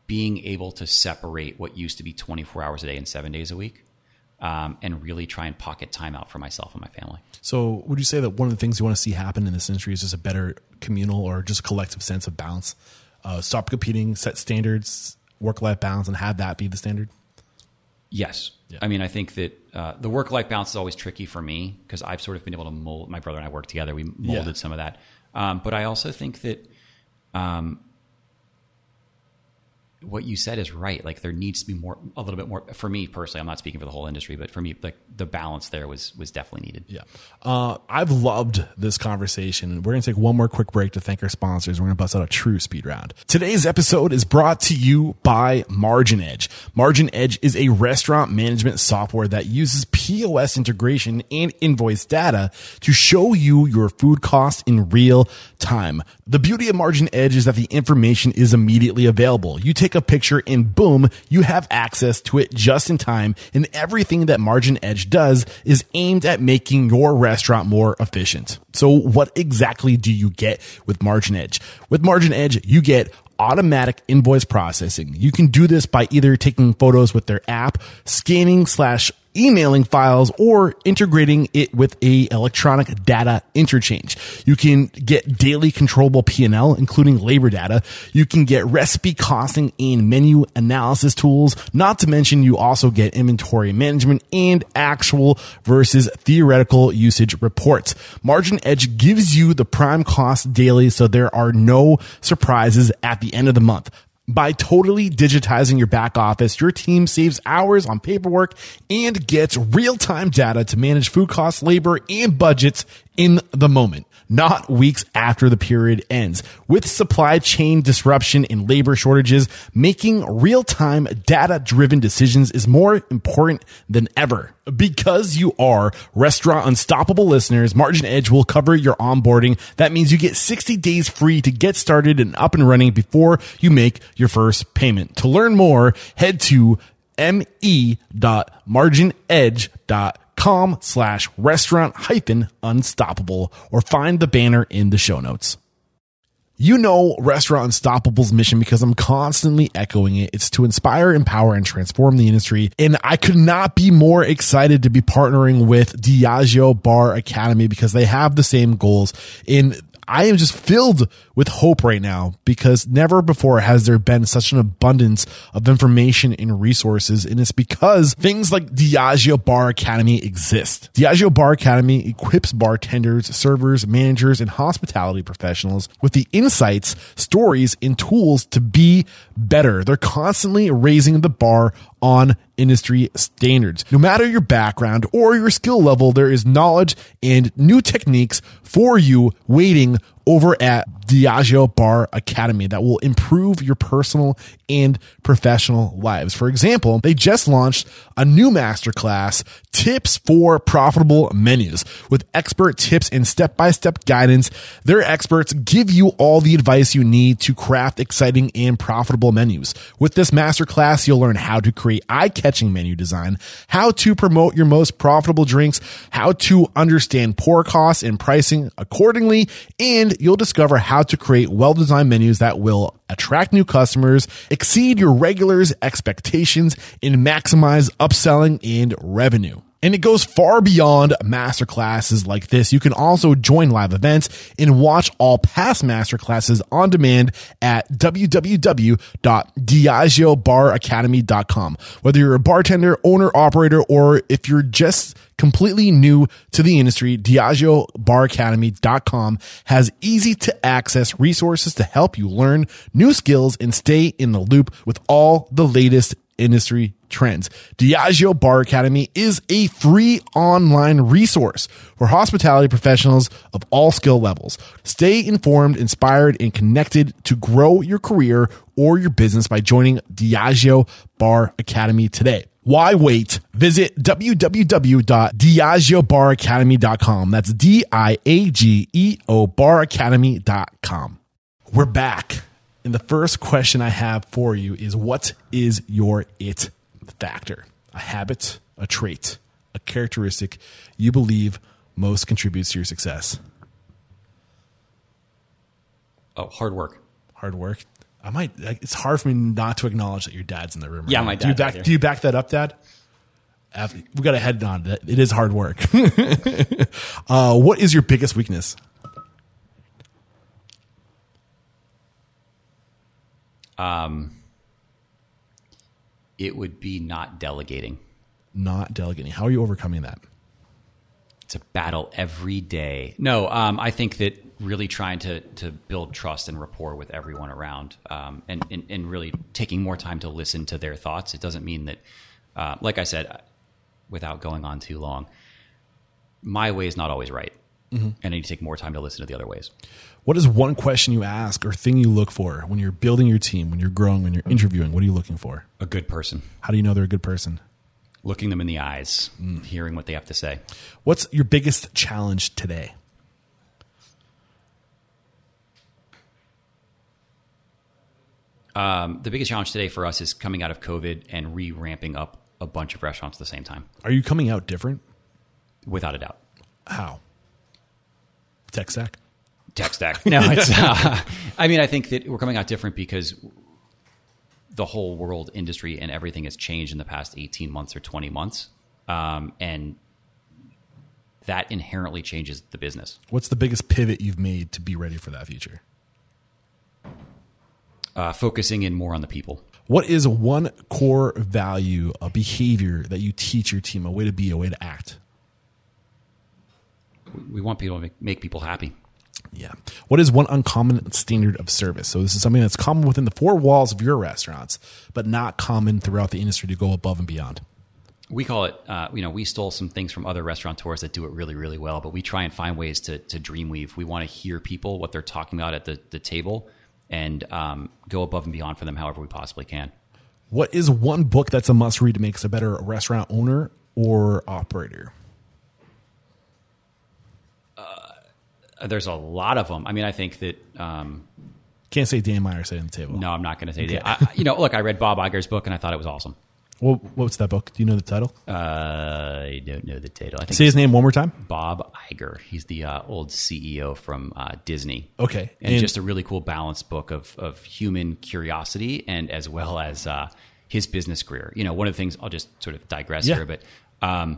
being able to separate what used to be twenty four hours a day and seven days a week. Um, and really try and pocket time out for myself and my family. So, would you say that one of the things you want to see happen in this industry is just a better communal or just collective sense of balance? Uh, stop competing, set standards, work life balance, and have that be the standard. Yes. Yeah. I mean, I think that uh, the work life balance is always tricky for me because I've sort of been able to mold. My brother and I work together. We molded Yeah. some of that, um, but I also think that um, what you said is right. Like there needs to be more, a little bit more. For me personally, I'm not speaking for the whole industry, but for me, like the balance there was was definitely needed. Yeah. Uh, I've loved this conversation. We're going to take one more quick break to thank our sponsors. We're going to bust out a true speed round. Today's episode is brought to you by MarginEdge. Margin Edge is a restaurant management software that uses POS integration and invoice data to show you your food costs in real time. The beauty of MarginEdge is that the information is immediately available. You take take a picture and boom, you have access to it just in time. And everything that MarginEdge does is aimed at making your restaurant more efficient. So what exactly do you get with MarginEdge? With MarginEdge, you get automatic invoice processing. You can do this by either taking photos with their app, scanning slash emailing files or integrating it with a electronic data interchange. You can get daily controllable P&L, including labor data. You can get recipe costing and menu analysis tools. Not to mention you also get inventory management and actual versus theoretical usage reports. MarginEdge gives you the prime cost daily so there are no surprises at the end of the month. By totally digitizing your back office, your team saves hours on paperwork and gets real time data to manage food costs, labor, and budgets in the moment, not weeks after the period ends. With supply chain disruption and labor shortages, making real time data driven decisions is more important than ever. Because you are Restaurant Unstoppable listeners, MarginEdge will cover your onboarding. That means you get 60 days free to get started and up and running before you make your first payment. To learn more, head to me.marginedge.com slash restaurant hyphen unstoppable or find the banner in the show notes. You know Restaurant Unstoppable's mission because I'm constantly echoing it. It's to inspire, empower, and transform the industry. And I could not be more excited to be partnering with Diageo Bar Academy because they have the same goals. In I am just filled with hope right now because never before has there been such an abundance of information and resources. And it's because things like Diageo Bar Academy exist. Diageo Bar Academy equips bartenders, servers, managers, and hospitality professionals with the insights, stories, and tools to be better. They're constantly raising the bar on industry standards. No matter your background or your skill level, there is knowledge and new techniques for you waiting over at Diageo Bar Academy that will improve your personal and professional lives. For example, they just launched a new masterclass, Tips for Profitable Menus, with expert tips and step by step guidance. Their experts give you all the advice you need to craft exciting and profitable menus. With this masterclass, you'll learn how to create eye catching menu design, how to promote your most profitable drinks, how to understand pour costs and pricing accordingly, and you'll discover how to create well designed menus that will attract new customers, exceed your regulars' expectations, and maximize upselling and revenue. And it goes far beyond masterclasses like this. You can also join live events and watch all past masterclasses on demand at www.diageobaracademy.com. Whether you're a bartender, owner, operator, or if you're just completely new to the industry, DiageoBarAcademy.com has easy to access resources to help you learn new skills and stay in the loop with all the latest industry trends. Diageo Bar Academy is a free online resource for hospitality professionals of all skill levels. Stay informed, inspired, and connected to grow your career or your business by joining Diageo Bar Academy today. Why wait? Visit www.diageobaracademy.com. That's D I A G E O baracademy.com. We're back. And the first question I have for you is what is your it factor? A habit, a trait, a characteristic you believe most contributes to your success? Oh, hard work. Hard work. I might. It's hard for me not to acknowledge that your dad's in the room. Yeah, right my now. Do you back? right do you back that up, Dad? After, we got to head on. It is hard work. uh, what is your biggest weakness? Um, it would be not delegating. Not delegating. How are you overcoming that? It's a battle every day. No, um, I think that really trying to to build trust and rapport with everyone around, um, and, and and really taking more time to listen to their thoughts. It doesn't mean that, uh, like I said, without going on too long, my way is not always right, and I need to take more time to listen to the other ways. What is one question you ask or thing you look for when you're building your team, when you're growing, when you're interviewing? What are you looking for? A good person, How do you know they're a good person? looking them in the eyes, hearing what they have to say. What's your biggest challenge today? Um, the biggest challenge today for us is coming out of COVID and re ramping up a bunch of restaurants at the same time, Are you coming out different? without a doubt. How? Tech stack? Tech stack. No, it's. Uh, I mean, I think that we're coming out different because the whole world industry and everything has changed in the past 18 months or 20 months. Um, and that inherently changes the business. What's the biggest pivot you've made to be ready for that future? Uh, focusing in more on the people. What is one core value, a behavior that you teach your team, a way to be, a way to act? We want people to make, make people happy. Yeah. What is one uncommon standard of service? So this is something that's common within the four walls of your restaurants, but not common throughout the industry to go above and beyond. we call it uh, you know we stole some things from other restaurateurs that do it really really well but we try and find ways to, to dreamweave we want to hear people what they're talking about at the, the table and um, go above and beyond for them however we possibly can What is one book that's a must read to make us a better restaurant owner or operator? There's a lot of them i mean i think that um, Can't say Dan Meyer say on the table. no i'm not going to say that I, you know look i read bob Iger's book and i thought it was awesome What, what's that book? Do you know the title? uh, i don't know the title i think Say his name one more time. bob Iger. he's the uh, old ceo from uh, disney Okay. and, And- just a really cool balanced book of of human curiosity and as well as uh, his business career. You know, one of the things I'll just sort of digress Yeah. here, but um,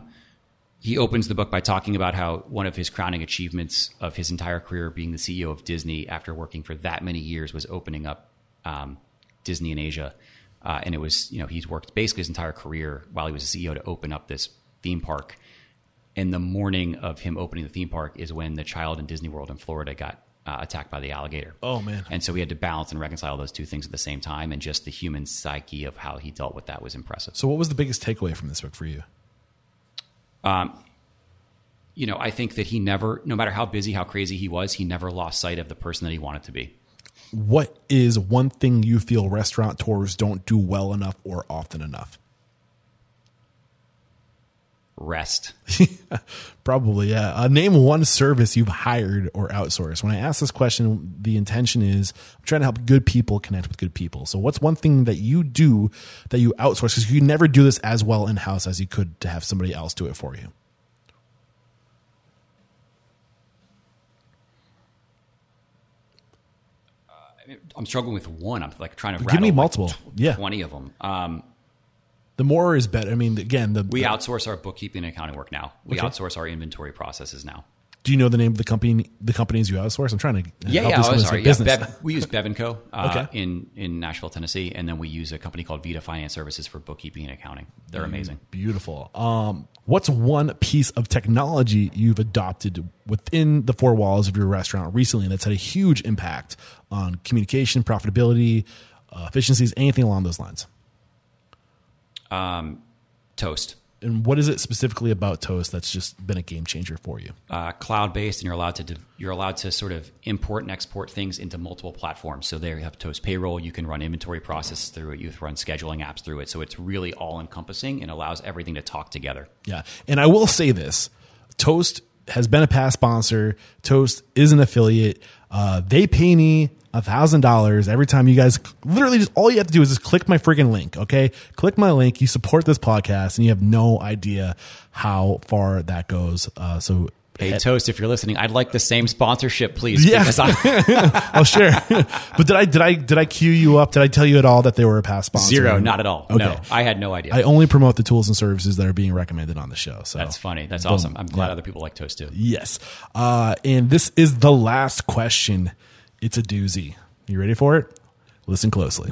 he opens the book by talking about how one of his crowning achievements of his entire career being the CEO of Disney after working for that many years was opening up um, Disney in Asia. Uh, and it was, you know, he's worked basically his entire career while he was a CEO to open up this theme park. And the morning of him opening the theme park is when the child in Disney World in Florida got uh, attacked by the alligator. Oh, man. And so we had to balance and reconcile those two things at the same time, and just the human psyche of how he dealt with that was impressive. So, what was the biggest takeaway from this book for you? Um, you know, I think that he never, no matter how busy, how crazy he was, he never lost sight of the person that he wanted to be. What is one thing you feel restaurateurs don't do well enough or often enough? Rest. Probably, yeah. Uh, name one service you've hired or outsourced. When I ask this question, the intention is I'm trying to help good people connect with good people. So, what's one thing that you do that you outsource? Because you never do this as well in house as you could to have somebody else do it for you. I'm struggling with one. I'm like trying to Give me like, multiple. tw- Yeah. twenty of them. Um, The more is better. I mean, again, the, we the- outsource our bookkeeping and accounting work now. We Okay. outsource our inventory processes now. Do you know the name of the company? The companies you outsource? I'm trying to Yeah, help yeah. this Oh, sorry. Yeah, business. Bev, we use Bevanco uh, Okay. in in Nashville, Tennessee, and then we use a company called Vita Finance Services for bookkeeping and accounting. They're amazing. Beautiful. Um, what's one piece of technology you've adopted within the four walls of your restaurant recently that's had a huge impact on communication, profitability, uh, efficiencies, anything along those lines? Toast. And what is it specifically about Toast that's just been a game changer for you? uh, cloud based, and you're allowed to you're allowed to sort of import and export things into multiple platforms. So there you have Toast Payroll. You can run inventory processes through it. You can run scheduling apps through it. So it's really all encompassing and allows everything to talk together. Yeah. And I will say this Toast has been a past sponsor, Toast is an affiliate. Uh, they pay me a thousand dollars every time you guys literally just all you have to do is just click my freaking link okay click my link you support this podcast and you have no idea how far that goes uh, so Hey Toast, if you're listening, I'd like the same sponsorship, please. Yeah. I- oh sure but did i did i did i cue you up did i tell you at all that they were a past sponsor zero, not at all. okay No, I had no idea. i only promote the tools and services that are being recommended on the show so That's funny. That's Boom. awesome. I'm glad Yeah. other people like Toast too. Yes. Uh, and this is the last question. It's a doozy. You ready for it? Listen closely.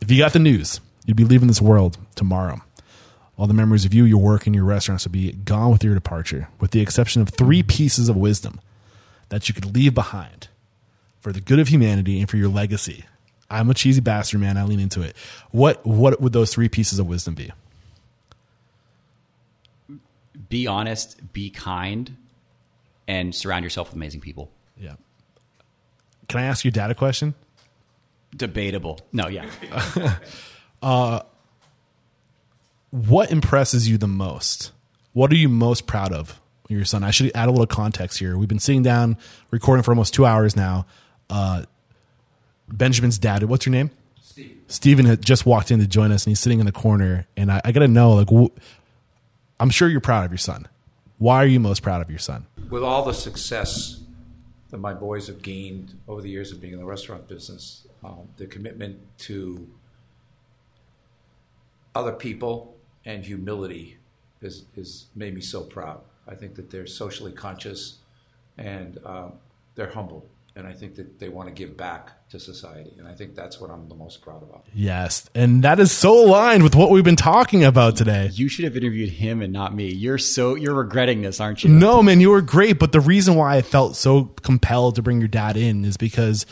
If you got the news, you'd be leaving this world tomorrow. All the memories of you, your work, and your restaurants would be gone with your departure, with the exception of three pieces of wisdom that you could leave behind for the good of humanity and for your legacy. I'm a cheesy bastard, man. I lean into it. What what would those three pieces of wisdom be? Be honest, be kind, and surround yourself with amazing people. Yeah. Can I ask your dad a question? Debatable. No, yeah. what impresses you the most? What are you most proud of your son? I should add a little context here. We've been sitting down recording for almost two hours now. Uh, Benjamin's dad. What's your name? Steven had just walked in to join us, and he's sitting in the corner. And I, I got to know, like, wh- I'm sure you're proud of your son. Why are you most proud of your son? with all the success that my boys have gained over the years of being in the restaurant business, um, the commitment to other people and humility is, is made me so proud. I think that they're socially conscious and um, they're humble. And I think that they want to give back to society. And I think that's what I'm the most proud about. Yes. And that is so aligned with what we've been talking about today. You should have interviewed him and not me. You're so you're regretting this, aren't you? No, man, you were great. But the reason why I felt so compelled to bring your dad in is because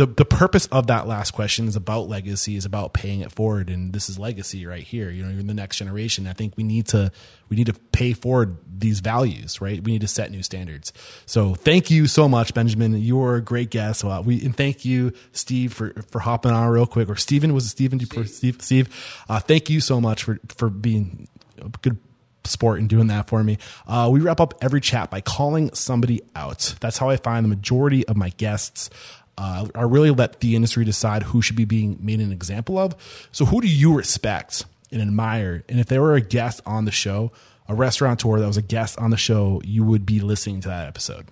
the the purpose of that last question is about legacy, is about paying it forward, and this is legacy right here. You know, you're in the next generation. I think we need to we need to pay forward these values, right? We need to set new standards. So thank you so much, Benjamin. You were a great guest. We and thank you, Steve, for for hopping on real quick. Or Steven was it Steven? Steve. Steve. Steve. Uh, thank you so much for for being a good sport and doing that for me. Uh, we wrap up every chat by calling somebody out. That's how I find the majority of my guests. Uh, I really let the industry decide who should be being made an example of. So, who do you respect and admire? And if they were a guest on the show, a restaurateur that was a guest on the show, you would be listening to that episode.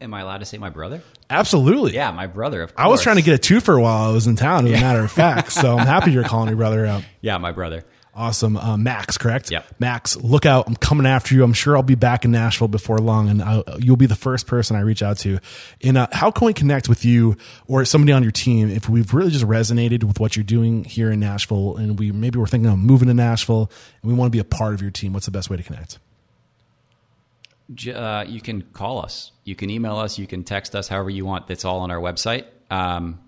Am I allowed to say my brother? Absolutely. Yeah, my brother. Of course. I was trying to get a two twofer while I was in town, as a matter of fact. So I'm happy you're calling your brother out. Yeah, my brother. Awesome. Uh, Max, correct? Yep. Max, look out. I'm coming after you. I'm sure I'll be back in Nashville before long, and I'll, you'll be the first person I reach out to. And uh, how can we connect with you or somebody on your team if we've really just resonated with what you're doing here in Nashville and we maybe we're thinking of moving to Nashville and we want to be a part of your team? What's the best way to connect? Uh, you can call us. You can email us. You can text us. However you want. That's all on our website. Um,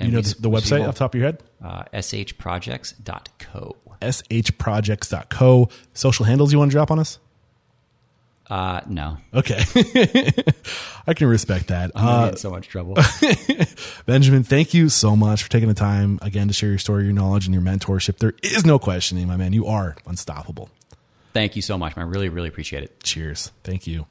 you know the, the website off the top of your head? Uh, shprojects.co. shprojects.co. Social handles you want to drop on us? Uh, no. Okay. I can respect that. I'm Uh, in so much trouble. Benjamin, thank you so much for taking the time again to share your story, your knowledge, and your mentorship. There is no questioning, my man. You are unstoppable. Thank you so much, man. I really, really appreciate it. Cheers. Thank you.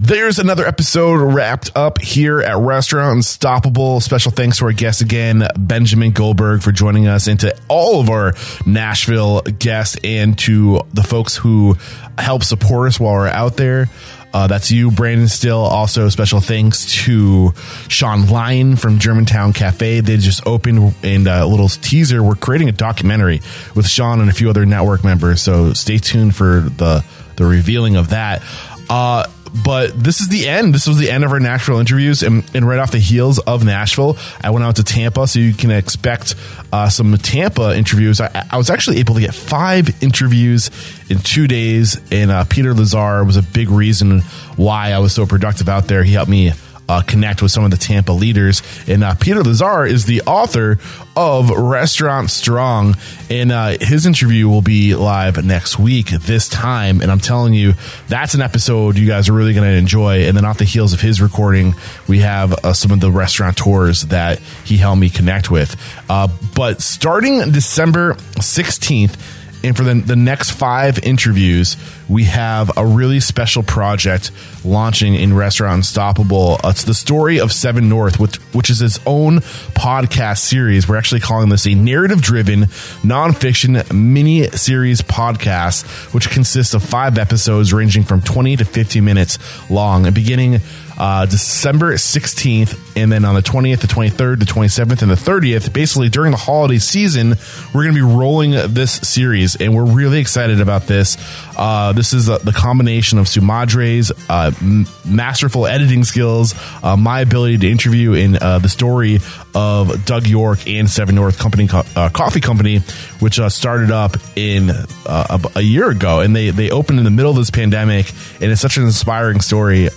There's another episode wrapped up here at Restaurant Unstoppable. Special thanks to our guest again, Benjamin Goldberg, for joining us, and to all of our Nashville guests and to the folks who help support us while we're out there. Uh, that's you, Brandon Still. Also, special thanks to Sean Lyon from Germantown Cafe. They just opened and a little teaser. We're creating a documentary with Sean and a few other network members. So stay tuned for the the revealing of that. Uh, but this is the end. This was the end of our Nashville interviews, and, and right off the heels of Nashville, I went out to Tampa, so you can expect uh, some Tampa interviews. I, I was actually able to get five interviews in two days, and uh, Peter Lazar was a big reason why I was so productive out there. He helped me uh, connect with some of the Tampa leaders. And uh, Peter Lazar is the author of Restaurant Strong. And uh, his interview will be live next week this time. And I'm telling you, that's an episode you guys are really going to enjoy. And then off the heels of his recording, we have uh, some of the restaurateurs that he helped me connect with. Uh, but starting December 16th, and for the, the next five interviews, we have a really special project launching in Restaurant Unstoppable. It's the story of Seven North, which, which is its own podcast series. We're actually calling this a narrative driven nonfiction mini series podcast, which consists of five episodes ranging from 20 to 50 minutes long and beginning uh, December 16th, and then on the 20th, the 23rd, the 27th, and the 30th, basically during the holiday season, we're going to be rolling this series, and we're really excited about this. Uh, this is uh, the combination of Sumadre's uh, m- masterful editing skills, uh, my ability to interview in uh, the story of Doug York and Seven North Company Co- uh, Coffee Company, which started up in a, a year ago, and they they opened in the middle of this pandemic, and it's such an inspiring story.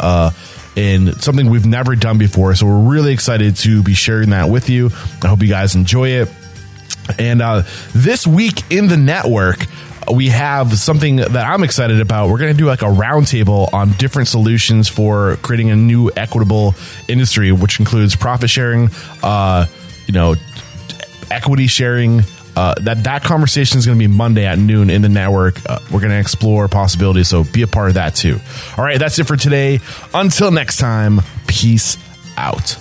And something we've never done before. So we're really excited to be sharing that with you. I hope you guys enjoy it. And uh, this week in the network, we have something that I'm excited about. We're going to do like a roundtable on different solutions for creating a new equitable industry, which includes profit sharing, uh, you know, equity sharing. Uh, that that conversation is going to be Monday at noon in the network. Uh, we're going to explore possibilities, so be a part of that too. All right, that's it for today. Until next time, peace out.